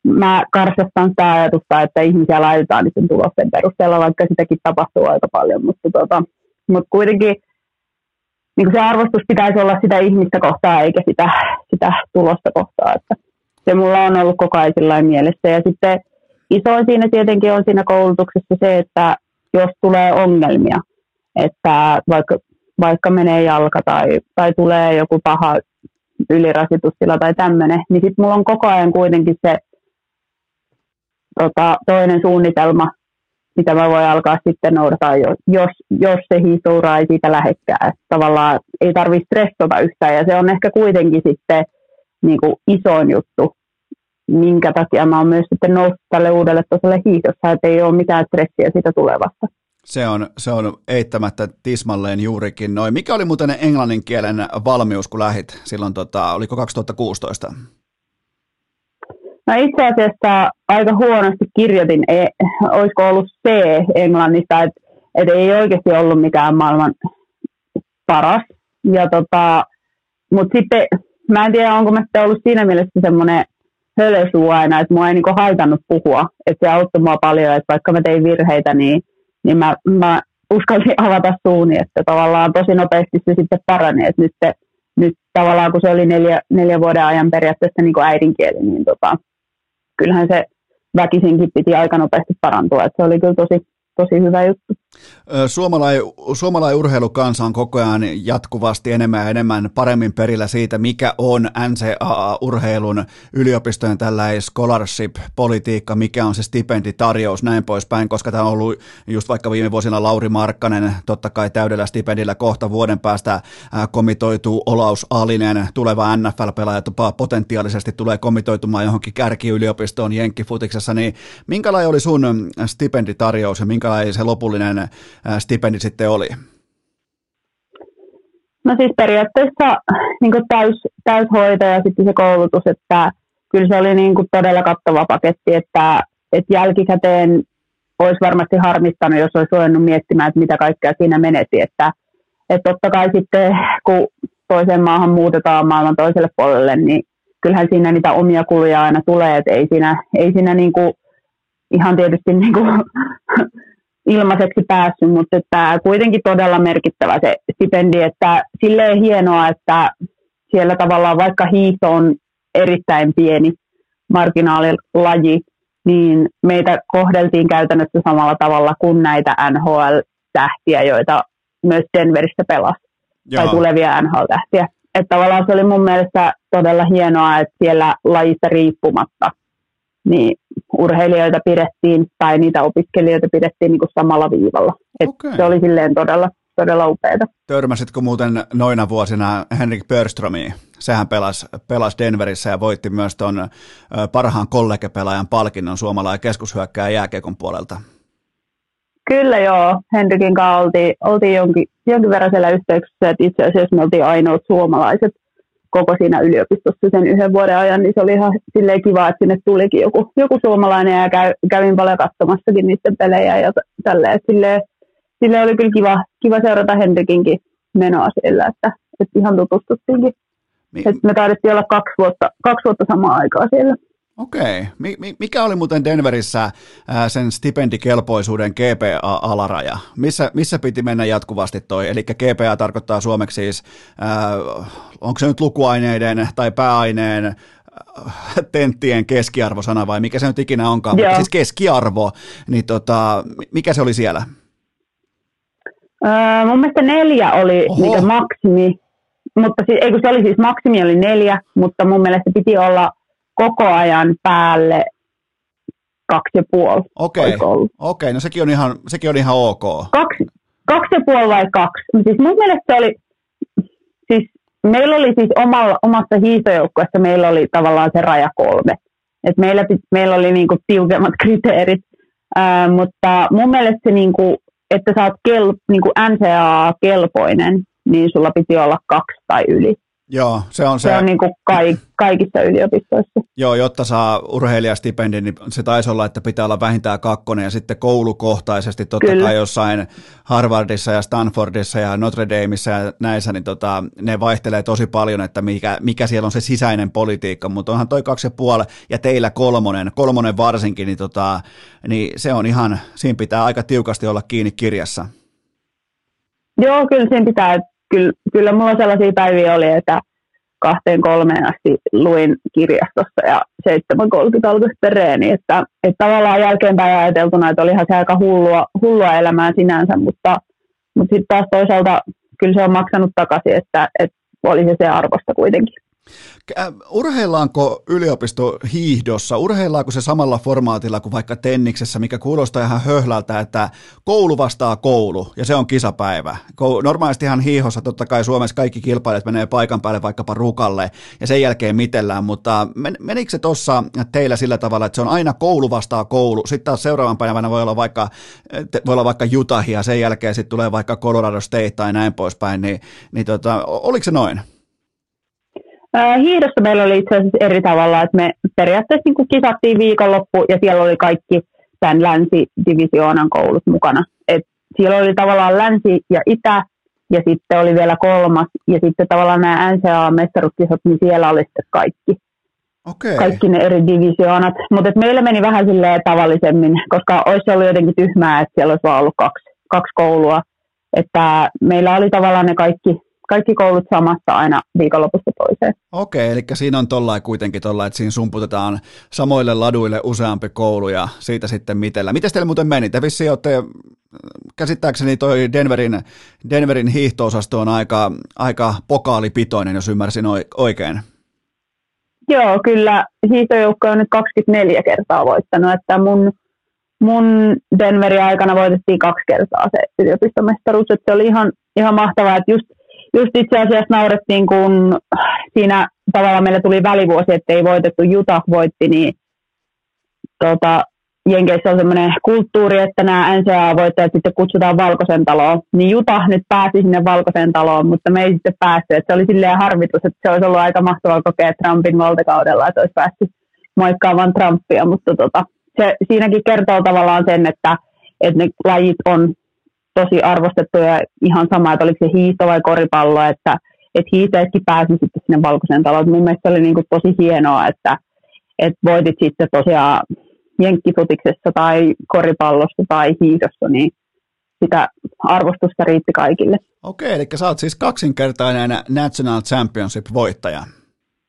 mä karsastan sitä ajatusta, että ihmisiä laitetaan niiden tulosten perusteella, vaikka sitäkin tapahtuu aika paljon, mutta, tota, mutta kuitenkin niin se arvostus pitäisi olla sitä ihmistä kohtaa eikä sitä, sitä tulosta kohtaa, että se mulla on ollut koko ajan mielessä. Ja sitten isoin siinä tietenkin on siinä koulutuksessa se, että jos tulee ongelmia, että vaikka, vaikka menee jalka tai, tai tulee joku paha ylirasitustila tai tämmöinen, niin sitten mulla on koko ajan kuitenkin se tota, toinen suunnitelma, mitä mä voin alkaa sitten noudattaa, jos, jos se hiihtoura ei siitä lähekkää. Tavallaan ei tarvitse stressata yhtään ja se on ehkä kuitenkin sitten niin kuin isoin juttu, minkä takia mä oon myös sitten noussut tälle uudelle tasolle hiihdossa, että ei ole mitään stressiä siitä tulevasta. Se on, se on eittämättä tismalleen juurikin noin. Mikä oli muuten englannin kielen valmius, kun lähit silloin, tota, oliko 2016? No itse asiassa aika huonosti kirjoitin, e, olisiko ollut C englannista, että et ei oikeasti ollut mikään maailman paras. Ja tota, mutta sitten mä en tiedä, onko mä sitten ollut siinä mielessä semmoinen hölösuu aina, että mua ei niinku haitannut puhua. Että se auttoi mua paljon, että vaikka mä tein virheitä, niin, niin mä, mä uskalsin avata suuni, että tavallaan tosi nopeasti se sitten parani. Että nyt, nyt tavallaan kun se oli neljä, neljä vuoden ajan periaatteessa niin kuin äidinkieli, niin tota, kyllähän se väkisinkin piti aika nopeasti parantua. Että se oli kyllä tosi, tosi hyvä juttu. Suomalai, suomalai urheilukansa on koko ajan jatkuvasti enemmän ja enemmän paremmin perillä siitä, mikä on NCAA-urheilun yliopistojen tällainen scholarship-politiikka, mikä on se stipenditarjous, näin poispäin, koska tämä on ollut just vaikka viime vuosina Lauri Markkanen, totta kai täydellä stipendillä kohta vuoden päästä komitoituu Olaus Alinen, tuleva NFL-pelaaja potentiaalisesti tulee komitoitumaan johonkin kärkiyliopistoon Jenkkifutiksessa, niin minkälainen oli sun stipenditarjous ja minkälainen se lopullinen stipendi sitten oli? No siis periaatteessa niin täys, täyshoito ja sitten se koulutus, että kyllä se oli niin kuin todella kattava paketti, että, että jälkikäteen olisi varmasti harmittanut, jos olisi ruvennut miettimään, että mitä kaikkea siinä meneti. Että, että totta kai sitten, kun toiseen maahan muutetaan maailman toiselle puolelle, niin kyllähän siinä niitä omia kuluja aina tulee, että ei siinä, ei siinä niin kuin, ihan tietysti niin kuin, ilmaiseksi päässyt, mutta että kuitenkin todella merkittävä se stipendi, että silleen hienoa, että siellä tavallaan vaikka hiihto on erittäin pieni marginaalilaji, niin meitä kohdeltiin käytännössä samalla tavalla kuin näitä NHL-tähtiä, joita myös Denveristä pelasi, Joo. tai tulevia NHL-tähtiä. Että tavallaan se oli mun mielestä todella hienoa, että siellä lajista riippumatta niin urheilijoita pidettiin tai niitä opiskelijoita pidettiin niin kuin samalla viivalla. Et okay. Se oli silleen todella, todella upeaa. Törmäsitkö muuten noina vuosina Henrik Börströmiin? Sehän pelasi, pelasi Denverissä ja voitti myös tuon parhaan kollegepelaajan palkinnon suomalainen keskushyökkääjä jääkiekon puolelta. Kyllä joo, Henrikin kanssa oltiin, oltiin jonkin, jonkin verran siellä yhteyksissä, että itse asiassa me oltiin ainoat suomalaiset koko siinä yliopistossa sen yhden vuoden ajan, niin se oli ihan silleen kiva, että sinne tulikin joku, joku suomalainen ja käy, kävin paljon katsomassakin niiden pelejä ja tälleen, silleen, silleen oli kyllä kiva, kiva seurata Henrikinkin menoa siellä, että, että ihan tutustuttiinkin. Niin. Että me taidettiin olla kaksi vuotta, kaksi vuotta samaa aikaa siellä. Okei. Mikä oli muuten Denverissä sen stipendikelpoisuuden GPA-alaraja? Missä, missä piti mennä jatkuvasti toi? Eli GPA tarkoittaa suomeksi siis, onko se nyt lukuaineiden tai pääaineen tenttien keskiarvosana vai mikä se nyt ikinä onkaan, Joo. mutta siis keskiarvo, niin tota, mikä se oli siellä? Öö, mun mielestä neljä oli mikä maksimi, mutta siis, ei kun se oli siis maksimi oli neljä, mutta mun mielestä piti olla koko ajan päälle kaksi ja puoli. Okei, okay. okay. no sekin on, ihan, sekin on ihan ok. Kaksi, kaksi ja puoli vai kaksi? Siis mun mielestä se oli, siis meillä oli siis omalla, omassa hiihtojoukkueessa meillä oli tavallaan se raja kolme. Et meillä, meillä oli niinku tiukemmat kriteerit, ää, mutta mun mielestä se, niinku, että sä oot kel, niinku NCAA-kelpoinen, niin sulla piti olla kaksi tai yli. Joo, se on se. Se on niin kuin kaik, kaikissa yliopistoissa. Joo, jotta saa urheilijastipendin, niin se taisi olla, että pitää olla vähintään kakkonen ja sitten koulukohtaisesti totta Kyllä. kai jossain Harvardissa ja Stanfordissa ja Notre Dameissa ja näissä, niin tota, ne vaihtelee tosi paljon, että mikä, mikä siellä on se sisäinen politiikka, mutta onhan toi kaksi ja puoli ja teillä kolmonen, kolmonen varsinkin, niin, tota, niin se on ihan, siinä pitää aika tiukasti olla kiinni kirjassa. Joo, kyllä siinä pitää, kyllä, kyllä mulla sellaisia päiviä oli, että kahteen kolmeen asti luin kirjastossa ja 7.30 alkoi sitten reeni, että, että tavallaan jälkeenpäin ajateltuna, että olihan se aika hullua, hullua elämää sinänsä, mutta, mutta sitten taas toisaalta kyllä se on maksanut takaisin, että, että oli se se arvosta kuitenkin. Urheillaanko yliopistohiihdossa, urheillaanko se samalla formaatilla kuin vaikka tenniksessä, mikä kuulostaa ihan höhlältä, että koulu vastaa koulu ja se on kisapäivä. Normaalistihan hiihossa totta kai Suomessa kaikki kilpailijat menee paikan päälle vaikkapa rukalle ja sen jälkeen mitellään, mutta menikö se tuossa teillä sillä tavalla, että se on aina koulu vastaa koulu, sitten taas seuraavan päivänä voi olla vaikka, voi olla vaikka Utah ja sen jälkeen sitten tulee vaikka Colorado State tai näin poispäin, niin, niin tota, oliko se noin? Hiidossa meillä oli itse asiassa eri tavalla, että me periaatteessa niin kuin kisattiin viikonloppu ja siellä oli kaikki tämän länsidivisioonan koulut mukana. Et siellä oli tavallaan länsi ja itä ja sitten oli vielä kolmas ja sitten tavallaan nämä NCAA-mestaruuskisat, niin siellä oli sitten kaikki. Okay. Kaikki ne eri divisioonat. Mutta meillä meni vähän silleen tavallisemmin, koska olisi ollut jotenkin tyhmää, että siellä olisi vaan ollut kaksi, kaksi koulua. Että meillä oli tavallaan ne kaikki kaikki koulut samassa aina viikonlopusta toiseen. Okei, eli siinä on tollain kuitenkin tollain, että siinä sumputetaan samoille laduille useampi koulu ja siitä sitten mitellä. Miten teillä muuten meni? Te vissiin olette, käsittääkseni toi Denverin, Denverin hiihtoosasto on aika, aika pokaalipitoinen, jos ymmärsin oikein. Joo, kyllä hiihtojoukko on nyt 24 kertaa voittanut, että mun, mun Denverin aikana voitettiin kaksi kertaa se yliopistomestaruus, että se oli ihan, ihan mahtavaa, että just just itse asiassa naurettiin, kun siinä tavallaan meillä tuli välivuosi, että ei voitettu, Juta voitti, niin tota, Jenkeissä on semmoinen kulttuuri, että nämä NCAA-voittajat sitten kutsutaan Valkoisen taloon. Niin Juta nyt pääsi sinne Valkoisen taloon, mutta me ei sitten päästy. Että se oli silleen harvitus, että se olisi ollut aika mahtavaa kokea Trumpin valtakaudella, että olisi päässyt moikkaamaan Trumpia. Mutta tota, se, siinäkin kertoo tavallaan sen, että, että ne lajit on tosi arvostettuja ihan sama, että oliko se hiihto vai koripallo, että, että hiihtäjätkin pääsi sitten sinne Valkoisen taloon. Mun mielestä se oli niin kuin tosi hienoa, että, että voitit sitten tosiaan jenkkifutiksessa tai koripallossa tai hiihdossa, niin sitä arvostusta riitti kaikille. Okei, eli sä oot siis kaksinkertainen National Championship-voittaja.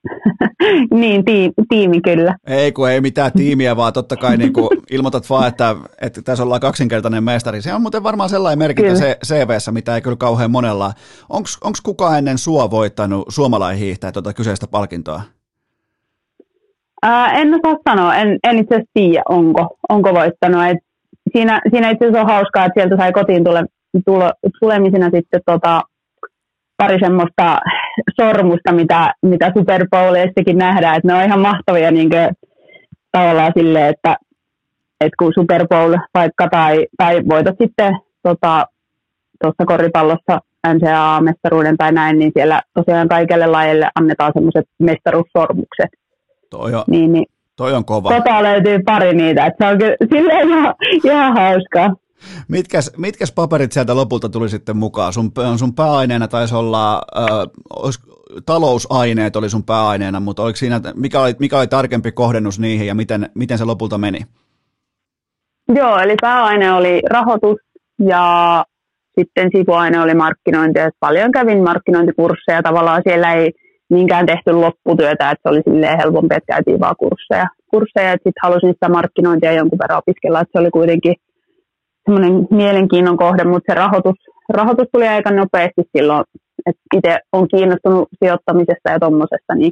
niin, tiimi, tiimi kyllä. Ei kun ei mitään tiimiä, vaan totta kai niin kuin ilmoitat vaan, että, että tässä ollaan kaksinkertainen mestari. Se on muuten varmaan sellainen merkintä se CVssä, mitä ei kyllä kauhean monella. Onko kukaan ennen sua voittanut suomalainen hiihtäjä tuota kyseistä palkintoa? Ää, en osaa sanoa, en, en itse asiassa tiedä, onko, onko voittanut. Et siinä, siinä itse asiassa on hauskaa, että sieltä sai kotiin tule, tule, tulemisena sitten tota, pari semmoista sormusta, mitä, mitä Super Bowleissakin nähdään. Että ne on ihan mahtavia niin kuin, tavallaan silleen, että, että kun Super Bowl vaikka tai, tai voitat sitten tota, tuossa koripallossa NCAA-mestaruuden tai näin, niin siellä tosiaan kaikille lajille annetaan semmoiset mestaruussormukset. Toi on, niin, niin, toi on kova. Tota löytyy pari niitä, että se on kyllä silleen ihan, ihan hauskaa. Mitkäs, mitkäs paperit sieltä lopulta tuli sitten mukaan? Sun, sun pääaineena taisi olla, äh, talousaineet oli sun pääaineena, mutta oliko siinä, mikä oli, mikä oli tarkempi kohdennus niihin ja miten, miten se lopulta meni? Joo, eli pääaine oli rahoitus ja sitten sivuaine oli markkinointi. Et paljon kävin markkinointikursseja, tavallaan siellä ei niinkään tehty lopputyötä, että se oli silleen helpompi, että käytiin vaan kursseja. kursseja sitten halusin sitä markkinointia jonkun verran opiskella, että se oli kuitenkin semmoinen mielenkiinnon kohde, mutta se rahoitus, rahoitus tuli aika nopeasti silloin, että itse on kiinnostunut sijoittamisesta ja tuommoisesta, niin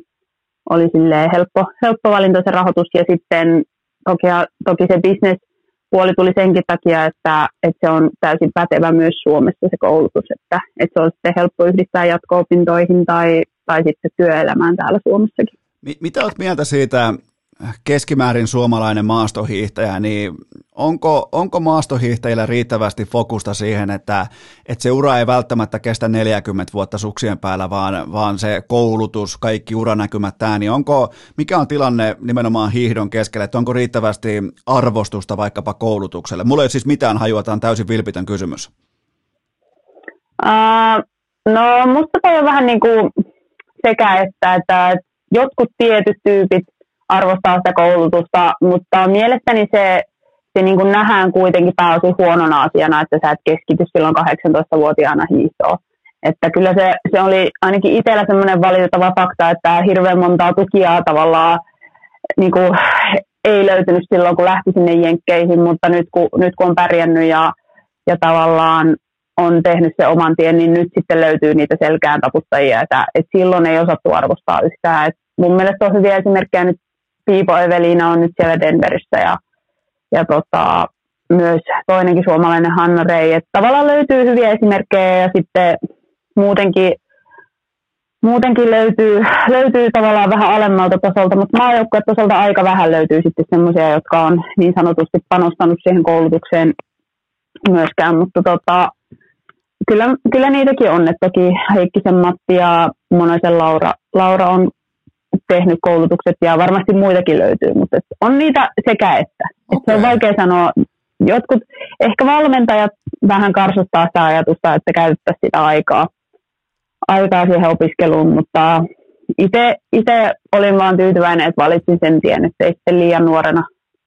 oli silleen helppo, helppo valinta se rahoitus ja sitten toki, toki se business puoli tuli senkin takia, että, että se on täysin pätevä myös Suomessa se koulutus, että, että se on sitten helppo yhdistää jatko-opintoihin tai, tai sitten työelämään täällä Suomessakin. Mitä olet mieltä siitä keskimäärin suomalainen maastohiihtäjä, niin onko, onko maastohiihtäjillä riittävästi fokusta siihen, että, että se ura ei välttämättä kestä 40 vuotta suksien päällä, vaan, vaan se koulutus, kaikki uranäkymät tämä, niin onko, mikä on tilanne nimenomaan hiihdon keskellä, että onko riittävästi arvostusta vaikkapa koulutukselle? Mulla ei siis mitään hajua, tämä on täysin vilpitön kysymys. Uh, no musta on vähän niin kuin sekä että, että jotkut tietyt tyypit arvostaa sitä koulutusta, mutta mielestäni se, se niin kuin nähdään kuitenkin pääosin huonona asiana, että sä et keskity silloin 18-vuotiaana hiihtoon. Että kyllä se, se oli ainakin itsellä semmoinen valitettava fakta, että hirveän montaa tukia tavallaan niin kuin, ei löytynyt silloin, kun lähti sinne jenkkeihin, mutta nyt kun, nyt kun on pärjännyt ja, ja tavallaan on tehnyt se oman tien, niin nyt sitten löytyy niitä selkään taputtajia, että, että silloin ei osattu arvostaa yhtään. että mun mielestä on hyviä esimerkkejä nyt Piipo Evelina on nyt siellä Denverissä ja, ja tota, myös toinenkin suomalainen Hanna Rei. Että tavallaan löytyy hyviä esimerkkejä ja sitten muutenkin, muutenkin löytyy, löytyy tavallaan vähän alemmalta tasolta, mutta tasolta aika vähän löytyy sitten semmoisia, jotka on niin sanotusti panostanut siihen koulutukseen myöskään, mutta tota, kyllä, kyllä niitäkin on, että toki Heikkisen Matti ja Monoisen Laura, Laura on tehnyt koulutukset ja varmasti muitakin löytyy, mutta on niitä sekä että. Okay. että se on vaikea sanoa. Jotkut, ehkä valmentajat vähän karsuttaa sitä ajatusta, että käyttäisi sitä aikaa, aikaa siihen opiskeluun, mutta itse olin vaan tyytyväinen, että valitsin sen tien, että ei sitten liian nuorena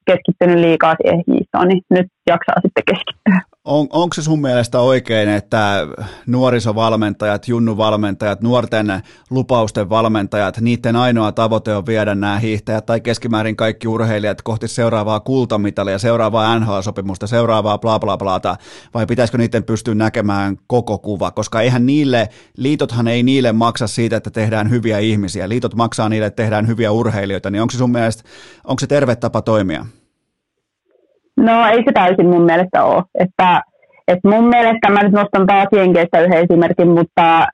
keskittynyt liikaa siihen hiihtoon, niin nyt jaksaa sitten keskittyä on, onko se sun mielestä oikein, että nuorisovalmentajat, junnuvalmentajat, nuorten lupausten valmentajat, niiden ainoa tavoite on viedä nämä hiihtäjät tai keskimäärin kaikki urheilijat kohti seuraavaa kultamitalia, seuraavaa NHL-sopimusta, seuraavaa bla bla blata, vai pitäisikö niiden pystyä näkemään koko kuva, koska eihän niille, liitothan ei niille maksa siitä, että tehdään hyviä ihmisiä, liitot maksaa niille, että tehdään hyviä urheilijoita, niin onko se sun mielestä, onko se terve tapa toimia? No ei se täysin mun mielestä ole. Että, että mun mielestä, mä nyt nostan taas Jenkeissä yhden esimerkin, mutta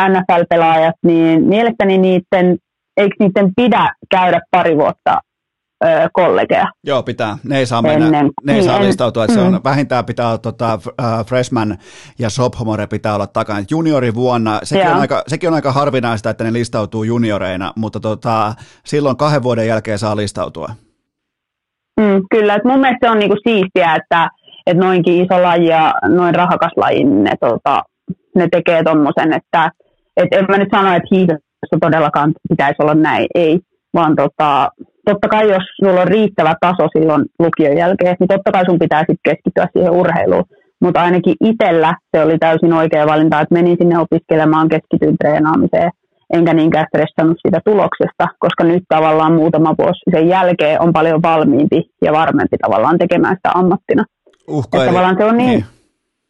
NFL-pelaajat, niin mielestäni niiden, eikö niiden pidä käydä pari vuotta kollegeja. Joo, pitää. Ne ei saa, mennä, Ennen. ne ei niin, saa en, listautua. Että mm. se on, mm. vähintään pitää olla tota, freshman ja sophomore pitää olla takana. Juniori vuonna, sekin on, aika, sekin on aika harvinaista, että ne listautuu junioreina, mutta tota, silloin kahden vuoden jälkeen saa listautua. Mm, kyllä, että mun mielestä se on niinku siistiä, että, että noinkin iso laji ja noin rahakas laji, ne, tota, ne tekee tuommoisen, että et en mä nyt sano, että hiihdossa todellakaan pitäisi olla näin, ei, vaan tota, totta kai jos sulla on riittävä taso silloin lukion jälkeen, niin totta kai sun pitää sitten keskittyä siihen urheiluun. Mutta ainakin itsellä se oli täysin oikea valinta, että menin sinne opiskelemaan, keskityin treenaamiseen, enkä niinkään stressannut sitä tuloksesta, koska nyt tavallaan muutama vuosi sen jälkeen on paljon valmiimpi ja varmempi tavallaan tekemään sitä ammattina. Uhka, eli, tavallaan se on niin, niin.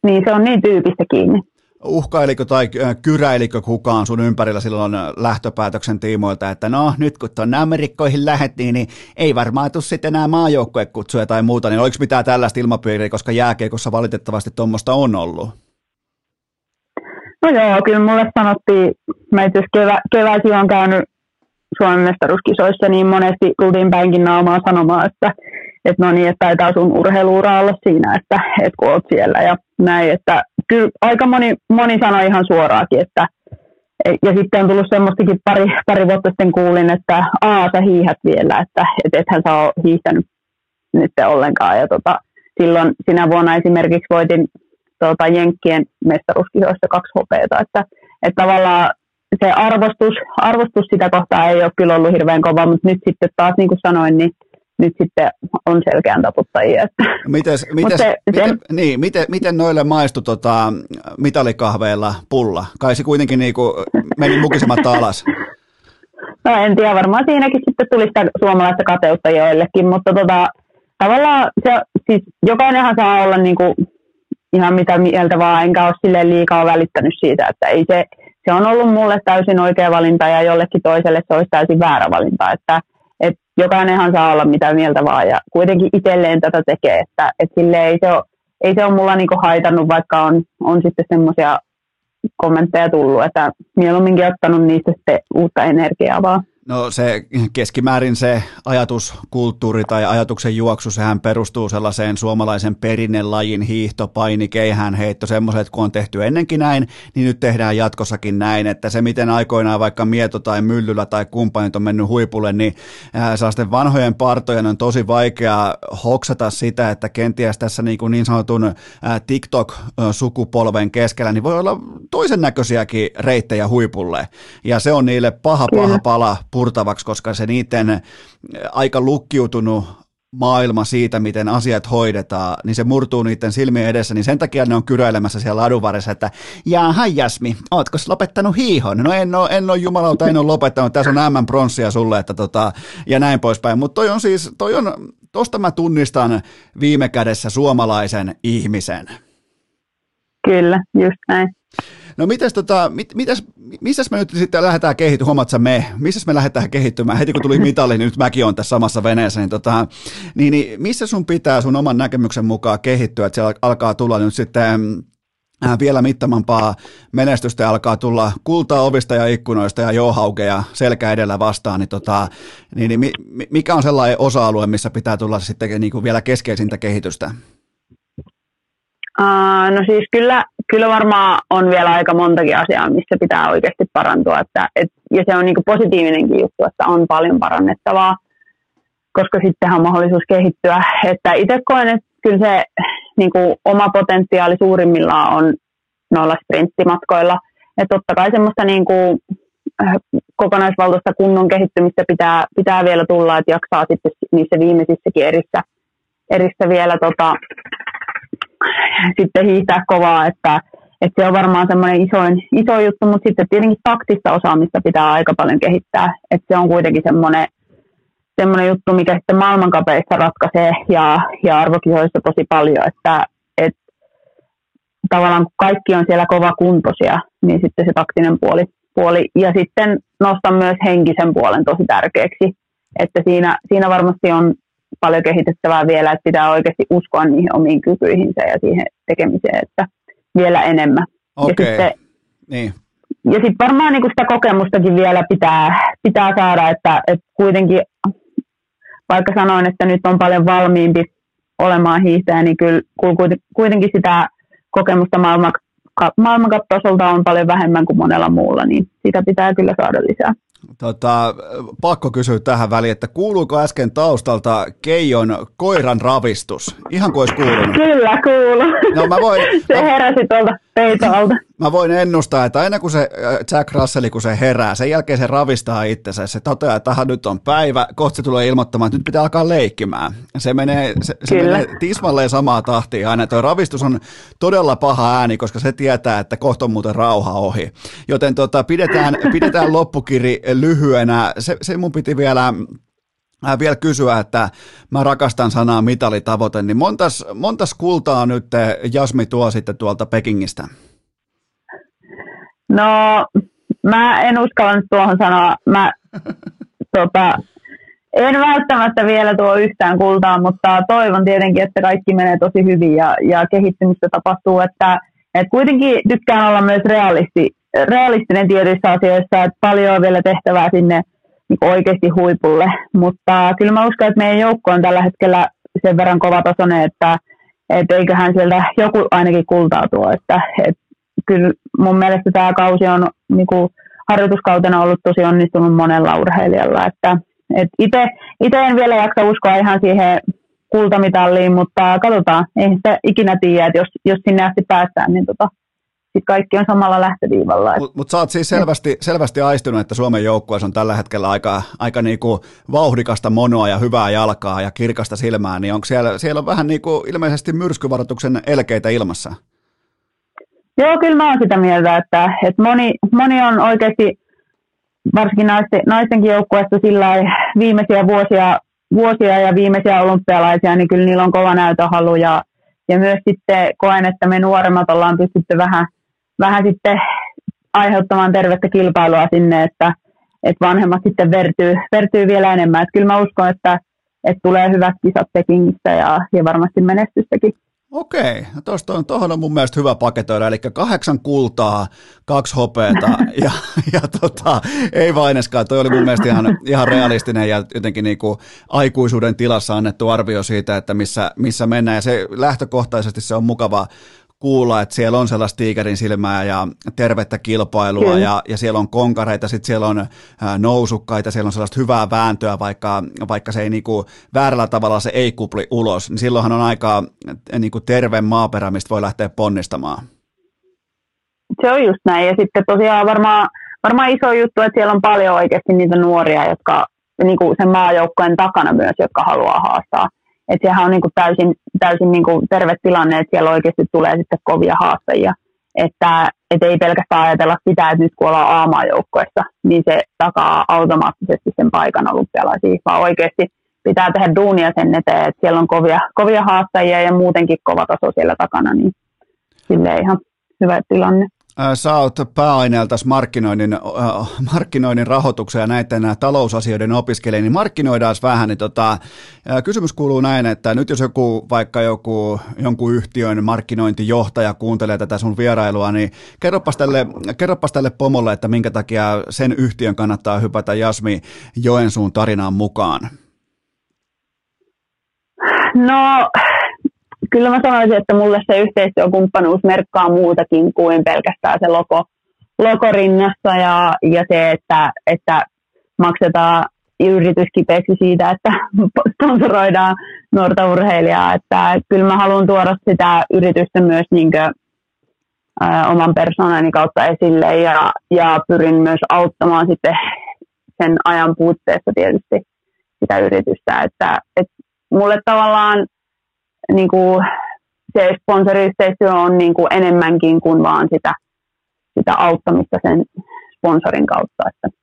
niin, se on niin tyypistä kiinni uhkailiko tai äh, kyräilikö kukaan sun ympärillä silloin lähtöpäätöksen tiimoilta, että no nyt kun tuonne Amerikkoihin lähettiin, niin ei varmaan tule sitten enää maajoukkuekutsuja tai muuta, niin oliko mitään tällaista ilmapiiriä, koska jääkeikossa valitettavasti tuommoista on ollut? No joo, kyllä mulle sanottiin, mä itse kevä, keväisin on käynyt Suomen mestaruuskisoissa, niin monesti Rudin päinkin naamaa sanomaan, että, että no niin, että taitaa sun urheiluura olla siinä, että, että kun oot siellä ja näin, että kyllä aika moni, moni sanoi ihan suoraakin, että ja sitten on tullut semmoistakin pari, pari vuotta sitten kuulin, että aa sä hiihät vielä, että et, ethän sä ole hiihtänyt nyt ollenkaan. Ja tota, silloin sinä vuonna esimerkiksi voitin tota, Jenkkien mestaruuskisoissa kaksi hopeeta, että, että tavallaan se arvostus, arvostus sitä kohtaa ei ole kyllä ollut hirveän kova, mutta nyt sitten taas niin kuin sanoin, niin nyt sitten on selkeän taputtajia. Mites, mites, se, miten, se, niin, miten, miten noille maistui tota, mitalikahveilla pulla? Kai se kuitenkin niinku meni mukisematta alas. No en tiedä, varmaan siinäkin sitten tuli sitä suomalaista kateutta joillekin, mutta tota, tavallaan se, siis jokainenhan saa olla niinku ihan mitä mieltä vaan, enkä ole sille liikaa välittänyt siitä, että ei se, se on ollut mulle täysin oikea valinta ja jollekin toiselle se olisi täysin väärä valinta, että että jokainenhan saa olla mitä mieltä vaan ja kuitenkin itselleen tätä tekee, että, että sille ei se ole, ei se ole mulla niinku haitannut, vaikka on, on sitten semmoisia kommentteja tullut, että mieluumminkin ottanut niistä sitten uutta energiaa vaan. No se keskimäärin se ajatuskulttuuri tai ajatuksen juoksu, sehän perustuu sellaiseen suomalaisen perinnelajin hiihto, paini, keihään heitto, semmoiset kun on tehty ennenkin näin, niin nyt tehdään jatkossakin näin, että se miten aikoinaan vaikka Mieto tai Myllyllä tai kumppanit on mennyt huipulle, niin sellaisten vanhojen partojen on tosi vaikea hoksata sitä, että kenties tässä niin, kuin niin sanotun TikTok-sukupolven keskellä, niin voi olla toisen näköisiäkin reittejä huipulle, ja se on niille paha paha pala purtavaksi, koska se niiden aika lukkiutunut maailma siitä, miten asiat hoidetaan, niin se murtuu niiden silmien edessä, niin sen takia ne on kyräilemässä siellä ladunvarressa, että jaaha Jasmi, ootko lopettanut hiihon? No en ole, en ole jumalauta, en ole lopettanut, tässä on M pronssia sulle, että tota, ja näin poispäin, mutta toi on siis, toi on, tosta mä tunnistan viime kädessä suomalaisen ihmisen. Kyllä, just näin. No mites tota, mit, mitäs, missäs me nyt sitten lähdetään kehittymään, huomaat me, missäs me lähdetään kehittymään, heti kun tuli mitali, niin nyt mäkin on tässä samassa veneessä, niin, tota, niin, niin missä sun pitää sun oman näkemyksen mukaan kehittyä, että siellä alkaa tulla nyt sitten äh, vielä mittamampaa menestystä ja alkaa tulla kultaa ovista ja ikkunoista ja johaukeja selkä edellä vastaan, niin, tota, niin, niin mikä on sellainen osa-alue, missä pitää tulla sitten niin kuin vielä keskeisintä kehitystä? Uh, no siis kyllä, kyllä varmaan on vielä aika montakin asiaa, missä pitää oikeasti parantua. Että, et, ja se on niin positiivinenkin juttu, että on paljon parannettavaa, koska sittenhän on mahdollisuus kehittyä. Että itse koen, että kyllä se niin kuin oma potentiaali suurimmillaan on noilla sprinttimatkoilla. Että totta kai semmoista niin kuin, äh, kokonaisvaltaista kunnon kehittymistä pitää, pitää vielä tulla, että jaksaa sitten niissä viimeisissäkin erissä, erissä vielä tota, sitten hiihtää kovaa, että, että se on varmaan semmoinen isoin, iso juttu, mutta sitten tietenkin taktista osaamista pitää aika paljon kehittää, että se on kuitenkin semmoinen, semmoinen juttu, mikä sitten maailmankapeissa ratkaisee ja, ja arvokisoissa tosi paljon, että, että tavallaan kun kaikki on siellä kova kuntoisia, niin sitten se taktinen puoli, puoli. Ja sitten nostan myös henkisen puolen tosi tärkeäksi, että siinä, siinä varmasti on paljon kehitettävää vielä, että pitää oikeasti uskoa niihin omiin kykyihinsä ja siihen tekemiseen, että vielä enemmän. Okay. Ja sitten, niin. ja sitten varmaan niin sitä kokemustakin vielä pitää, pitää saada, että, että kuitenkin vaikka sanoin, että nyt on paljon valmiimpi olemaan hiihtäjä, niin kyllä kuitenkin sitä kokemusta maailman, on paljon vähemmän kuin monella muulla, niin sitä pitää kyllä saada lisää. Tota, pakko kysyä tähän väliin, että kuuluuko äsken taustalta Keijon koiran ravistus? Ihan kuin olisi kuulunut. Kyllä kuuluu. No, mä voin, se heräsi tuolta peitolta. Mä voin ennustaa, että aina kun se äh, Jack Russell, kun se herää, sen jälkeen se ravistaa itsensä. Se toteaa, että nyt on päivä, kohta se tulee ilmoittamaan, että nyt pitää alkaa leikkimään. Se menee, se, se menee tismalleen samaa tahtia aina. Tuo ravistus on todella paha ääni, koska se tietää, että kohta on muuten rauha ohi. Joten tota, pidetään, pidetään loppukiri lyhyenä. Se, se mun piti vielä Äh, vielä kysyä, että mä rakastan sanaa mitalitavoite, niin montas, montas kultaa nyt Jasmi tuo sitten tuolta Pekingistä? No, mä en uskalla nyt tuohon sanoa. Mä tota, en välttämättä vielä tuo yhtään kultaa, mutta toivon tietenkin, että kaikki menee tosi hyvin ja, ja kehittymistä tapahtuu. Että, että kuitenkin tykkään olla myös realisti, realistinen tietyissä asioissa, että paljon on vielä tehtävää sinne – niin oikeasti huipulle. Mutta kyllä mä uskon, että meidän joukko on tällä hetkellä sen verran kovatasoinen, että, että eiköhän sieltä joku ainakin kultautua. Että, että kyllä mun mielestä tämä kausi on niin kuin harjoituskautena ollut tosi onnistunut monella urheilijalla. Että, että itse en vielä jaksa uskoa ihan siihen kultamitalliin, mutta katsotaan, eihän sitä ikinä tiedä, että jos, jos sinne asti päästään, niin tota, sitten kaikki on samalla lähtöviivalla. Mutta mut sä oot siis selvästi, selvästi aistunut, että Suomen joukkueessa on tällä hetkellä aika, aika niinku vauhdikasta monoa ja hyvää jalkaa ja kirkasta silmää, niin onko siellä, siellä on vähän niinku ilmeisesti myrskyvaroituksen elkeitä ilmassa? Joo, kyllä mä oon sitä mieltä, että, että moni, moni on oikeasti, varsinkin naisten, naistenkin joukkueessa sillä viimeisiä vuosia, vuosia ja viimeisiä olympialaisia, niin kyllä niillä on kova näytöhalu ja, ja myös sitten koen, että me nuoremmat ollaan pystytty vähän – vähän sitten aiheuttamaan tervettä kilpailua sinne, että, että vanhemmat sitten vertyy, vertyy vielä enemmän. Että kyllä mä uskon, että, että tulee hyvät kisat Pekingistä ja, ja varmasti menestystäkin. Okei, no tuosta on, tuohon on mun mielestä hyvä paketoida, eli kahdeksan kultaa, kaksi hopeeta ja, ja tota, ei vaineskaan, toi oli mun mielestä ihan, ihan realistinen ja jotenkin niin kuin aikuisuuden tilassa annettu arvio siitä, että missä, missä mennään ja se lähtökohtaisesti se on mukava, kuulla, että siellä on sellaista tiikerin silmää ja tervettä kilpailua ja, ja siellä on konkareita, sitten siellä on ää, nousukkaita, siellä on sellaista hyvää vääntöä, vaikka, vaikka se ei niinku, väärällä tavalla se ei kupli ulos, niin silloinhan on aika niinku, terve maaperä, mistä voi lähteä ponnistamaan. Se on just näin. Ja sitten tosiaan varmaan, varmaan iso juttu, että siellä on paljon oikeasti niitä nuoria, jotka niin kuin sen maajoukkojen takana myös, jotka haluaa haastaa. Että sehän on niin kuin täysin, täysin niin kuin terve tilanne, että siellä oikeasti tulee sitten kovia haastajia. Että et ei pelkästään ajatella sitä, että nyt kun ollaan aamaajoukkoissa, niin se takaa automaattisesti sen paikan olympialaisiin, vaan oikeasti pitää tehdä duunia sen eteen, että siellä on kovia, kovia haastajia ja muutenkin kova taso siellä takana, niin sille ihan hyvä tilanne. Sä oot pääaineeltas markkinoinnin, äh, markkinoinnin rahoituksen ja näiden talousasioiden opiskelija, niin markkinoidaan vähän. Niin tota, kysymys kuuluu näin, että nyt jos joku, vaikka joku jonkun yhtiön markkinointijohtaja kuuntelee tätä sun vierailua, niin kerropas tälle, kerropas tälle pomolle, että minkä takia sen yhtiön kannattaa hypätä Jasmi Joensuun tarinaan mukaan. No kyllä mä sanoisin, että mulle se yhteistyökumppanuus merkkaa muutakin kuin pelkästään se logo, logo rinnassa ja, ja se, että, että maksetaan yrityskipeäksi siitä, että sponsoroidaan nuorta urheilijaa. Että kyllä mä haluan tuoda sitä yritystä myös niin kuin, ä, oman persoonani kautta esille ja, ja pyrin myös auttamaan sitten sen ajan puutteessa tietysti sitä yritystä. Että, että mulle tavallaan niin kuin se sponsoriyhteistyö on niin kuin enemmänkin kuin vaan sitä, sitä auttamista sen sponsorin kautta. Että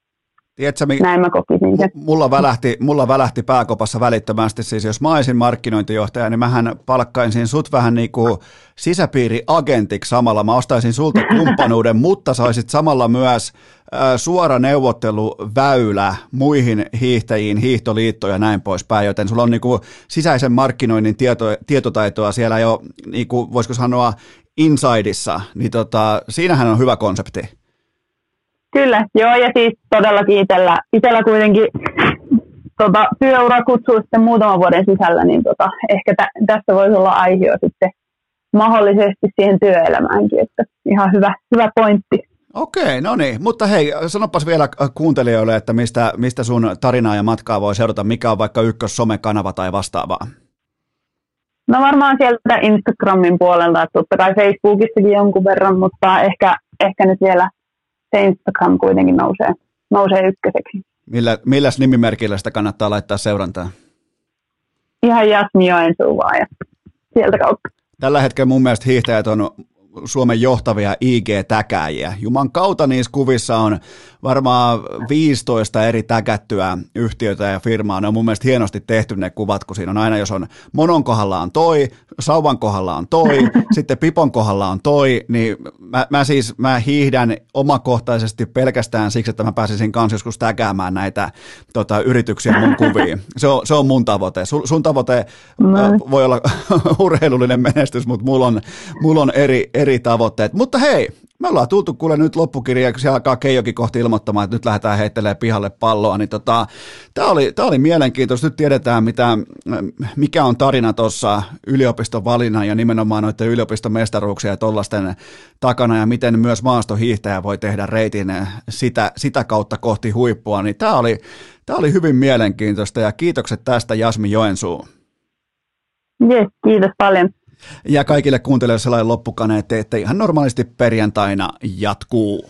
Tiedätkö, mi- Näin mä kokisin se. Mulla välähti, mulla välähti pääkopassa välittömästi, siis jos mä olisin markkinointijohtaja, niin mähän palkkaisin sut vähän niin kuin sisäpiiriagentiksi samalla. Mä ostaisin sulta kumppanuuden, mutta saisit samalla myös äh, suora neuvotteluväylä muihin hiihtäjiin, hiihtoliittoja ja näin poispäin, joten sulla on niin kuin sisäisen markkinoinnin tieto, tietotaitoa siellä jo, niin kuin, voisiko sanoa, insideissa, niin tota, siinähän on hyvä konsepti. Kyllä, joo, ja siis todellakin itsellä, itsellä kuitenkin tota, työura kutsuu sitten muutaman vuoden sisällä, niin tota, ehkä tä, tästä voisi olla aihio sitten mahdollisesti siihen työelämäänkin, että ihan hyvä, hyvä pointti. Okei, no niin, mutta hei, sanopas vielä kuuntelijoille, että mistä, mistä sun tarinaa ja matkaa voi seurata, mikä on vaikka ykkös somekanava tai vastaavaa? No varmaan sieltä Instagramin puolelta, että totta kai Facebookissakin jonkun verran, mutta ehkä, ehkä nyt vielä Instagram kuitenkin nousee, nousee ykköseksi. Millä, milläs nimimerkillä sitä kannattaa laittaa seurantaa? Ihan Jasmi Joensuu vaan ja sieltä kautta. Tällä hetkellä mun mielestä hiihtäjät on Suomen johtavia IG-täkäjiä. Juman kautta niissä kuvissa on varmaan 15 eri täkättyä yhtiötä ja firmaa. Ne on mun mielestä hienosti tehty ne kuvat, kun siinä on aina, jos on monon kohdalla on toi, sauvan kohdalla on toi, sitten pipon kohdalla on toi, niin mä, mä siis mä hiihdän omakohtaisesti pelkästään siksi, että mä pääsisin kanssa joskus täkäämään näitä tota, yrityksiä mun kuviin. Se on, se on mun tavoite. Sun, sun tavoite no. voi olla urheilullinen menestys, mutta mulla on, mulla on eri, eri tavoitteet. Mutta hei, me ollaan tultu kuule nyt loppukirja, kun siellä alkaa Keijokin kohti ilmoittamaan, että nyt lähdetään heittelemään pihalle palloa, niin tota, tämä oli, tää oli mielenkiintoista. Nyt tiedetään, mitä, mikä on tarina tuossa yliopiston valinnan ja nimenomaan noiden yliopiston mestaruuksia ja tollasten takana ja miten myös maastohiihtäjä voi tehdä reitin sitä, sitä kautta kohti huippua, niin tämä oli, tää oli hyvin mielenkiintoista ja kiitokset tästä Jasmi Joensuu. Yes, kiitos paljon. Ja kaikille kuuntelijoille sellainen loppukaneet, että ihan normaalisti perjantaina jatkuu.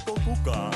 kukaan.